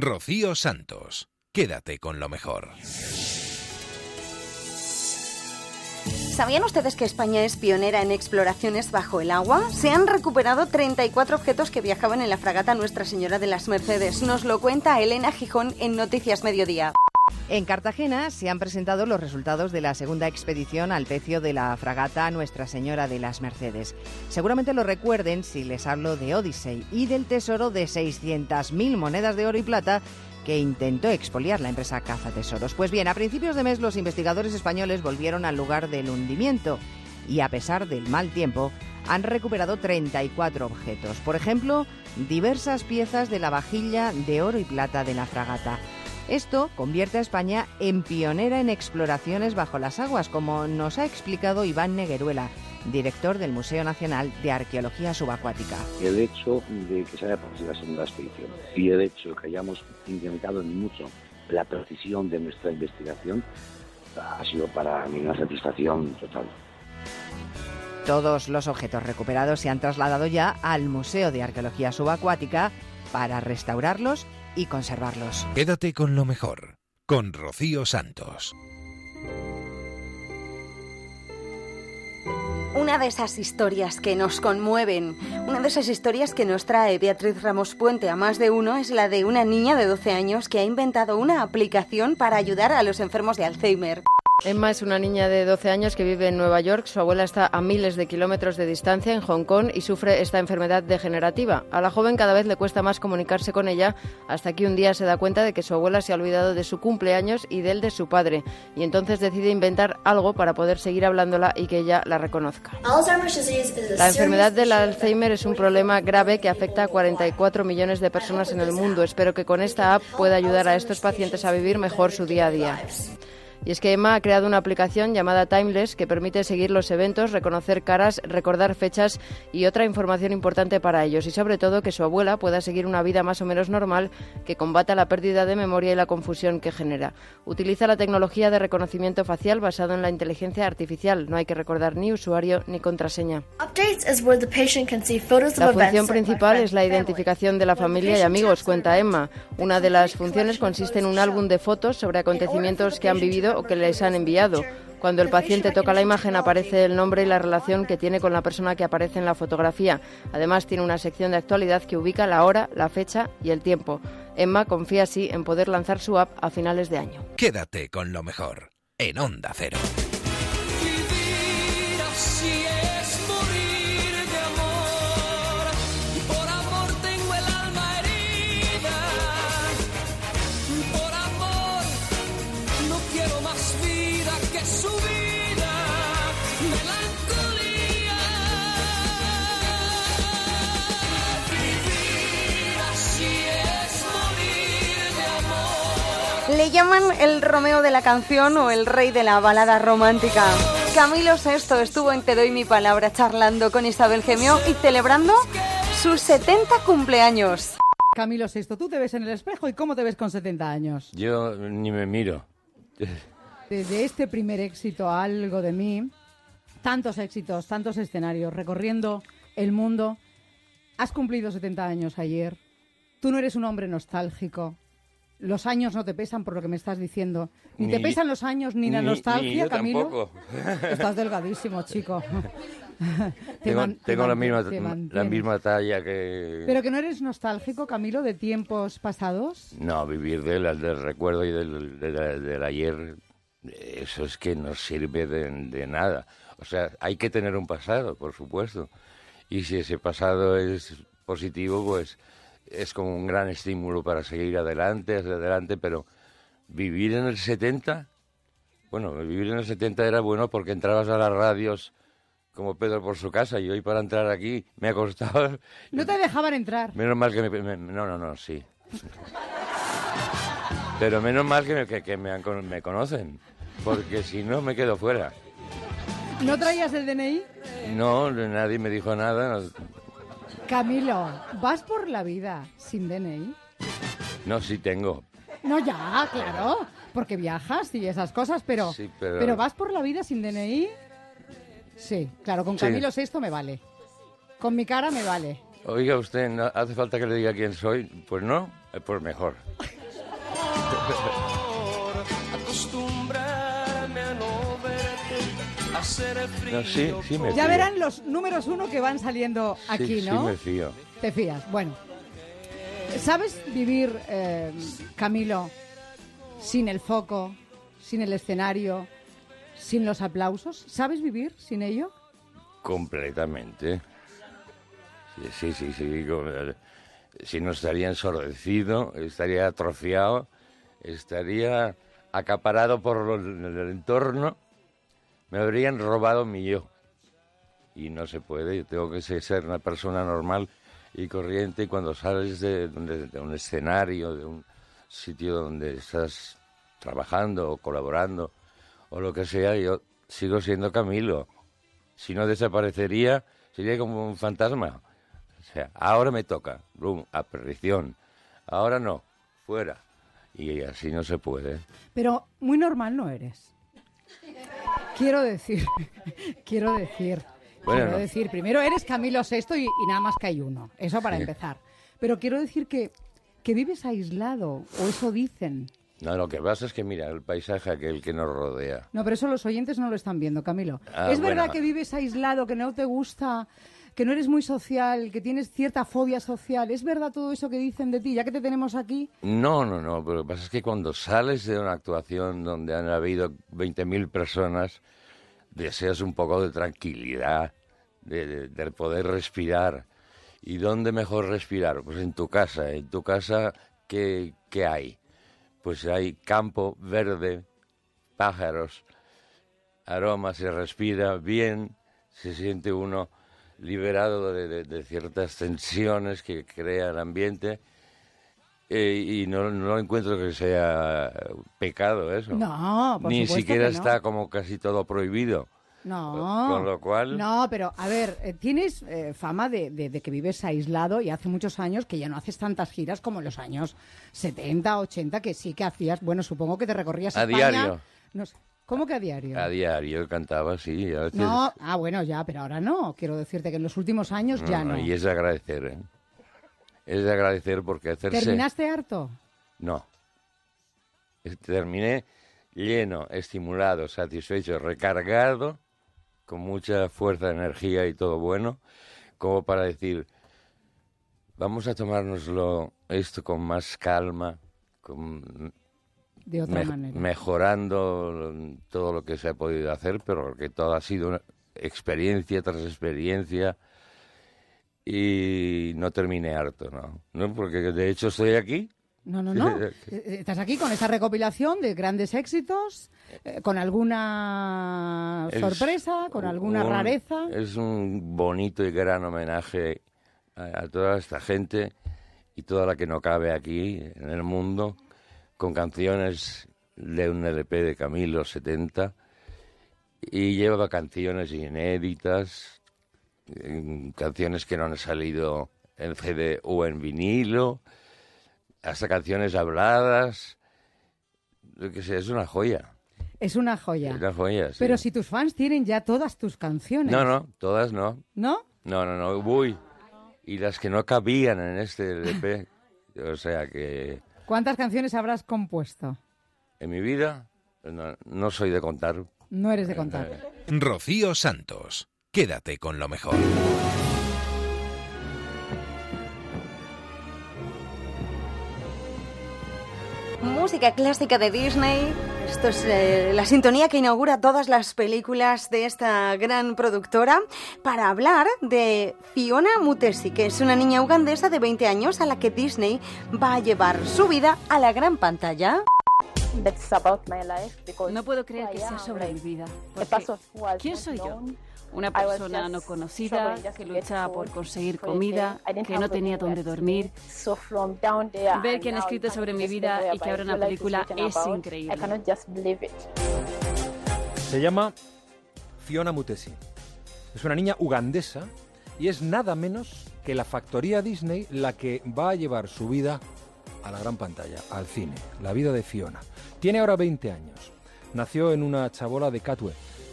Rocío Santos. Quédate con lo mejor. ¿Sabían ustedes que España es pionera en exploraciones bajo el agua? Se han recuperado 34 objetos que viajaban en la fragata Nuestra Señora de las Mercedes. Nos lo cuenta Elena Gijón en Noticias Mediodía. En Cartagena se han presentado los resultados de la segunda expedición al pecio de la fragata Nuestra Señora de las Mercedes. Seguramente lo recuerden si les hablo de Odyssey y del tesoro de 600.000 monedas de oro y plata que intentó expoliar la empresa Caza Tesoros. Pues bien, a principios de mes los investigadores españoles volvieron al lugar del hundimiento y a pesar del mal tiempo han recuperado 34 objetos. Por ejemplo, diversas piezas de la vajilla de oro y plata de la fragata. Esto convierte a España en pionera en exploraciones bajo las aguas, como nos ha explicado Iván Negueruela, director del Museo Nacional de Arqueología Subacuática. El hecho de que se haya producido la segunda expedición y el hecho de que hayamos incrementado en mucho la precisión de nuestra investigación ha sido para mí una satisfacción total. Todos los objetos recuperados se han trasladado ya al Museo de Arqueología Subacuática para restaurarlos y conservarlos. Quédate con lo mejor. Con Rocío Santos. Una de esas historias que nos conmueven, una de esas historias que nos trae Beatriz Ramos Puente a más de uno es la de una niña de 12 años que ha inventado una aplicación para ayudar a los enfermos de Alzheimer. Emma es una niña de 12 años que vive en Nueva York. Su abuela está a miles de kilómetros de distancia en Hong Kong y sufre esta enfermedad degenerativa. A la joven cada vez le cuesta más comunicarse con ella hasta que un día se da cuenta de que su abuela se ha olvidado de su cumpleaños y del de su padre. Y entonces decide inventar algo para poder seguir hablándola y que ella la reconozca. La enfermedad del Alzheimer es un problema grave que afecta a 44 millones de personas en el mundo. Espero que con esta app pueda ayudar a estos pacientes a vivir mejor su día a día. Y es que Emma ha creado una aplicación llamada Timeless que permite seguir los eventos, reconocer caras, recordar fechas y otra información importante para ellos. Y sobre todo que su abuela pueda seguir una vida más o menos normal que combata la pérdida de memoria y la confusión que genera. Utiliza la tecnología de reconocimiento facial basado en la inteligencia artificial. No hay que recordar ni usuario ni contraseña. La función principal es la identificación de la familia y amigos, cuenta Emma. Una de las funciones consiste en un álbum de fotos sobre acontecimientos que han vivido o que les han enviado. Cuando el paciente toca la imagen aparece el nombre y la relación que tiene con la persona que aparece en la fotografía. Además tiene una sección de actualidad que ubica la hora, la fecha y el tiempo. Emma confía así en poder lanzar su app a finales de año. Quédate con lo mejor en Onda Cero. Vivir así Le llaman el Romeo de la canción o el rey de la balada romántica. Camilo VI estuvo en Te doy mi palabra charlando con Isabel Gemio y celebrando sus 70 cumpleaños. Camilo VI, tú te ves en el espejo y cómo te ves con 70 años. Yo ni me miro. Desde este primer éxito, algo de mí, tantos éxitos, tantos escenarios, recorriendo el mundo. Has cumplido 70 años ayer. Tú no eres un hombre nostálgico. Los años no te pesan por lo que me estás diciendo. Ni, te pesan los años ni la nostalgia, ni yo Camilo. tampoco. (laughs) Estás delgadísimo, chico. Te (laughs) tengo man- te tengo la, misma, la misma talla que... Pero que no eres nostálgico, Camilo, de tiempos pasados. No, vivir del, del recuerdo y del, de- de- del ayer, eso es que no sirve de, de nada. O sea, hay que tener un pasado, por supuesto. Y si ese pasado es positivo, pues es como un gran estímulo para seguir adelante, hacia adelante, pero vivir en el 70, bueno, vivir en el 70 era bueno porque entrabas a las radios como Pedro por su casa y hoy para entrar aquí me ha costado... (laughs) No te dejaban entrar. Menos mal que me... me- no, no, no, sí. Pero menos mal que me, que, que me, han con- me conocen, porque si no me quedo fuera. ¿No traías el DNI? No, nadie me dijo nada. no- Camilo, ¿vas por la vida sin DNI? No, sí tengo. No, ya, claro, porque viajas y esas cosas, pero, Sí, pero- ¿vas por la vida sin DNI? Sí, claro, con Sí. Camilo VI me vale. Con mi cara me vale. Oiga usted, ¿no hace falta que le diga quién soy? Pues no, eh, pues mejor. (laughs) No, sí, sí me Ya fío. verán los números uno que van saliendo Sí, aquí, sí ¿no? me fío. Te fías. Bueno, ¿sabes vivir, eh, Camilo, sin el foco, sin el escenario, sin los aplausos? ¿Sabes vivir sin ello? Completamente. Sí, sí, sí. sí, eh, Si no estaría ensordecido, estaría atrofiado, estaría acaparado por el entorno, me habrían robado mi yo. Y no se puede, yo tengo que ser una persona normal y corriente y cuando sales de, de- un escenario, de un sitio donde estás trabajando o colaborando o lo que sea, yo sigo siendo Camilo. Si no desaparecería, sería como un fantasma. O sea, ahora me toca, rum, a perdición. Ahora no, fuera. Y así no se puede. Pero muy normal no eres. (laughs) Quiero decir, quiero decir, Bueno, quiero no. decir, primero eres Camilo VI y, y nada más que hay uno, eso para Sí. empezar. Pero quiero decir que, que vives aislado, o eso dicen. No, lo que pasa es que mira, el paisaje aquel que nos rodea. No, pero eso los oyentes no lo están viendo, Camilo. Ah, ¿Es verdad que vives aislado, que no te gusta, que no eres muy social, que tienes cierta fobia social? ¿Es verdad todo eso que dicen de ti, ya que te tenemos aquí? No, no, no, pero lo que pasa es que cuando sales de una actuación donde han habido 20.000 personas, deseas un poco de tranquilidad, de, de- de poder respirar. ¿Y dónde mejor respirar? Pues en tu casa. En tu casa, ¿qué, qué hay? Pues hay campo verde, pájaros, aroma, se respira bien, se siente uno liberado de, de- de ciertas tensiones que crea el ambiente eh, y no, no encuentro que sea pecado eso. No, por Ni siquiera que no. está como casi todo prohibido. No. Con lo cual- No, pero a ver, eh, tienes eh, fama de, de- de que vives aislado y hace muchos años que ya no haces tantas giras como en los años 70, 80, que sí que hacías. Bueno, supongo que te recorrías A España. diario. No sé, ¿Cómo que a diario? A diario cantaba, sí. A veces- No, ah, bueno, ya, pero ahora no. Quiero decirte que en los últimos años ya no. Y es de agradecer, ¿eh? Es de agradecer porque hacerse... ¿Terminaste harto? No. Terminé lleno, estimulado, satisfecho, recargado, con mucha fuerza, energía y todo bueno, como para decir, vamos a tomárnoslo esto con más calma, con De otra manera. mejorando todo lo que se ha podido hacer, pero que todo ha sido una experiencia tras experiencia y no terminé harto, ¿no? ¿No? Porque de hecho estoy aquí. No, no, no. (laughs) Eh, Estás aquí con esta recopilación de grandes éxitos, eh, con alguna Es sorpresa, con alguna un- rareza. Es un bonito y gran homenaje a, a toda esta gente y toda la que no cabe aquí en el mundo, con canciones de un LP de Camilo 70 y lleva canciones inéditas, canciones que no han salido en CD o en vinilo, hasta canciones habladas. Lo que es una joya. Es una joya. Es una joya, sí. Pero si tus fans tienen ya todas tus canciones. No, no, todas no. ¿No? No, no, no. Uy. Y las que no cabían en este LP. o sea que ¿Cuántas canciones habrás compuesto? en mi vida no, no soy de contar. No eres de contar. Rocío Santos. Quédate con lo mejor. Música clásica de Disney. Esto es eh, la sintonía que inaugura todas las películas de esta gran productora para hablar de Fiona Mutesi, que es una niña ugandesa de 20 años a la que Disney va a llevar su vida a la gran pantalla. No puedo creer que sea sobre mi vida. ¿Quién soy yo? Una persona no conocida que lucha por conseguir comida, que no tenía dónde dormir. Ver que han escrito sobre mi vida y que ahora una película es increíble. Se llama Fiona Mutesi. Es una niña ugandesa y es nada menos que la factoría Disney la que va a llevar su vida a la gran pantalla, al cine. La vida de Fiona. Tiene ahora 20 años. Nació en una chabola de Katwe,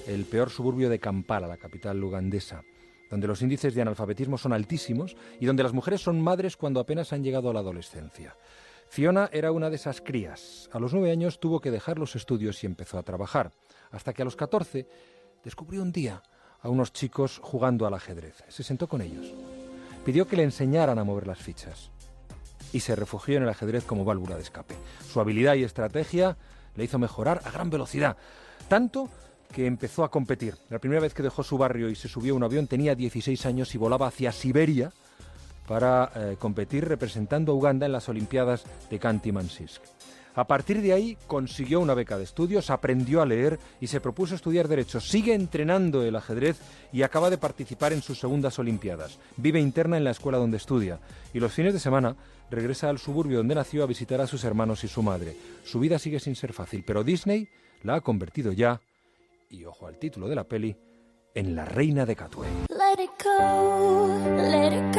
el peor suburbio de Kampala, la capital ugandesa, donde los índices de analfabetismo son altísimos y donde las mujeres son madres cuando apenas han llegado a la adolescencia. Fiona era una de esas crías. A los nueve años tuvo que dejar los estudios y empezó a trabajar, hasta que a los 14 descubrió un día a unos chicos jugando al ajedrez. Se sentó con ellos. Pidió que le enseñaran a mover las fichas y se refugió en el ajedrez como válvula de escape. Su habilidad y estrategia le hizo mejorar a gran velocidad, tanto que empezó a competir. La primera vez que dejó su barrio y se subió a un avión tenía 16 años y volaba hacia Siberia para eh, competir representando a Uganda en las Olimpiadas de Kanti-Mansisk. A partir de ahí consiguió una beca de estudios, aprendió a leer y se propuso estudiar Derecho. Sigue entrenando el ajedrez y acaba de participar en sus segundas Olimpiadas. Vive interna en la escuela donde estudia y los fines de semana regresa al suburbio donde nació a visitar a sus hermanos y su madre. Su vida sigue sin ser fácil, pero Disney la ha convertido ya, y ojo al título de la peli, en la reina de Katwe. Let it go, let it go.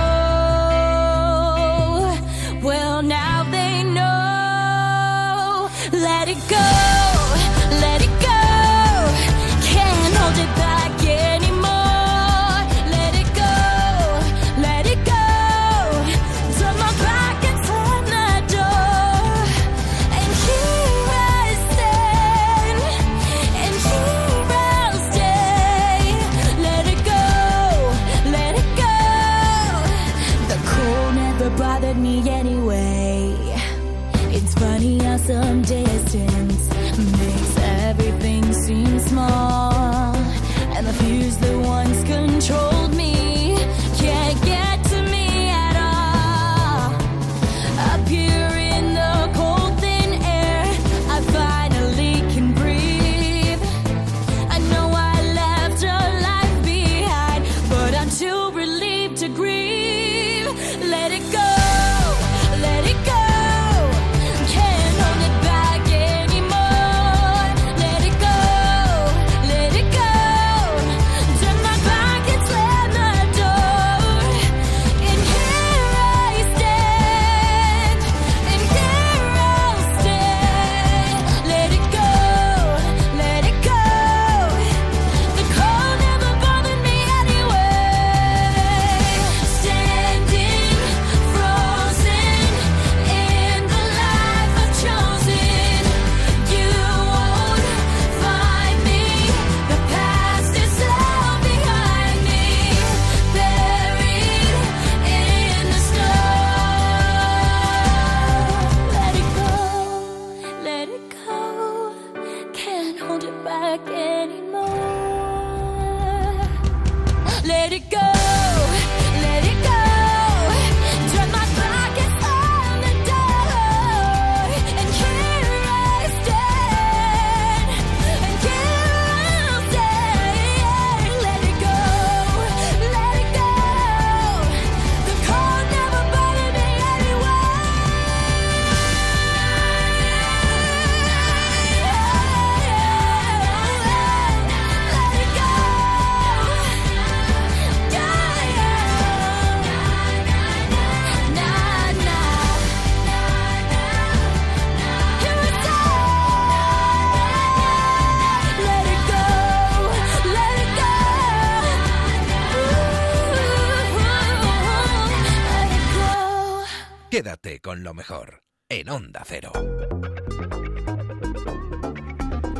Con lo mejor en Onda Cero.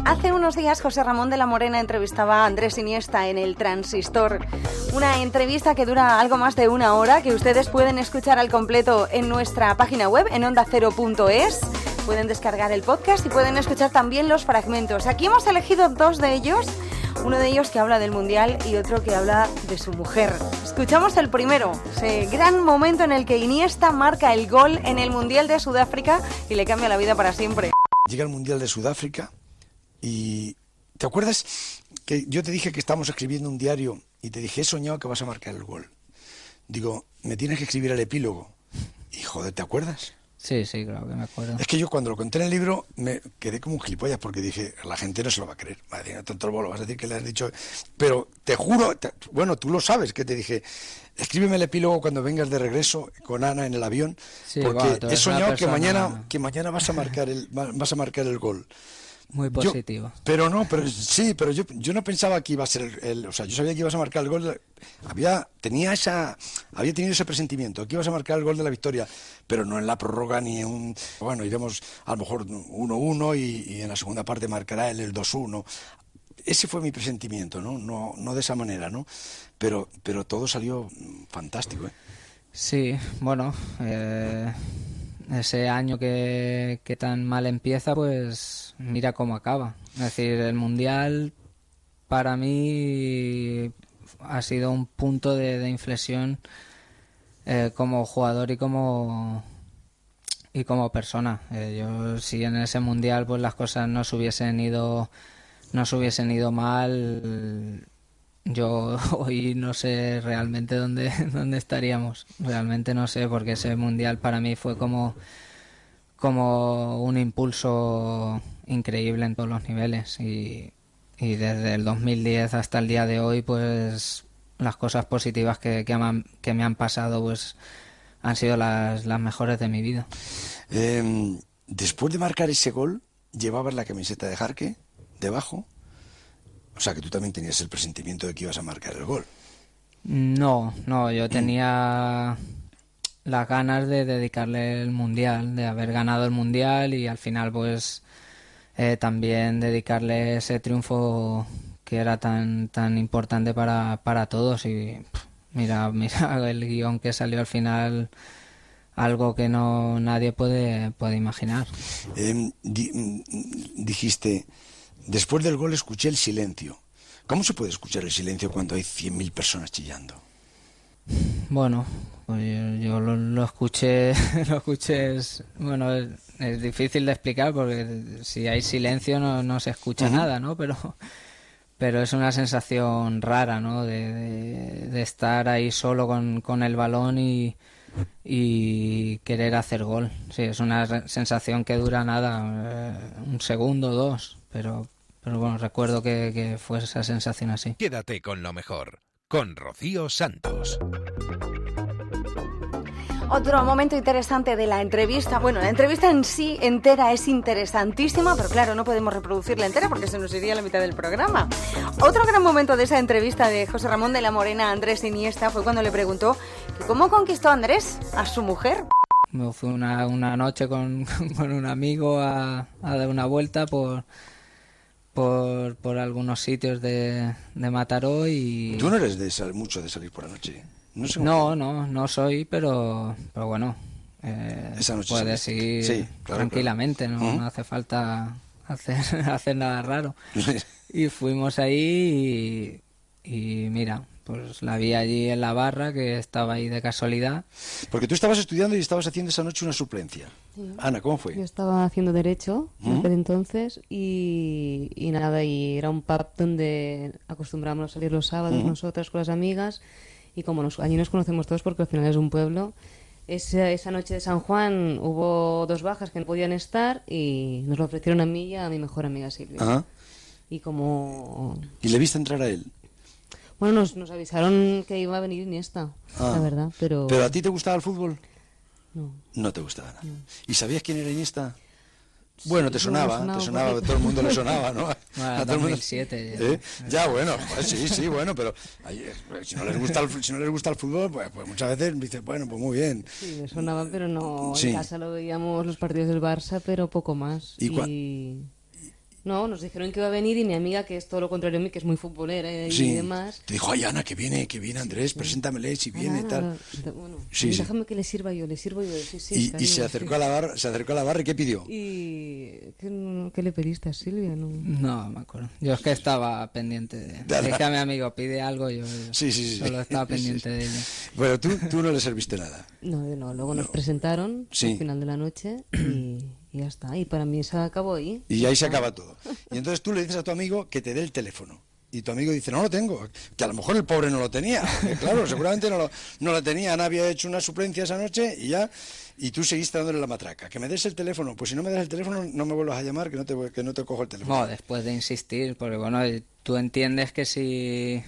Hace unos días José Ramón de la Morena entrevistaba a Andrés Iniesta en el Transistor. Una entrevista que dura algo más de una hora, que ustedes pueden escuchar al completo en nuestra página web, en ondacero.es. Pueden descargar el podcast y pueden escuchar también los fragmentos. Aquí hemos elegido dos de ellos uno de ellos que habla del Mundial y otro que habla de su mujer. Escuchamos el primero, ese gran momento en el que Iniesta marca el gol en el Mundial de Sudáfrica y le cambia la vida para siempre. Llega el Mundial de Sudáfrica y... ¿Te acuerdas que yo te dije que estábamos escribiendo un diario y te dije, he soñado que vas a marcar el gol? Digo, me tienes que escribir el epílogo. Y joder, ¿te acuerdas? Sí, sí, claro que me acuerdo. Es que yo cuando lo conté en el libro me quedé como un gilipollas porque dije, la gente no se lo va a creer. Madre mía, tonto lo vas a decir que le has dicho. Pero te juro, bueno, tú lo sabes, que te dije, escríbeme el epílogo cuando vengas de regreso con Ana en el avión, porque he soñado que mañana, que mañana vas a marcar el, vas a marcar el gol. Muy positivo. pero no, pero sí, pero yo, yo no pensaba que iba a ser el, o sea, yo sabía que ibas a marcar el gol, había tenía esa había tenido ese presentimiento, que ibas a marcar el gol de la victoria, pero no en la prórroga ni en un bueno, iremos a lo mejor 1-1 y, y, en la segunda parte marcará él el 2-1. Ese fue mi presentimiento, ¿no? No no de esa manera, ¿no? Pero pero todo salió fantástico, ¿eh? Sí, bueno, eh ese año que, tan mal empieza, pues mira cómo acaba. Es decir, el Mundial para mí ha sido un punto de, inflexión eh, como jugador y como y como persona. Eh, yo si en ese mundial pues las cosas no se hubiesen ido no se hubiesen ido mal, yo (laughs) hoy no sé realmente dónde, (laughs) dónde estaríamos. Realmente no sé, porque ese mundial para mí fue como, como un impulso increíble en todos los niveles. Y, y desde el 2010 hasta el día de hoy, pues las cosas positivas que, que, me han pasado, pues han sido las, las mejores de mi vida. Em, después de marcar ese gol, llevabas la camiseta de Jarque debajo. O sea que tú también tenías el presentimiento de que ibas a marcar el gol. No, no, yo tenía las ganas de dedicarle el mundial, de haber ganado el mundial y al final pues eh, también dedicarle ese triunfo que era tan tan importante para, para todos y mira (laughs) mira el guion que salió al final algo que no nadie puede, puede imaginar. Em, mm, dijiste, después del gol escuché el silencio. ¿Cómo se puede escuchar el silencio cuando hay 100.000 personas chillando? Bueno, pues yo, lo, escuché, (laughs) lo escuché, bueno, es, difícil de explicar porque si hay silencio no, no se escucha nada, ¿no? Pero, pero es una sensación rara, ¿no? De, de, estar ahí solo con, con el balón y, y querer hacer gol. Sí, es una sensación que dura nada, eh, un segundo, dos, pero, pero bueno, recuerdo que, que fue esa sensación así. Quédate con lo mejor, con Rocío Santos. Otro momento interesante de la entrevista, bueno, la entrevista en sí entera es interesantísima, pero claro, no podemos reproducirla entera porque se nos iría la mitad del programa. Otro gran momento de esa entrevista de José Ramón de la Morena a Andrés Iniesta fue cuando le preguntó cómo conquistó Andrés a su mujer. Me fui una, una noche con, (laughs) con, un amigo a, a dar una vuelta por, por, por algunos sitios de, de Mataró y... Tú no eres de mucho de salir por la noche. No, no, no, soy, pero, pero bueno, eh, puedes seguir tranquilamente, ¿no? hace falta hacer, (laughs) hacer nada raro. (laughs) y fuimos ahí y, mira, pues la vi allí en la barra, que estaba ahí de casualidad. Porque tú estabas estudiando y estabas haciendo esa noche una suplencia. Ana, ¿cómo fue? Yo estaba haciendo Derecho desde entonces y, y, nada, y era un pub donde acostumbrábamos a salir los sábados nosotras con las amigas y como nos, allí nos conocemos todos porque al final es un pueblo, esa, esa noche de San Juan hubo dos bajas que no podían estar y nos lo ofrecieron a mí y a mi mejor amiga Silvia. Y como... ¿Y le viste entrar a él? Bueno, nos, nos avisaron que iba a venir Iniesta, la ah. verdad, pero... ¿Pero a ti te gustaba el fútbol? No. No te gustaba nada. ¿Y sabías quién era Iniesta? Bueno, te sonaba, te sonaba, todo el mundo le sonaba, ¿no? (laughs) a todo 2007. Ya, ¿Eh? ya bueno, pues sí, sí, bueno, pero eh, si, no les gusta el, si no les gusta el fútbol, pues, pues muchas veces dices, bueno, pues muy bien. Sí, me sonaba, pero no, en casa lo veíamos los partidos del Barça, pero poco más. y... No, nos dijeron que iba a venir y mi amiga, que es todo lo contrario a mí, que es muy futbolera y demás. Te dijo, ay Ana, que viene, que viene Andrés, preséntamele si viene y tal. Bueno, déjame que le sirva yo, le sirvo yo. Sí, sí, y, y se acercó a la barra, se acercó a la barra y ¿qué pidió? ¿Y qué, le pediste a Silvia? No, no me acuerdo. Yo es que estaba pendiente de... Dije a mi amigo, pide algo, yo sí, sí, solo estaba (laughs) pendiente de ella. Bueno, tú, tú no le serviste nada. No, no. Luego nos presentaron al final de la noche y... Y ya está. Y para mí se acabó ahí. Y ahí se acaba todo. Y entonces tú le dices a tu amigo que te dé el teléfono. Y tu amigo dice, no lo tengo. Que a lo mejor el pobre no lo tenía. claro, seguramente no lo, no lo tenía. Ana había hecho una suplencia esa noche y ya. Y tú seguiste dándole la matraca. Que me des el teléfono. Pues si no me das el teléfono, no me vuelvas a llamar, que no te, que no te cojo el teléfono. No, después de insistir, porque bueno, tú entiendes que si,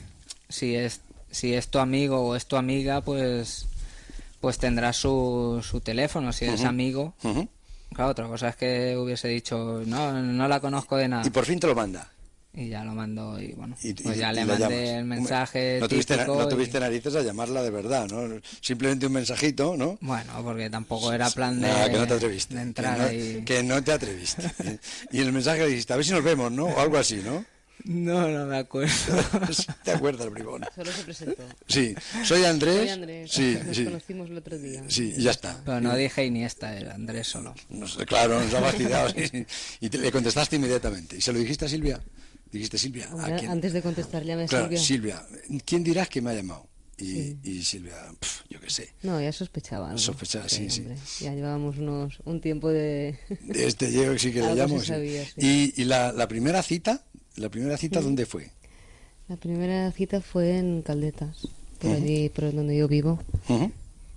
si, es, si es tu amigo o es tu amiga, pues, pues tendrás su, su teléfono. Si es amigo. Claro, otra cosa es que hubiese dicho, no, no la conozco de nada. Y por fin te lo manda. Y ya lo mando y bueno, pues ya le mandé el mensaje. No tuviste, no tuviste narices a llamarla de verdad, ¿no? Simplemente un mensajito, ¿no? Bueno, porque tampoco era plan de, que no te atreviste, entrar que no, Que no te atreviste. y el mensaje le dijiste, a ver si nos vemos, ¿no? O algo así, ¿no? No, no me acuerdo. (laughs) ¿Te acuerdas, bribón? Solo se presentó. Sí, soy Andrés. Soy Andrés. Sí, Nos sí. conocimos el otro día. Sí, y ya está. Pero no dije Iniesta, era Andrés solo. No sé, claro, nos ha vacilado. y te, le contestaste inmediatamente. ¿Y se lo dijiste a Silvia? Dijiste, Silvia, ¿a quién? Antes de contestar, llame a claro, Silvia. Silvia, ¿quién dirás que me ha llamado? Y, y Silvia, pf, yo qué sé. No, ya sospechaba. ¿no? Sospechaba, sí, sí. Ya llevábamos unos, un tiempo de... de este llevo sí que le (laughs) llamo. Sabía, sí. Y, y la, la primera cita, ¿la primera cita sí. dónde fue? La primera cita fue en Caldetas, por uh -huh. allí, por donde yo vivo. Uh -huh.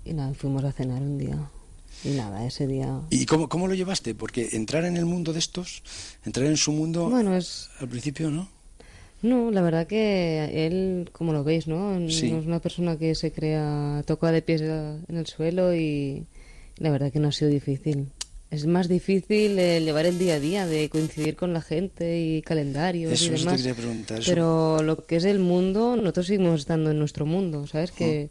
Y nada, fuimos a cenar un día. Y nada, ese día... ¿Y cómo, cómo lo llevaste? Porque entrar en el mundo de estos, entrar en su mundo... Bueno, es... Al principio, ¿no? No, la verdad que él, como lo veis, ¿no? Sí. No es una persona que se crea, toca de pies en el suelo y la verdad que no ha sido difícil. Es más difícil eh, llevar el día a día, de coincidir con la gente y calendarios eso, y demás. Te preguntar. Eso... Pero lo que es el mundo, nosotros seguimos estando en nuestro mundo, ¿sabes? Que,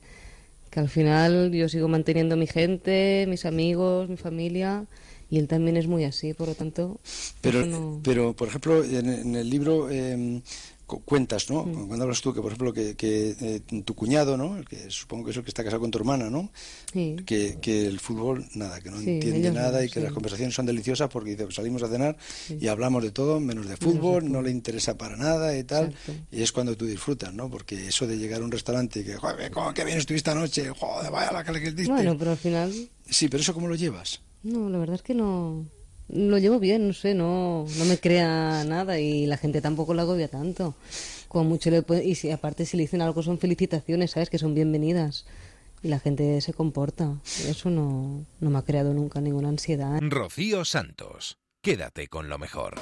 que al final yo sigo manteniendo mi gente, mis amigos, mi familia y él también es muy así, por lo tanto. Pero, no... pero por ejemplo, en, en el libro eh, cuentas, ¿no? Cuando hablas tú que, por ejemplo, que, que eh, tu cuñado, ¿no? El que supongo que es el que está casado con tu hermana, ¿no? Que, que el fútbol, nada, que no entiende nada y que las conversaciones son deliciosas porque dice, pues salimos a cenar y hablamos de todo menos de fútbol, no le interesa para nada y tal. Y es cuando tú disfrutas, ¿no? Porque eso de llegar a un restaurante y que, joder, ¿cómo que bien estuviste anoche? Joder, vaya la que le diste. Bueno, pero al final... Sí, pero eso ¿cómo lo llevas? No, la verdad es que no lo llevo bien, no sé, no, no me crea nada y la gente tampoco lo agobia tanto. Como mucho le y si aparte si le dicen algo son felicitaciones, ¿sabes? Que son bienvenidas. Y la gente se comporta. Eso no, no me ha creado nunca ninguna ansiedad. Rocío Santos, quédate con lo mejor.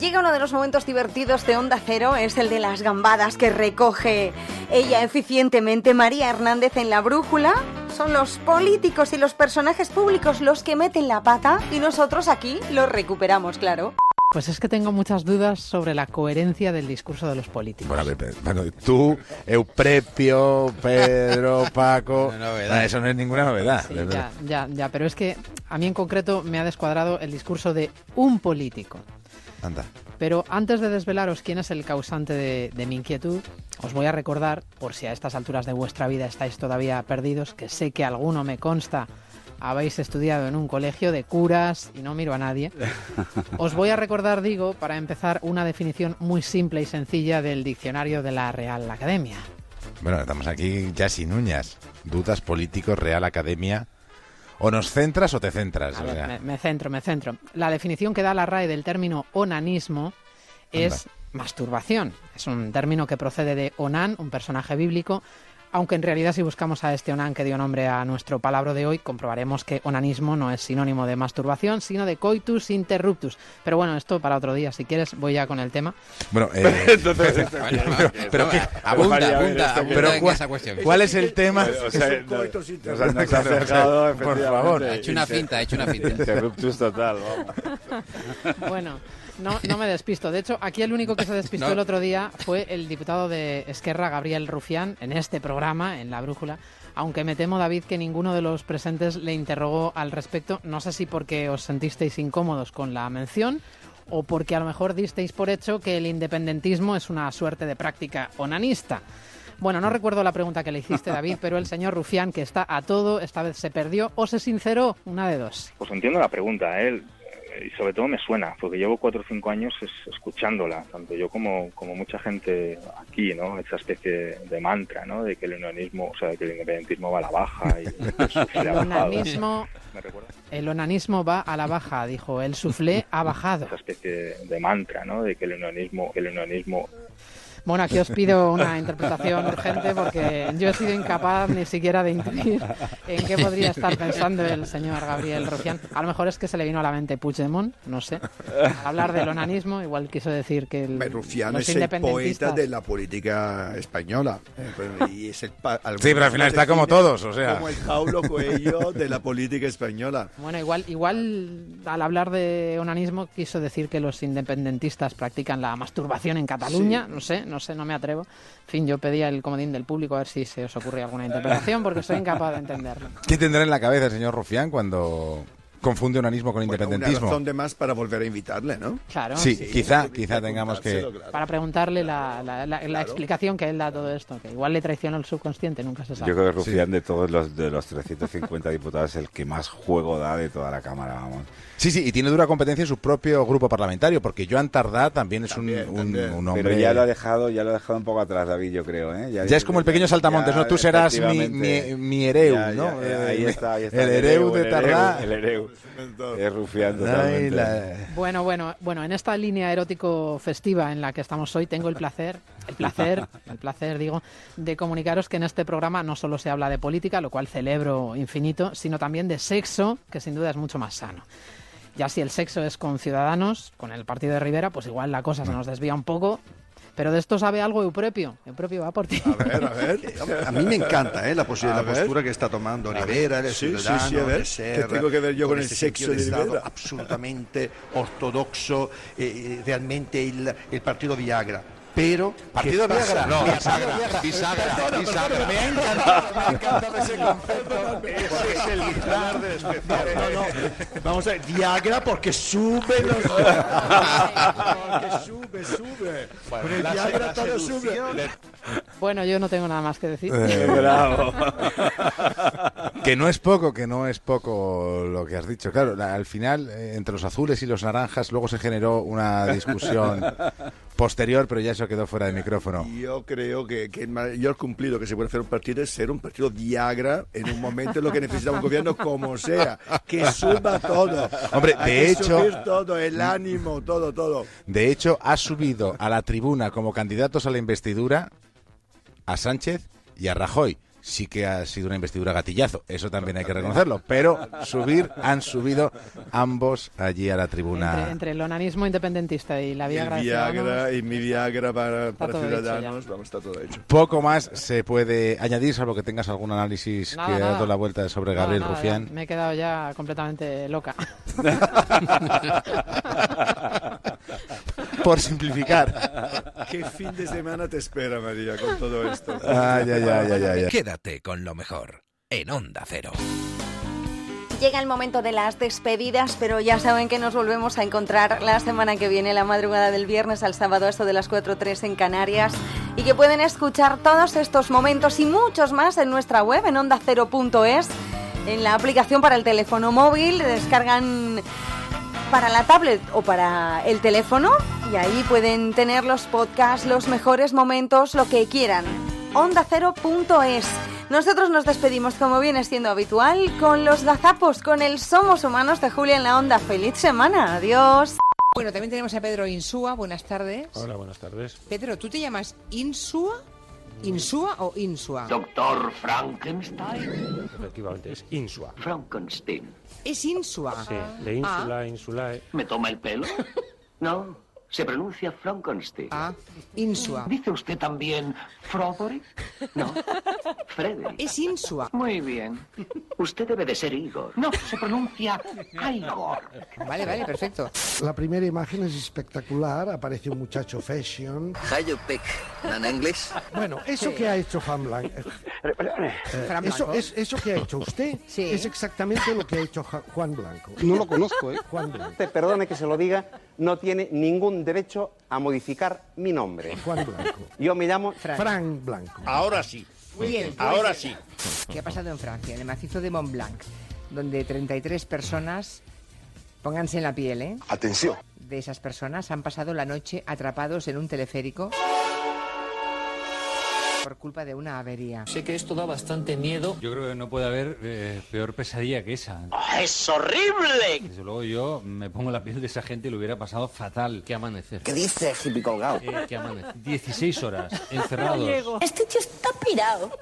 Llega uno de los momentos divertidos de Onda Cero, es el de las gambadas que recoge ella eficientemente María Hernández en la brújula. Son los políticos y los personajes públicos los que meten la pata y nosotros aquí los recuperamos, claro. Pues es que tengo muchas dudas sobre la coherencia del discurso de los políticos. Bueno, a ver, bueno, tú, Euprepio, Pedro, (laughs) Paco, eso no es ninguna novedad. ya, ya, ya, pero es que a mí en concreto me ha descuadrado el discurso de un político. Anda. Pero antes de desvelaros quién es el causante de, mi inquietud, os voy a recordar, por si a estas alturas de vuestra vida estáis todavía perdidos, que sé que alguno me consta habéis estudiado en un colegio de curas y no miro a nadie. (laughs) Os voy a recordar, digo, para empezar, una definición muy simple y sencilla del diccionario de la Real Academia. Bueno, estamos aquí ya sin uñas. Dudas políticos, Real Academia. O nos centras o te centras. me, centro, me centro. La definición que da la RAE del término onanismo es masturbación. Es un término que procede de Onan, un personaje bíblico, aunque en realidad si buscamos a este onan que dio nombre a nuestro palabra de hoy, comprobaremos que onanismo no es sinónimo de masturbación, sino de coitus interruptus. Pero bueno, esto para otro día, si quieres voy ya con el tema. Bueno, (laughs) eh, (laughs) pero, abunda, abunda, pero cuál, es el tema? O sea, por favor. Ha hecho una finta, ha hecho una finta. Interruptus total, vamos. (laughs) Bueno, no, no me despisto. De hecho, aquí el único que se despistó el otro día fue el diputado de Esquerra, Gabriel Rufián, en este programa, en La Brújula. Aunque me temo, David, que ninguno de los presentes le interrogó al respecto. No sé si porque os sentisteis incómodos con la mención o porque a lo mejor disteis por hecho que el independentismo es una suerte de práctica onanista. Bueno, no recuerdo la pregunta que le hiciste, David, pero el señor Rufián, que está a todo, esta vez se perdió o se sinceró, una de dos. Pues entiendo la pregunta. ¿eh? Y sobre todo me suena, porque llevo cuatro o cinco años escuchándola, tanto yo como, como mucha gente aquí, ¿no? Esa especie de mantra, ¿no? De que el unionismo, o sea, de que el independentismo va a la baja. Y, (laughs) el, onanismo, el onanismo va a la baja, dijo, el suflé ha bajado. Esa especie de mantra, ¿no? De que el unionismo, el unionismo bueno, aquí os pido una interpretación urgente porque yo he sido incapaz ni siquiera de intuir en qué podría estar pensando el señor Gabriel Rufián. A lo mejor es que se le vino a la mente Puigdemont, no sé. Al hablar del onanismo, igual quiso decir que el, Rufián es el poeta de la política española. sí, pero al final está como todos, o sea. Como el Paulo Coelho de la política española. Bueno, igual, igual al hablar de onanismo quiso decir que los independentistas practican la masturbación en Cataluña, no sé, no sé, no me atrevo. En fin, yo pedía el comodín del público a ver si se os ocurre alguna interpretación porque soy incapaz de entenderlo. (laughs) ¿Qué tendrá en la cabeza el señor Rufián cuando confunde unanismo con independentismo. Una razón de más para volver a invitarle, ¿no? Claro. Sí, quizá, quizá tengamos que... Para preguntarle la, la, explicación que él da a todo esto, que igual le traiciona el subconsciente, nunca se sabe. Yo creo que Rufián de todos los, de los 350 diputados es el que más juego da de toda la Cámara, vamos. Sí, sí, y tiene dura competencia en su propio grupo parlamentario, porque Joan Tardá también es un, un, hombre... Pero ya lo ha dejado, ya lo ha dejado un poco atrás, David, yo creo, ¿eh? Ya, es como el pequeño saltamontes, ¿no? Tú serás mi, mi, mi hereu, ¿no? ahí está, ahí está. El, hereu de Tardá. El hereu. Es Rufián totalmente. Bueno, bueno, bueno, en esta línea erótico festiva en la que estamos hoy, tengo el placer, el placer, el placer, digo, de comunicaros que en este programa no solo se habla de política, lo cual celebro infinito, sino también de sexo, que sin duda es mucho más sano. Ya si el sexo es con Ciudadanos, con el partido de Rivera, pues igual la cosa se nos desvía un poco. Pero de esto sabe algo Eupropio. Eupropio va por ti. A ver, a ver. (laughs) a mí me encanta ¿eh? la, la postura que está tomando Rivera, el sí, sí, sí, a ver. ¿Qué tengo que ver yo con, el sexo de Rivera? Absolutamente ortodoxo, eh, eh, realmente el, el partido Viagra pero... Partido Viagra. No, bisagra. Bisagra. Bisagra. Me ha encantado, me ha encantado ese concepto. Ese es el titular de especial. No, no, Vamos a ver, Viagra porque sube los... porque sube, sube. Con el Viagra todo sube. Bueno, yo no tengo nada más que decir. Eh, bravo. que no es poco, que no es poco lo que has dicho. Claro, al final, eh, entre los azules y los naranjas, luego se generó una discusión posterior, pero ya eso quedó fuera de micrófono. Yo creo que, que el mayor cumplido que se puede hacer un partido es ser un partido Viagra en un momento en lo que necesita un gobierno como sea, que suba todo. Hombre, Hay de que hecho- subir todo, el ánimo, todo, todo. De hecho, ha subido a la tribuna como candidatos a la investidura a Sánchez y a Rajoy. Sí que ha sido una investidura gatillazo, eso también hay que reconocerlo. Pero subir, han subido ambos allí a la tribuna. Entre, entre el onanismo independentista y la El Viagra, de Viagra y mi Viagra para, para ciudadanos, vamos, está todo hecho. Poco más se puede añadir, salvo que tengas algún análisis Nada, que ha nada. dado la vuelta sobre Nada, Gabriel nada, Rufián. ya me he quedado ya completamente loca. (laughs) Por simplificar. (laughs) ¿Qué fin de semana te espera, María, con todo esto? Ay, ay, ay, ay, ay, ay. Quédate con lo mejor en Onda Cero. Llega el momento de las despedidas, pero ya saben que nos volvemos a encontrar la semana que viene, la madrugada del viernes al sábado, esto de las 4.03 en Canarias, y que pueden escuchar todos estos momentos y muchos más en nuestra web, en ondacero.es, en la aplicación para el teléfono móvil, descargan para la tablet o para el teléfono y ahí pueden tener los podcasts, los mejores momentos, lo que quieran. Ondacero.es. Nosotros nos despedimos como viene siendo habitual con los gazapos, con el Somos Humanos de Julia en la Onda. ¡Feliz semana! ¡Adiós! Bueno, también tenemos a Pedro Insúa. Buenas tardes. Hola, buenas tardes. Pedro, ¿tú te llamas Insúa? ¿Insúa o Insua? Doctor Frankenstein. Efectivamente, es Insua. Frankenstein. Es Insua. Sí, de ínsula, insulae. ¿Me toma el pelo? No, se pronuncia Frankenstein. Ah, Insua. ¿Dice usted también Froderick? No, (laughs) Frederick. Es Insua. Muy bien. Usted debe de ser Igor. No, se pronuncia Igor. Vale, vale, perfecto. La primera imagen es espectacular, aparece un muchacho fashion. How you pick? ¿En inglés? Bueno, eso que ha hecho Juan Blanco, eh, Fran eso, es, eso que ha hecho usted Sí. es exactamente lo que ha hecho Juan Blanco. No lo conozco, ¿eh? Juan Blanco. Te perdone que se lo diga, no tiene ningún derecho a modificar mi nombre. Juan Blanco. Yo me llamo Frank Blanco. Ahora sí. Muy bien. pues, Ahora sí. ¿Qué ha pasado en Francia, en el macizo de Mont Blanc, donde 33 personas, pónganse en la piel, ¿eh? Atención. De esas personas han pasado la noche atrapados en un teleférico por culpa de una avería. Sé que esto da bastante miedo. Yo creo que no puede haber eh, peor pesadilla que esa. ¡Es horrible! Desde luego yo me pongo la piel de esa gente y lo hubiera pasado fatal. ¿Qué amanecer? ¿Qué dice, hippie colgado? Eh, ¿Qué amanecer? 16 horas encerrados. Este tío está pirado.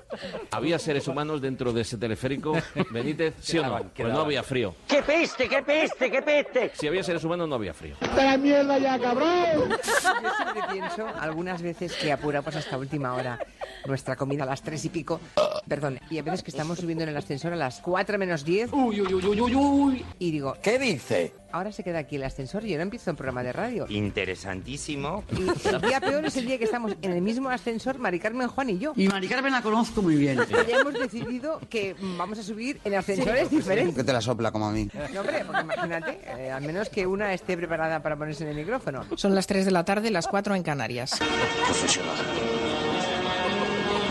¿Había seres humanos dentro de ese teleférico, Benítez? ¿Sí o no? Quedaban, Pues no había frío. ¡Qué peste, qué peste, qué peste! Si había seres humanos, no había frío. la mierda ya, cabrón! Yo siempre pienso algunas veces que apuramos hasta última hora nuestra comida a las tres y pico, perdón, y a veces que estamos subiendo en el ascensor a las 4 menos 10 Uy, uy, uy, uy, uy, uy. y digo, ¿Qué dice? ahora se queda aquí el ascensor y ahora empiezo un programa de radio. Interesantísimo. Y el día peor es el día que estamos en el mismo ascensor, Mari Carmen, Juan y yo. Y Mari Carmen la conozco muy bien. Y ya hemos decidido que vamos a subir en ascensores diferentes. Que te la sopla como a mí. No, hombre, porque imagínate, eh, al menos que una esté preparada para ponerse en el micrófono. Son las 3 de la tarde, las 4 en Canarias. Profesional.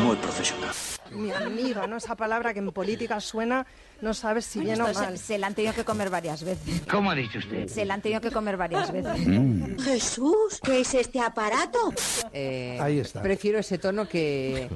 Muy profesional. Mi amiga, ¿no? Esa palabra que en política suena, no sabes si bien o Esto se- mal. se la han tenido que comer varias veces. ¿Cómo ha dicho usted? Se la han tenido que comer varias veces. Jesús, ¿qué es este aparato? Eh, Ahí está. Prefiero ese tono que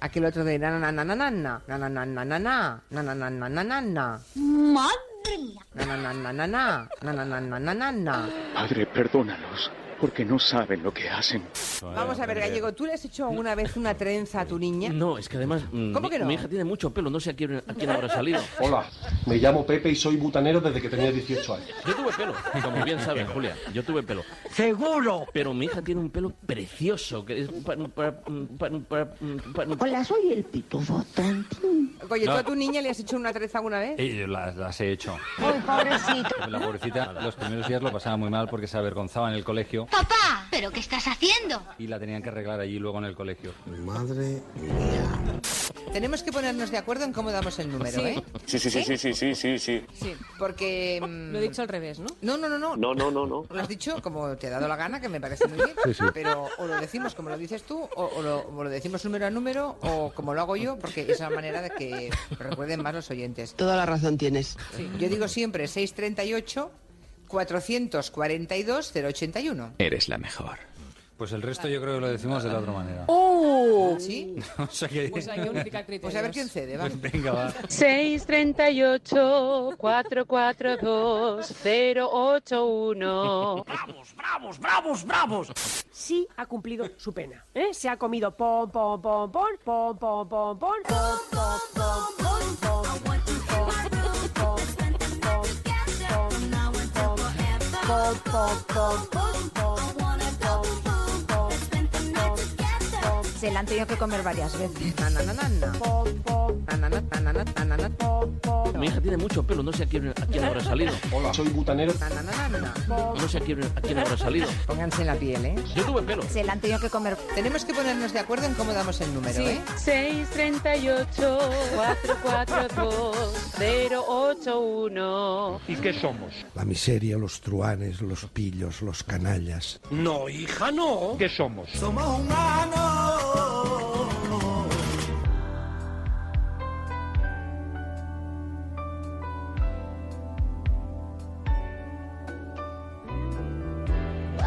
aquel otro de na na na na na na na na na na na na na na na na na na na ¡Madre mía! na na na na na na na na na na na na na Padre, perdónalos, porque no saben lo que hacen. Vamos a ver, Gallego, ¿tú le has hecho alguna vez una trenza a tu niña? No, es que además mm, ¿Cómo mi, que no? mi hija tiene mucho pelo, no sé a quién, a quién habrá salido. (laughs) Hola, me llamo Pepe y soy butanero desde que tenía 18 años. Yo tuve pelo, como bien sabes, Julia, yo tuve pelo. ¡Seguro! Pero mi hija tiene un pelo precioso, que es... pa- pa- pa- pa- pa- Hola, soy el pitufo tontín. Oye, ¿tú No. a tu niña le has hecho una trenza alguna vez? Eh, las, las he hecho. ¡Ay, pobrecito! La pobrecita, los primeros días lo pasaba muy mal porque se avergonzaba en el colegio Papá, ¿pero qué estás haciendo? Y la tenían que arreglar allí luego en el colegio. Madre Tenemos que ponernos de acuerdo en cómo damos el número, Sí. ¿eh? Sí, sí, sí, sí, sí, sí, sí, sí. Sí, porque... mm, Lo he dicho al revés, ¿no? No, no, no, no. No, no, no, no. Lo has dicho como te ha dado la gana, que me parece muy bien. Sí, sí. Pero o lo decimos como lo dices tú, o, o lo, o lo decimos número a número, o como lo hago yo, porque es la manera de que recuerden más los oyentes. Toda la razón tienes. Sí, yo digo siempre 638 442 081. Eres la mejor. Pues el resto yo creo que lo decimos de la otra manera. ¡Oh! ¿Sí? O sea que... Pues hay. Pues a ver quién cede, va. Pues venga, va. 638 442 081. ¡Bravos, bravos, bravos, bravos! Sí ha cumplido su pena. ¿eh? Se ha comido pom, pom, pom, pom, pom, pom, pom, pom, pom, pom, pom, pom, pom, Se la han tenido que comer varias veces. Mi hija tiene mucho pelo, no sé a quién, a quién habrá salido. Hola, soy butanero. No sé a quién, a quién habrá salido. Pónganse en la piel, ¿eh? Yo tuve pelo. Se la han tenido que comer. Tenemos que ponernos de acuerdo en cómo damos el número, ¿eh? 638 442 081. ¿Y qué somos? La miseria, los truanes, los pillos, los canallas. No, hija, no. ¿Qué somos? Somos humanos.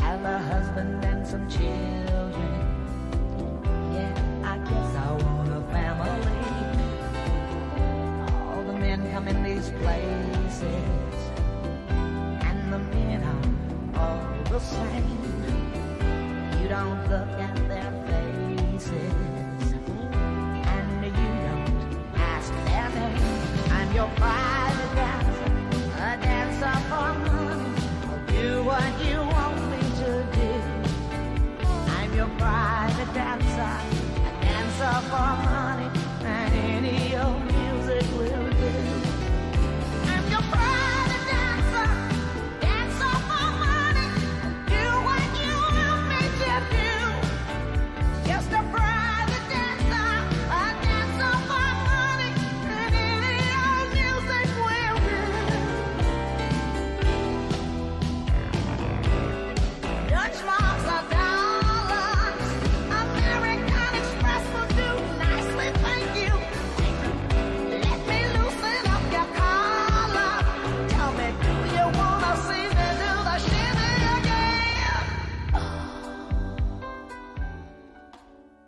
have a husband and some children. Yeah, I guess I want a family. All the men come in these places, and the men are all the same. You don't look at their faces, and you don't ask their name. I'm your pride. dancer, a dancer for money.